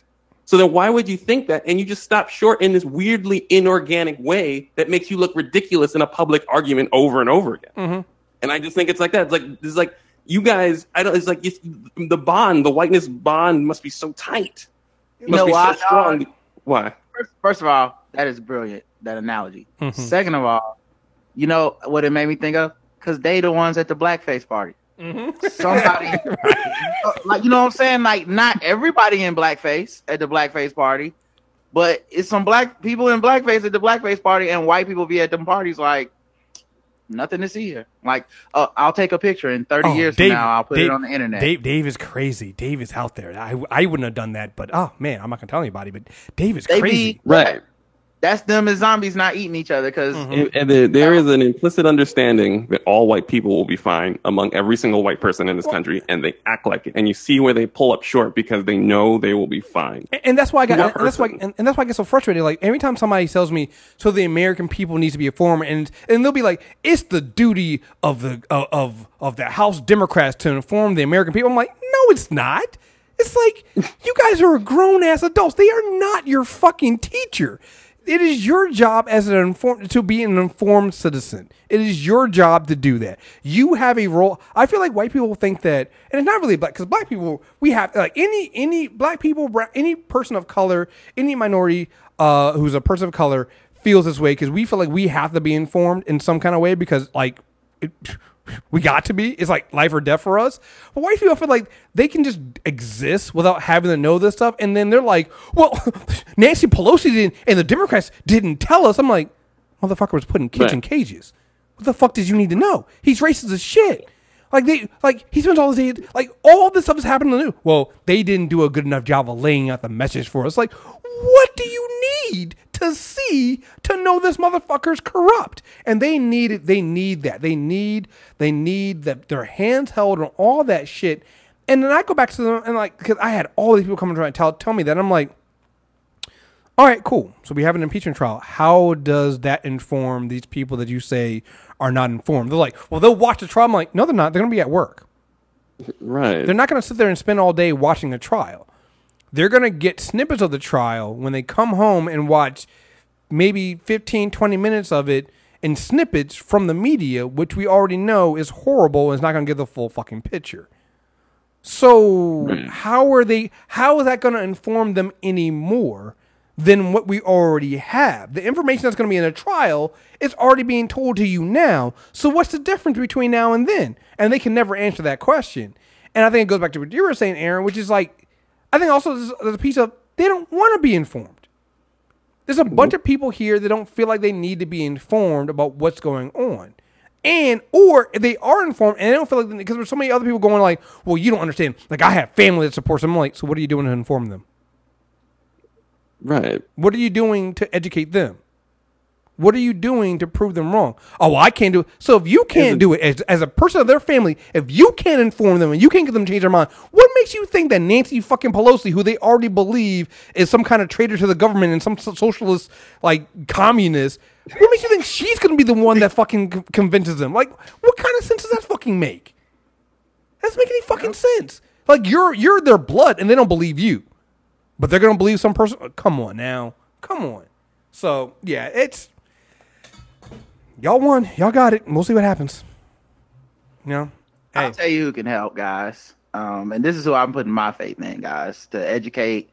So then why would you think that? And you just stop short in this weirdly inorganic way that makes you look ridiculous in a public argument over and over again. And I just think it's like that. It's like this is like you guys. I don't. It's like it's, the bond, the whiteness bond, must be so tight. It Must know be why, so strong. Why? First, first of all, that is brilliant. That analogy. Mm-hmm. Second of all, you know what it made me think of? Because they the ones at the blackface party. Mm-hmm. Somebody, uh, like you know what I'm saying? Like not everybody in blackface at the blackface party, but it's some black people in blackface at the blackface party, and white people be at them parties. Like nothing to see here. Like uh, I'll take a picture in 30 Oh, years Dave- from now. I'll put Dave- it on the internet. Dave, Dave is crazy. Dave is out there. I, I wouldn't have done that, but oh man, I'm not gonna tell anybody. But Dave is They crazy. be Right. That's them as zombies not eating each other because mm-hmm. And, and there, there is an implicit understanding that all white people will be fine among every single white person in this country, and they act like it. And you see where they pull up short because they know they will be fine. And- And that's why I got. And that's why. And, and that's why I get so frustrated. Like every time somebody tells me, "So the American people needs to be informed," and and they'll be like, "It's the duty of the of of, of the House Democrats to inform the American people." I'm like, "No, it's not. It's like you guys are grown ass adults. They are not your fucking teacher." It is your job as an informed to be an informed citizen. It is your job to do that. You have a role. I feel like white people think that, and it's not really black because black people we have like any any black people, any person of color, any minority uh, who's a person of color feels this way because we feel like we have to be informed in some kind of way because like it, we got to be. It's like life or death for us. But white people feel like they can just exist without having to know this stuff, and then they're like, "Well, Nancy Pelosi didn't, and the Democrats didn't tell us." I'm like, "Motherfucker was putting kids Right. in cages. What the fuck did you need to know? He's racist as shit." Like they, like he spends all this, like all this stuff is happening to the news. Well, they didn't do a good enough job of laying out the message for us. Like, what do you need to see to know this motherfucker's corrupt? And they need it. They need that. They need. They need that. Their hands held on all that shit. And then I go back to them and like, because I had all these people coming trying to tell tell me that I'm like, all right, cool. So we have an impeachment trial. How does that inform these people that you say are not informed? They're like, well, they'll watch the trial. I'm like, no, they're not. They're going to be at work. Right. They're not going to sit there and spend all day watching a trial. They're going to get snippets of the trial when they come home and watch maybe 15, 20 minutes of it and snippets from the media, which we already know is horrible and is not going to give the full fucking picture. So how are they? How is that going to inform them anymore than what we already have? The information that's going to be in a trial is already being told to you now. So what's the difference between now and then? And they can never answer that question. And I think it goes back to what you were saying, Aaron, which is like, I think also there's, a piece of they don't want to be informed. There's a mm-hmm. bunch of people here that don't feel like they need to be informed about what's going on. And or if they are informed and they don't feel like because there's so many other people going like, well, you don't understand. Like I have family that supports them. I'm like, so what are you doing to inform them? Right. What are you doing to educate them? What are you doing to prove them wrong? Oh, I can't do it. So if you can't do it as, as a person of their family, if you can't inform them and you can't get them to change their mind, what makes you think that Nancy fucking Pelosi, who they already believe is some kind of traitor to the government and some so- socialist like communist, what makes you think she's going to be the one that fucking c- convinces them? Like, what kind of sense does that fucking make? That doesn't make any fucking sense. Like you're you're their blood and they don't believe you but they're gonna believe some person. Come on now, come on. So yeah, it's y'all won, y'all got it. We'll see what happens. You know, hey, I'll tell you who can help, guys. Um, and this is who I'm putting my faith in, guys, to educate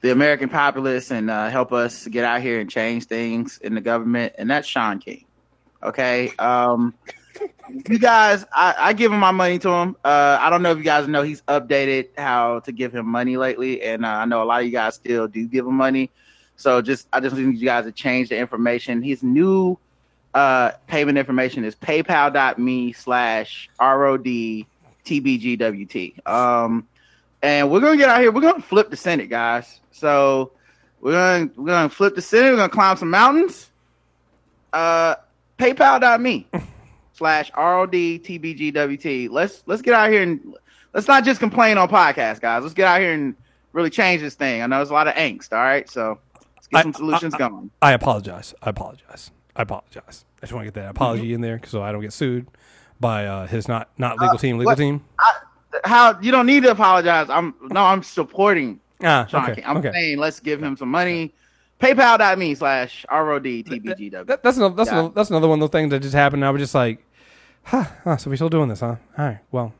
the American populace and uh, help us get out here and change things in the government. And that's Shaun King. Okay. Um, you guys, I, I give him my money to him. Uh, I don't know if you guys know he's updated how to give him money lately, and uh, I know a lot of you guys still do give him money. So just I just need you guys to change the information. His new uh, payment information is paypal.me slash ROD TBGWT. Um, and we're gonna get out here. We're gonna flip the Senate, guys. So we're gonna we're gonna flip the Senate. We're gonna climb some mountains. Uh, PayPal.me slash ROD TBGWT. Let's let's get out here and let's not just complain on podcast, guys. Let's get out here and really change this thing. I know there's a lot of angst. All right, so let's get I- some solutions I- I- going. I apologize. I apologize. I apologize. I just want to get that apology in there so I don't get sued by uh, his not not legal team. Legal what- team. How you don't need to apologize. I'm no, I'm supporting Ah, Shaun okay. King. I'm okay. saying let's give him some money. PayPal.me slash RODTBGW. That, that's another, that's, Yeah. another, that's another one of those things that just happened. I was just like, huh, huh, so we're still doing this, huh? All right, well,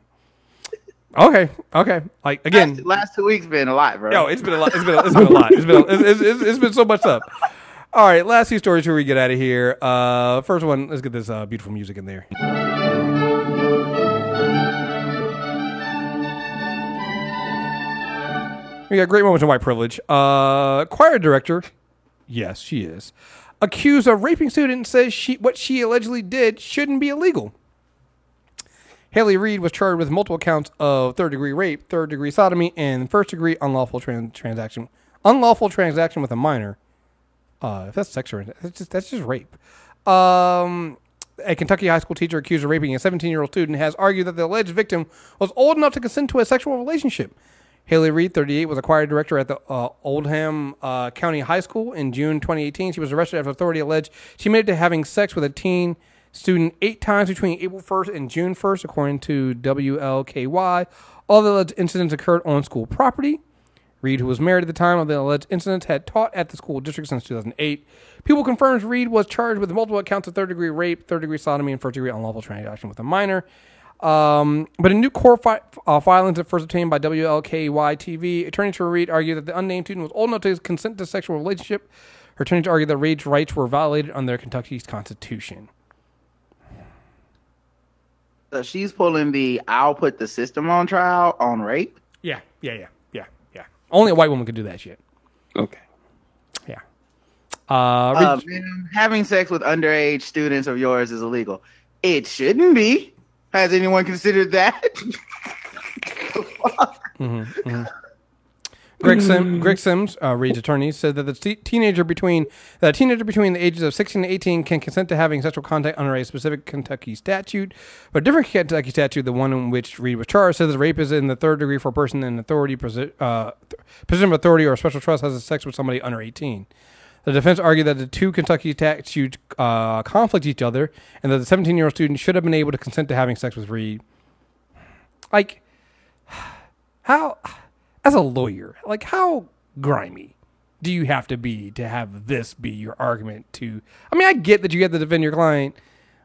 okay, okay. Like again, last, last two weeks been a lot, bro. yo, it's been a lot. It's been a, it's been a lot. It's been a, it's, it's, it's, been so much stuff. All right, last few stories before we get out of here. Uh, first one, let's get this uh, beautiful music in there. We got great moments of white privilege. Uh, choir director, yes, she is, accused of raping student says she what she allegedly did shouldn't be illegal. Haley Reed was charged with multiple counts of third degree rape, third degree sodomy, and first degree unlawful tran- transaction, unlawful transaction with a minor. Uh, if that's sex or that's just that's just rape. Um, a Kentucky high school teacher accused of raping a 17 year old student has argued that the alleged victim was old enough to consent to a sexual relationship. Haley Reed, 38, was a choir director at the uh, Oldham uh, County High School in June 2018. She was arrested after authority alleged she admitted to having sex with a teen student eight times between April 1st and June 1st, according to WLKY. All the alleged incidents occurred on school property. Reed, who was married at the time of the alleged incidents, had taught at the school district since 2008. People confirms Reed was charged with multiple counts of third degree rape, third degree sodomy, and first degree unlawful transaction with a minor. Um, but in new court fi- uh, filings that first obtained by WLKY TV, attorneys for Reed argued that the unnamed student was old enough to consent to sexual relationship. Her attorneys argued that Reed's rights were violated under Kentucky's constitution. So she's pulling the I'll put the system on trial on rape. Yeah, yeah, yeah, yeah, yeah. Only a white woman could do that shit. Okay. Yeah. Uh, Reed- Uh, man, having sex with underage students of yours is illegal. It shouldn't be. Has anyone considered that? Greg, Sim, Greg Sims, uh, Reed's attorney, said that the te- teenager between that a teenager between the ages of 16 and 18 can consent to having sexual contact under a specific Kentucky statute, but a different Kentucky statute, the one in which Reed was charged, says that rape is in the third degree for a person in authority uh, position of authority or special trust has sex with somebody under 18. The defense argued that the two Kentucky statutes uh, conflict each other, and that the 17 year old student should have been able to consent to having sex with Reed. Like, how as a lawyer like how grimy do you have to be to have this be your argument to i mean i get that you have to defend your client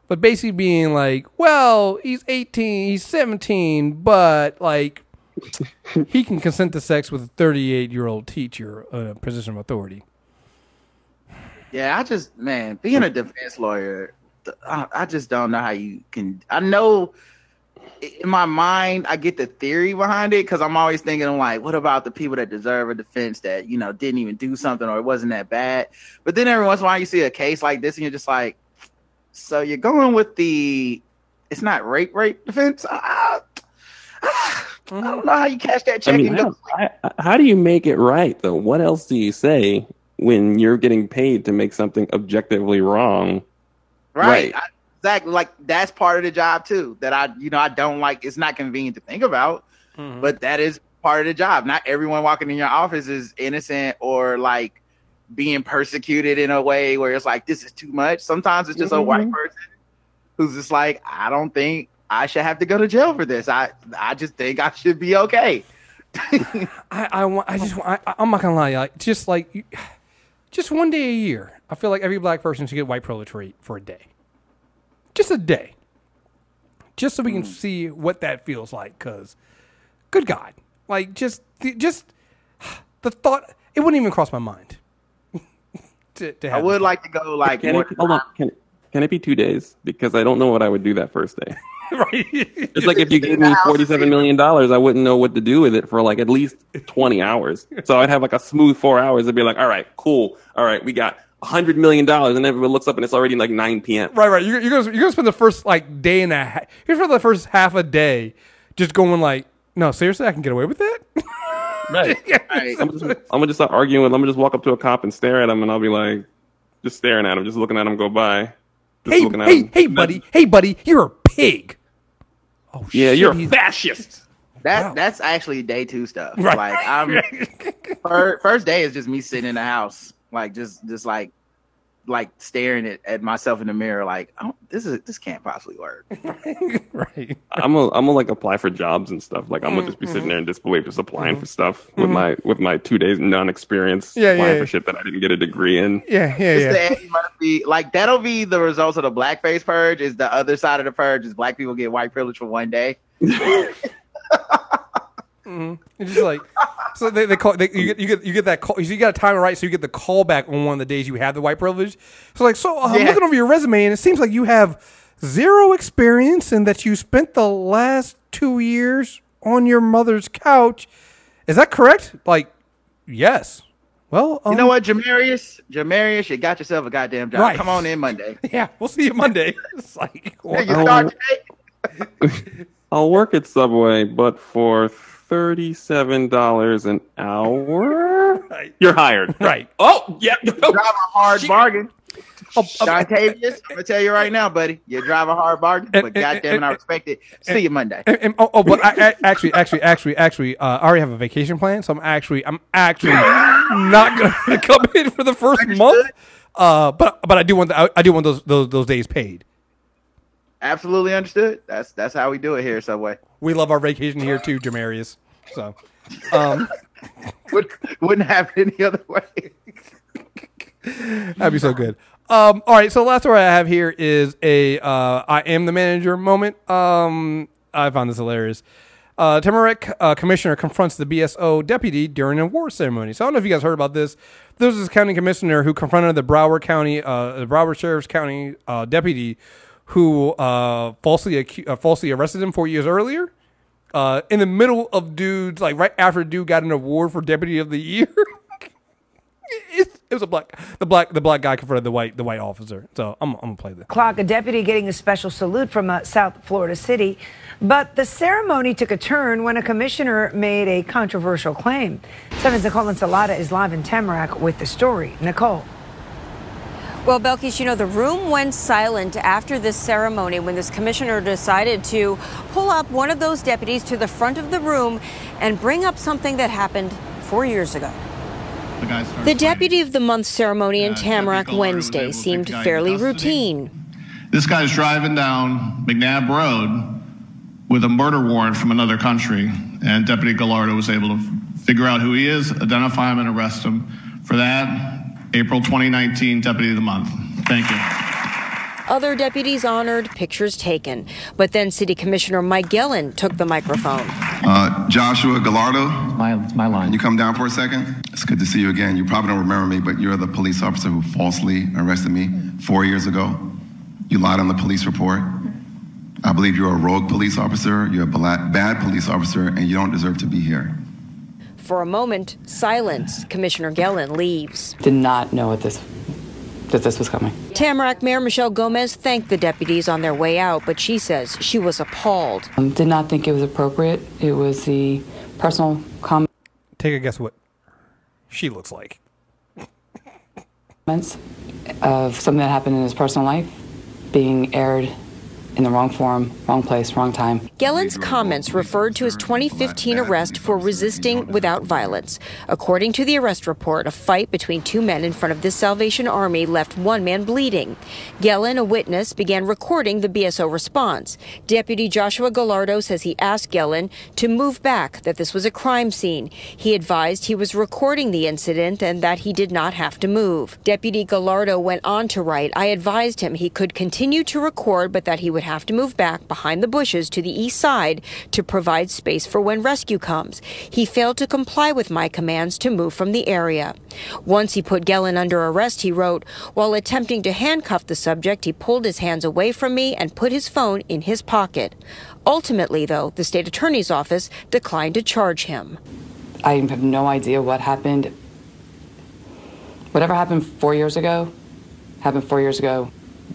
but basically being like well he's 18 he's 17 but like he can consent to sex with a 38 year old teacher in a position of authority Yeah, I just man, being a defense lawyer, I, I just don't know how you can. I know in my mind, I get the theory behind it because I'm always thinking, I'm like, what about the people that deserve a defense that you know didn't even do something or it wasn't that bad? But then every once in a while, you see a case like this, and you're just like, so you're going with the it's not rape, rape defense. Ah, I don't know how you catch that check I mean, and how. I- how do you make it right though? What else do you say when you're getting paid to make something objectively wrong? Right. Right. I, exactly. Like that's part of the job too. That I, you know, I don't like. It's not convenient to think about, mm-hmm. but that is part of the job. Not everyone walking in your office is innocent or like being persecuted in a way where it's like this is too much. Sometimes it's just a white mm-hmm. person who's just like, I don't think I should have to go to jail for this. I, I just think I should be okay. I, I want. I just. I, I'm not gonna lie. Like, just like, you- just one day a year, I feel like every black person should get white privilege for, for a day, just a day, just so we can hmm. see what that feels like. Cause, good God, like just, just the thought. It wouldn't even cross my mind. to, to I would like to go like Can it, hold on. Can, can it be two days? Because I don't know what I would do that first day. right. It's like if you gave me forty-seven million dollars, I wouldn't know what to do with it for like at least twenty hours. So I'd have like a smooth four hours. I'd be like, all right, cool. All right, we got hundred million dollars, and everyone looks up and it's already like nine p.m. Right, right. You're, you're gonna you're gonna spend the first like day and a half. You're gonna spend the first half a day just going like, no, seriously, I can get away with that. Right. Right. I'm, just, I'm gonna just start arguing with. I'm gonna just walk up to a cop and stare at him, and I'll be like, just staring at him, just looking at him go by. Just hey, looking at hey, him. hey, buddy, hey, buddy, you're a pig. Oh Yeah, shit, you're a fascist. That Wow. that's actually day two stuff. Right. Like I'm fir- first day is just me sitting in the house, like just just like like staring at, at myself in the mirror, like I this is this can't possibly work. right. I'm gonna I'm gonna like apply for jobs and stuff. Like I'm gonna just be sitting mm-hmm. there in disbelief, just applying mm-hmm. for stuff with mm-hmm. my with my two days non experience, Yeah, applying yeah. for shit that I didn't get a degree in. Yeah, yeah, It's yeah. the Eddie Murphy, like that'll be the results of the blackface purge. Is the other side of the purge is black people get white privilege for one day. It's just like so they, they call they, you get you get you get that call you got to time it right so you get the call back on one of the days you have the white privilege. So like so uh, I'm Yeah. looking over your resume and it seems like you have zero experience and that you spent the last two years on your mother's couch. Is that correct? Like yes. Well, um, You know what, Jamarius? Jamarius, you got yourself a goddamn job. Right. Come on in Monday. Yeah, we'll see you Monday. It's like Yeah, you start today. I'll work at Subway, but for thirty seven dollars an hour, Right. you're hired. right. Oh yeah. drive a hard bargain. Oh, oh, Dontavius, I'm gonna tell you right now, buddy. You drive a hard bargain, And- but and- goddamn it, I respect it. See you Monday. And, and- oh, oh, but I, I actually, actually, actually, actually, uh, I already have a vacation plan, so I'm actually, I'm actually not gonna come in for the first month. Uh, but but I do want the, I, I do want those those those days paid. Absolutely understood. That's that's how we do it here, Subway. We love our vacation here too, Jamarius. So, um, Would, wouldn't happen any other way. that'd be so good. Um, all right, so the last story I have here is a uh, I am the manager moment. Um, I found this hilarious. Uh, Tamarac uh, commissioner confronts the BSO deputy during a war ceremony. So I don't know if you guys heard about this. There was this county commissioner who confronted the Broward County, uh, the Broward Sheriff's County uh, deputy, who uh, falsely acu- uh, falsely arrested him four years earlier. Uh, in the middle of dudes, like right after dude got an award for deputy of the year. it, it was a black, the black, the black guy confronted the white, the white officer. So I'm, I'm gonna play this. Clock, a deputy getting a special salute from uh, South Florida City. But the ceremony took a turn when a commissioner made a controversial claim. Seven's Nicole Ensalada is live in Tamarac with the story. Nicole. Well, Belkys, you know, the room went silent after this ceremony when this commissioner decided to pull up one of those deputies to the front of the room and bring up something that happened four years ago. The Deputy of the Month ceremony in Tamarac Wednesday seemed fairly routine. This guy's driving down McNab Road with a murder warrant from another country, and Deputy Gallardo was able to figure out who he is, identify him, and arrest him. For that, April 2019 Deputy of the Month. Thank you. Other deputies honored, pictures taken. But then City Commissioner Mike Gelin took the microphone. Uh, Joshua Gallardo. My, my line. Can you come down for a second? It's good to see you again. You probably don't remember me, but you're the police officer who falsely arrested me four years ago. You lied on the police report. I believe you're a rogue police officer, you're a bla- bad police officer, and you don't deserve to be here. For a moment, silence. Commissioner Gelin leaves. Did not know what this that this was coming. Tamarac Mayor Michelle Gomez thanked the deputies on their way out, but she says she was appalled. Um, did not think it was appropriate. It was the personal comment. Take a guess what she looks like. Comments of something that happened in his personal life being aired in the wrong form, wrong place, wrong time. Gelin's comments referred to his 2015 arrest for resisting without violence. According to the arrest report, a fight between two men in front of the Salvation Army left one man bleeding. Gelin, a witness, began recording the BSO response. Deputy Joshua Gallardo says he asked Gelin to move back, that this was a crime scene. He advised he was recording the incident and that he did not have to move. Deputy Gallardo went on to write, I advised him he could continue to record, but that he would have to move back behind the bushes to the east side to provide space for when rescue comes. He failed to comply with my commands to move from the area. Once he put Gelin under arrest, he wrote, While attempting to handcuff the subject, he pulled his hands away from me and put his phone in his pocket. Ultimately, though, the state attorney's office declined to charge him. I have no idea what happened. Whatever happened four years ago, happened four years ago.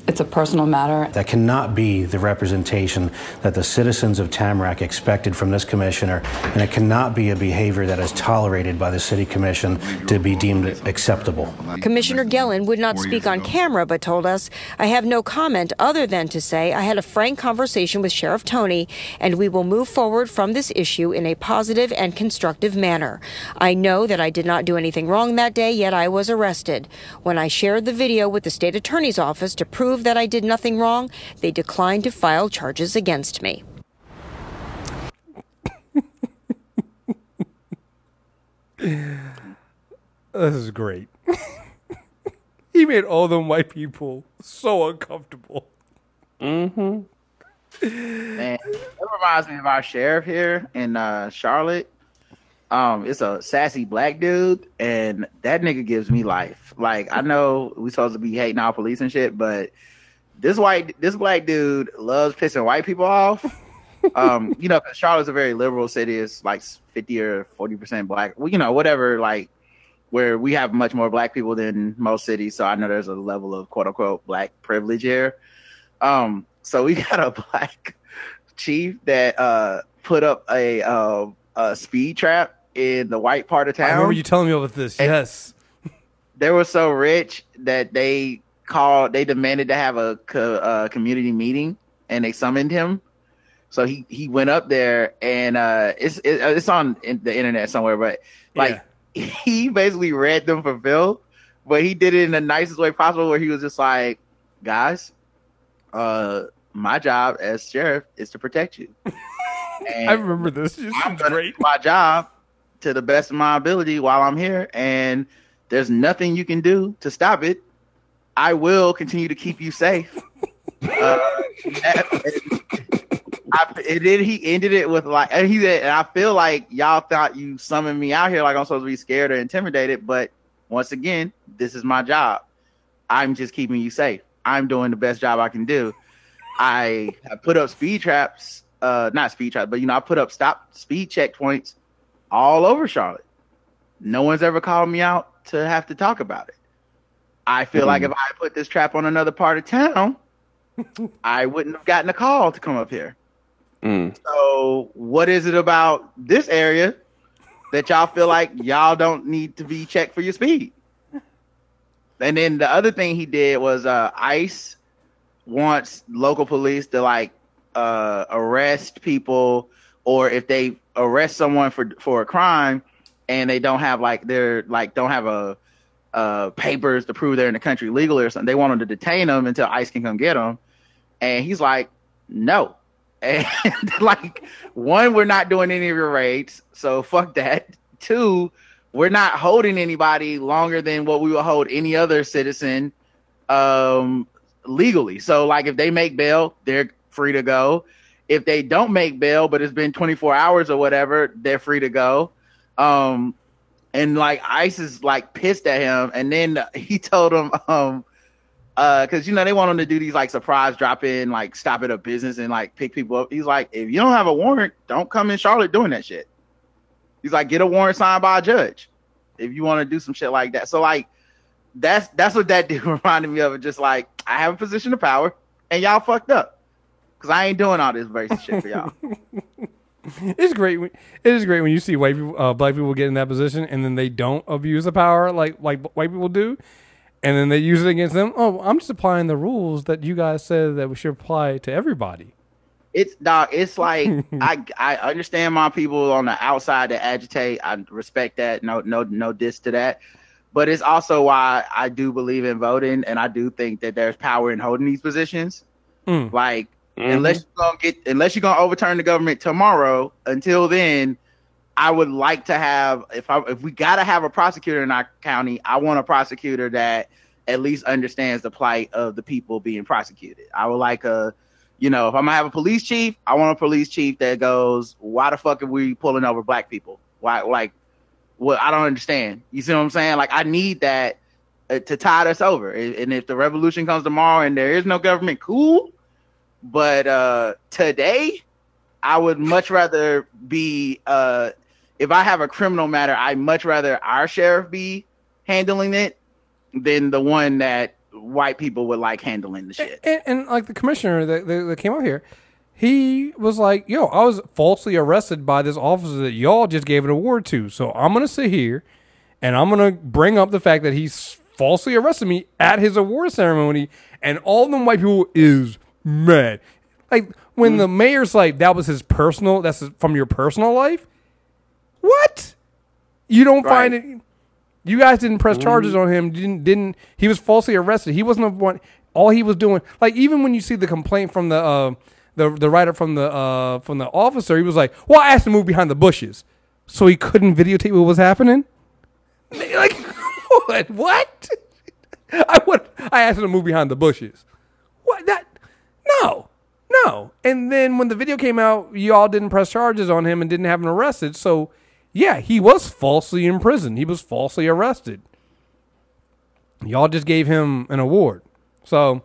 It's a personal matter. That cannot be the representation that the citizens of Tamarac expected from this commissioner, and it cannot be a behavior that is tolerated by the city commission to be deemed acceptable. Commissioner Gelin would not speak on camera, but told us, I have no comment other than to say I had a frank conversation with Sheriff Tony, and we will move forward from this issue in a positive and constructive manner. I know that I did not do anything wrong that day, yet I was arrested. When I shared the video with the state attorney's office to prove that I did nothing wrong, they declined to file charges against me. This is great. he made all them white people so uncomfortable. Mm-hmm. Man, that reminds me of our sheriff here in uh, Charlotte. Um, it's a sassy black dude, and that nigga gives me life. Like I know we supposed to be hating our police and shit, but this white, this black dude loves pissing white people off. um, you know, Charlotte's a very liberal city. It's like fifty or forty percent black. Well, you know, whatever. Like where we have much more black people than most cities, so I know there's a level of quote unquote black privilege here. Um, so we got a black chief that uh put up a uh, a speed trap in the white part of town. I remember you telling me about this. yes. They were so rich that they called. They demanded to have a co- uh, community meeting, and they summoned him. So he he went up there, and uh, it's it, it's on in the internet somewhere, but like he basically read them for Phil, but he did it in the nicest way possible, where he was just like, "Guys, uh, my job as sheriff is to protect you." I remember this. I'm gonna great. do my job to the best of my ability while I'm here, and there's nothing you can do to stop it. I will continue to keep you safe. uh, I, and then he ended it with like, and he said, and I feel like y'all thought you summoned me out here like I'm supposed to be scared or intimidated, but once again, this is my job. I'm just keeping you safe. I'm doing the best job I can do. I have put up speed traps, uh, not speed traps, but you know, I put up stop speed checkpoints all over Charlotte. No one's ever called me out to have to talk about it. I feel like if I put this trap on another part of town, I wouldn't have gotten a call to come up here. So, what is it about this area that y'all feel like y'all don't need to be checked for your speed? And then the other thing he did was uh, ICE wants local police to like uh, arrest people, or if they arrest someone for for a crime and they don't have like they're like don't have a uh, papers to prove they're in the country legally or something, they want them to detain them until ICE can come get them. And he's like, no. And like, one, we're not doing any of your raids, so fuck that. Two, we're not holding anybody longer than what we would hold any other citizen um legally. So like if they make bail, they're free to go. If they don't make bail, but it's been 24 hours or whatever, they're free to go. Um and like ICE is like pissed at him, and then he told him, um, uh, because you know they want him to do these like surprise drop in, like stop at a business and like pick people up. He's like, if you don't have a warrant, don't come in Charlotte doing that shit. He's like, get a warrant signed by a judge if you want to do some shit like that. So like, that's that's what that dude reminded me of. Just like I have a position of power, and y'all fucked up because I ain't doing all this racist shit for y'all. It's great. when- It is great when you see white people, uh, black people get in that position, and then they don't abuse the power like like white people do, and then they use it against them. Oh, I'm just applying the rules that you guys said that we should apply to everybody. it's dog. It's like I I understand my people on the outside that agitate. I respect that. No no no diss to that. But it's also why I do believe in voting, and I do think that there's power in holding these positions. Mm. Like unless you're gonna get unless you're gonna overturn the government tomorrow, until then, I would like to have if I if we gotta have a prosecutor in our county, I want a prosecutor that at least understands the plight of the people being prosecuted. I would like a you know, if I'm gonna have a police chief, I want a police chief that goes, Why the fuck are we pulling over black people? Why like what I don't understand. You see what I'm saying? Like I need that uh, to tide us over. And if the revolution comes tomorrow and there is no government, cool. But uh today, I would much rather be uh if I have a criminal matter, I much rather our sheriff be handling it than the one that white people would like handling the shit. and, and like the commissioner that, that, that came up here, he was like, "Yo, I was falsely arrested by this officer that y'all just gave an award to. So I'm gonna sit here, and I'm gonna bring up the fact that he's falsely arrested me at his award ceremony, and all them white people is mad. Like when the mayor's like, that was his personal. That's from your personal life. What? You don't find it? You guys didn't press charges on him. Didn't didn't he was falsely arrested? He wasn't the one. All he was doing, like even when you see the complaint from the uh, the the writer from the uh, from the officer, he was like, "Well, I asked him to move behind the bushes, so he couldn't videotape what was happening." Like what? What? I would. I asked him to move behind the bushes. What? That? No, no. And then when the video came out, y'all didn't press charges on him and didn't have him arrested. So, yeah, he was falsely imprisoned. He was falsely arrested. Y'all just gave him an award. So,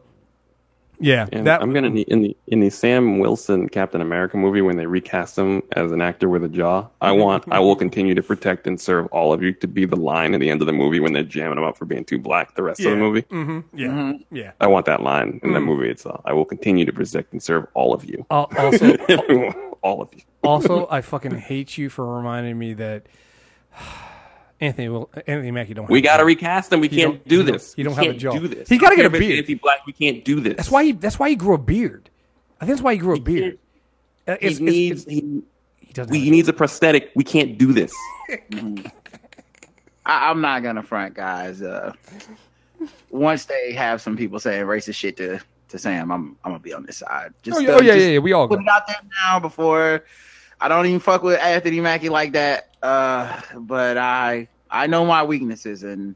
yeah, And that I'm gonna need in the in the Sam Wilson Captain America movie when they recast him as an actor with a jaw. I want I will continue to protect and serve all of you to be the line at the end of the movie when they're jamming him up for being too black the rest of the movie. mm-hmm. Yeah, yeah. I want that line in the Mm. movie itself. I will continue to protect and serve all of you. Al- also, all of you. also, I fucking hate you for reminding me that Anthony will Anthony Mackie don't. We have a got to recast him. We He can't don't- do he don't- this. He don't We have a can't do this. He got to get a care if it's beard. Anti-black. We can't do this. That's why he. That's why he grew a beard. I think that's why he grew a beard. Uh, He it's- it's- needs. it's- he, doesn't we, he needs a prosthetic. We can't do this. I, I'm not gonna front, guys. Uh, once they have some people saying racist shit to to Sam, I'm I'm gonna be on this side. Just, Oh, yeah, uh, oh, yeah, just yeah, yeah, we all put go. it out there now before. I don't even fuck with Anthony Mackie like that. Uh, but I I know my weaknesses, and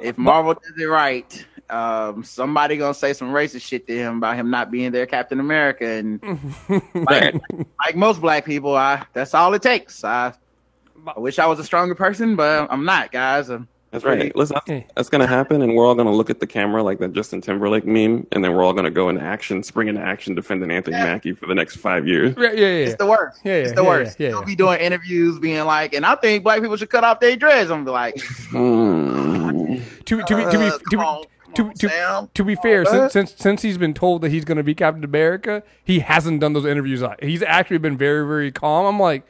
if Marvel does it right, um, somebody gonna say some racist shit to him about him not being their Captain America, and like, like most black people, I that's all it takes. I I wish I was a stronger person, but I'm not, guys. I'm That's right. Listen, that's, that's gonna happen, and we're all gonna look at the camera like that Justin Timberlake meme, and then we're all gonna go into action, spring into action, defending Anthony Mackie for the next five years. Yeah, yeah, yeah. It's the worst. Yeah, yeah, it's the yeah, worst. yeah, yeah, He'll be doing interviews, being like, and I think black people should cut off their dreads. I'm gonna be like, Hmm. to to be to be Uh, to be, come on, to, to, to be fair, since, since since he's been told that he's going to be Captain America, he hasn't done those interviews. He's actually been very very calm. I'm like,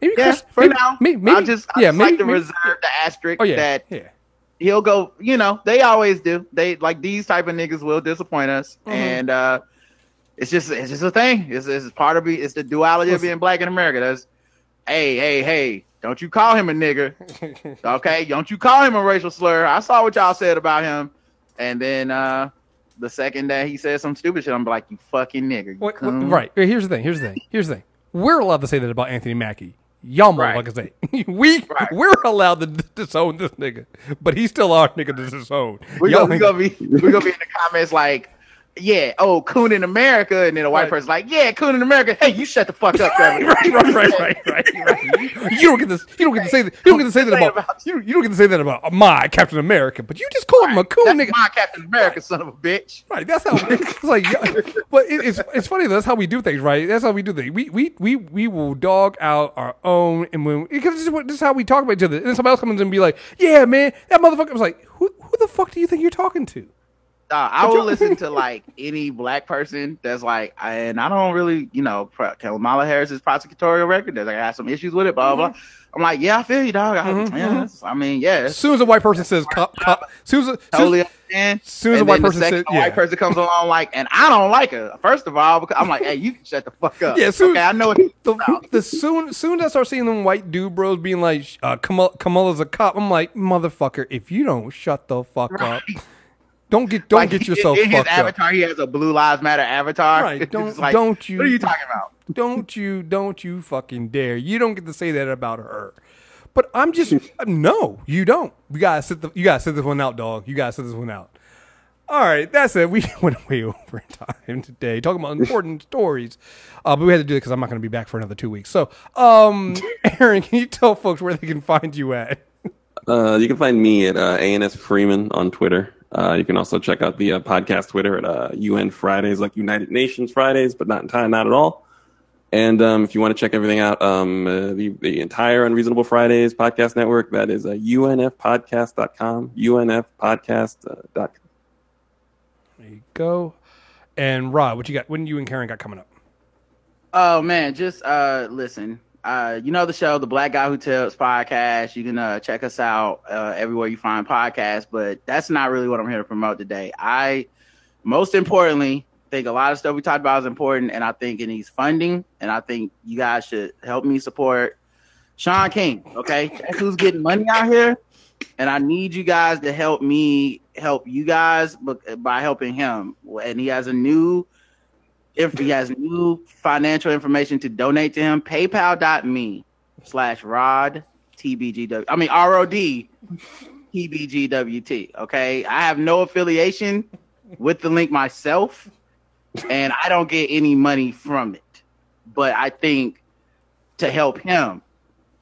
maybe yeah, Chris, for maybe, now. maybe, maybe I just, I yeah, just maybe, like to reserve the asterisk Oh, yeah, that yeah. he'll go. You know, they always do. They like these type of niggas will disappoint us, Mhm. and uh it's just it's just a thing. It's, it's part of be. It's the duality of being black in America. That's hey hey hey. Don't you call him a nigger, okay? Don't you call him a racial slur. I saw what y'all said about him, and then uh the second that he said some stupid shit, I'm like, you fucking nigger. You wait, coon." right. Here's the thing. Here's the thing. Here's the thing. We're allowed to say that about Anthony Mackie. Y'all motherfuckers say we we're allowed to d- disown this nigga, but he's still our nigga to disown. We're Y'all gonna, we gonna be we're gonna be in the comments like, yeah, oh, coon in America, and then a white person's like, yeah, coon in America. Hey, you shut the fuck up, Trevor. right, right, right, right, right, right. You don't get this. You don't get to say that. You don't get to say that about. You, you don't get to say that about my Captain America, but you just called him a coon That's nigga. my Captain America, son of a bitch. Right. That's how it's like. yeah, But it, it's it's funny. though, That's how we do things, right? That's how we do things. We we we we will dog out our own, and when because this is, what, this is how we talk about each other. And then somebody else comes in and be like, "Yeah, man, that motherfucker." was like, "Who who the fuck do you think you're talking to?" Uh, I will listen to like any black person that's like, and I don't really, you know, pro- Kamala Harris's prosecutorial record. That I have some issues with it, blah blah. blah. I'm like, yeah, I feel you, dog. I, Mhm, yeah, mhm. I mean, yeah, As soon as a white person says, cop, cop, as soon as a, totally understand. soon as a white person says, yeah, white person comes along like, and I don't like her. First of all, because I'm like, hey, you can shut the fuck up. Yeah, soon- okay, I know what the, the soon soon as I start seeing them white dude bros being like, uh, Kamala, Kamala's a cop, I'm like, motherfucker, if you don't shut the fuck up, don't get don't Like, get in- yourself in his fucked up. avatar. He has a Blue Lives Matter avatar. Right? Don't like, don't you? What are you talking about? Don't you? Don't you fucking dare! You don't get to say that about her. But I'm just no, you don't. You gotta sit the you gotta sit this one out, dog. You gotta sit this one out. All right, that's it. We went way over time today, talking about important stories. Uh, but we had to do it because I'm not going to be back for another two weeks. So, um, Aaron, can you tell folks where they can find you at? Uh, you can find me at uh, ANS Freeman on Twitter. Uh, you can also check out the uh, podcast Twitter at uh, UN Fridays, like United Nations Fridays, but not in time, not at all. And um, if you want to check everything out, um, uh, the, the entire Unreasonable Fridays podcast network, that is uh, unfpodcast.com, unfpodcast.com. There you go. And Rod, what you got? When you and Karen got coming up? Oh man, just uh listen. Uh you know the show, the Black Guy Who Tells podcast. You can uh check us out uh everywhere you find podcasts, but that's not really what I'm here to promote today. I most importantly think a lot of stuff we talked about is important and I think it needs funding and I think you guys should help me support Shaun King. Okay. That's who's getting money out here. And I need you guys to help me help you guys by helping him. And he has a new if he has new financial information to donate to him, paypal.me slash rod tbgw. I mean ROD tbgwt. Okay. I have no affiliation with the link myself, and I don't get any money from it. But I think to help him,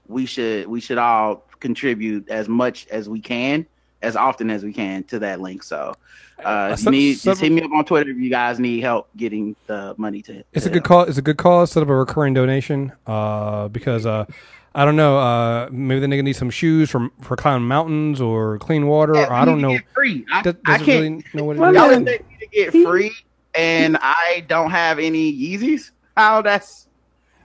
we should we should all contribute as much as we can, as often as we can to that link. So uh, if you some- need, just hit me up on Twitter if you guys need help getting the money to. It's a to good call. It's a good call. Set up a recurring donation. Uh, because uh, I don't know. Uh, maybe the nigga needs some shoes from for climbing mountains or clean water. or I don't know. free. I, Does- I does it can't. really know what it Y'all expect me to get free, and I don't have any Yeezys. How that's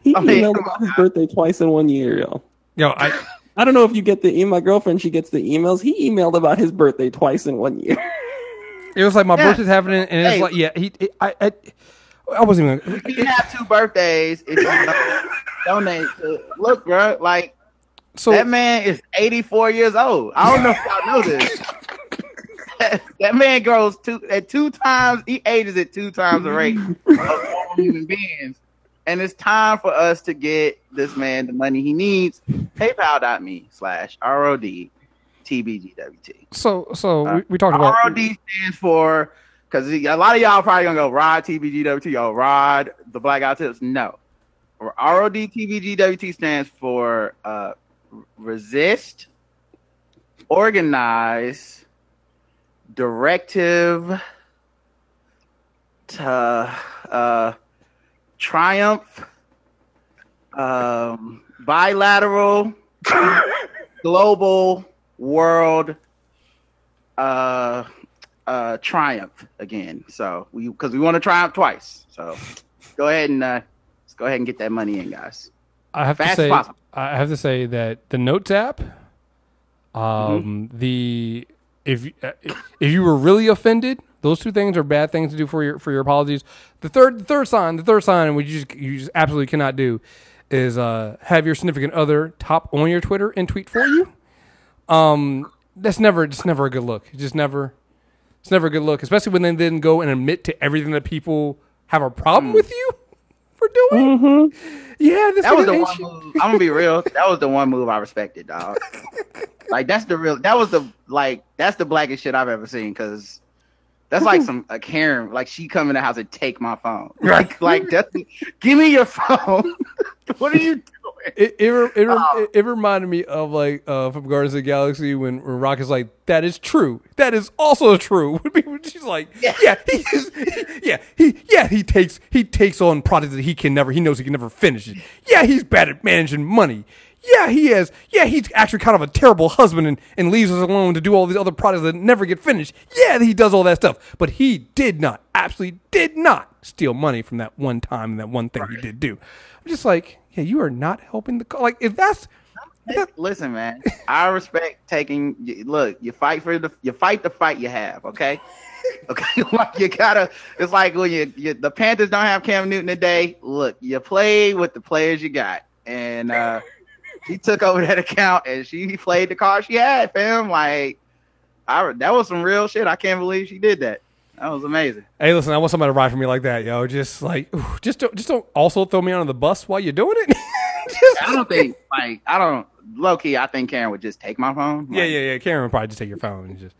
He I mean, emailed about his birthday twice in one year, yo. Yo, I I don't know if you get the email. My girlfriend, she gets the emails. He emailed about his birthday twice in one year. It was like my Yeah. birthday's happening, and it's Hey. like, yeah, he, I, I, I wasn't even. you can have two birthdays if you donate. To, look, bro, like So that man is 84 years old. I don't know if y'all know this. that, that man grows two at two times. He ages at two times the rate of normal human beings. And it's time for us to get this man the money he needs. PayPal.me slash ROD TBGWT. So, so Uh, we, we talked about. ROD stands for because a lot of y'all probably gonna go Rod TBGWT or Rod the Black Guy Tips. No, ROD TBGWT stands for uh, resist, organize, directive, to uh, triumph, um, bilateral, global, world, uh, uh, triumph again. So we because we want to triumph twice. So go ahead and uh, let's go ahead and get that money in, guys. I have Fast to say, possible. I have to say that the Notes app, um, Mm-hmm. the if you- uh, if you were really offended, those two things are bad things to do for your for your apologies. The third the third sign, the third sign, which you just you just absolutely cannot do, is uh, have your significant other top on your Twitter and tweet for you. Um, that's never it's never a good look. It's just never it's never a good look, especially when they then go and admit to everything that people have a problem with you for doing. Yeah, this Mm. That was the one move. I'm gonna be real. That was the one move I respected, dog. like that's the real. That was the like that's the blackest shit I've ever seen. Cause that's like some a Karen. Like she come in the house and take my phone. Like like that's give me your phone. what are you? It it, Oh. it, it reminded me of like uh, from Guardians of the Galaxy when, when Rock is like, "That is true. That is also true." She's like, "Yeah, he is, yeah, he yeah he takes he takes on projects that he can never he knows he can never finish it. Yeah, he's bad at managing money. Yeah, he is. Yeah, he's actually kind of a terrible husband and, and leaves us alone to do all these other projects that never get finished. Yeah, he does all that stuff, but he did not, absolutely did not steal money from that one time and that one thing he did do. I'm just like, yeah, you are not helping the co- like if that's Listen, man. I respect taking. Look, you fight for the you fight the fight you have. Okay, okay. like you gotta. It's like when you, you the Panthers don't have Cam Newton today. Look, you play with the players you got, and uh he took over that account and she played the card she had. Fam, like I that was some real shit. I can't believe she did that. That was amazing. Hey, listen, I want somebody to ride for me like that, yo. Just like, ooh, just don't, just don't also throw me under the bus while you're doing it. I don't think like I don't low key. I think Karen would just take my phone. yeah, yeah, yeah. Karen would probably just take your phone and just.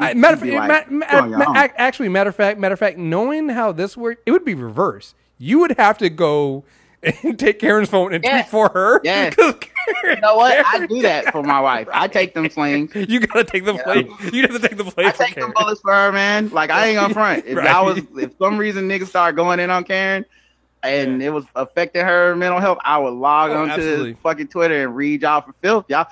I, matter of fact, like, ma- ma- "Go ma- actually, matter of fact, matter of fact, knowing how this works, it would be reverse. You would have to go and take Karen's phone and tweet for her. Yeah. You know what? I do that for my wife. I take them slings. You gotta take the plate. You have to take the plate. I take them bullets for her, man. Like I ain't gonna front. If Right. I was, if some reason niggas start going in on Karen, and it was affecting her mental health, I would log Oh, on absolutely. to fucking Twitter and read y'all for filth, y'all.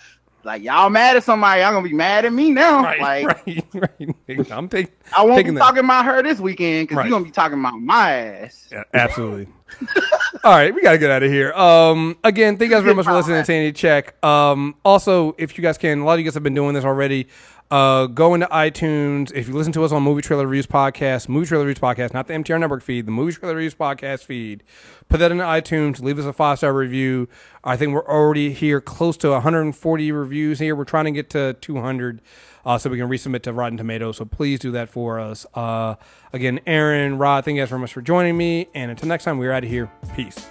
Like y'all mad at somebody, y'all gonna be mad at me now. Right, like right, right. I'm taking. I won't taking be that. talking about her this weekend because Right. you're gonna be talking about my ass. Yeah, absolutely. All right, we gotta get out of here. Um, again, thank you guys very much for listening to Tanny Check. Um, also, if you guys can, a lot of you guys have been doing this already. Uh, go into iTunes. If you listen to us on Movie Trailer Reviews podcast, Movie Trailer Reviews podcast, not the MTR Network feed, the Movie Trailer Reviews podcast feed. Put that in iTunes. Leave us a five star review. I think we're already here close to 140 reviews here. We're trying to get to 200 uh, so we can resubmit to Rotten Tomatoes. So please do that for us. Uh, again, Aaron, Rod, thank you guys very much for joining me. And until next time, we're out of here. Peace.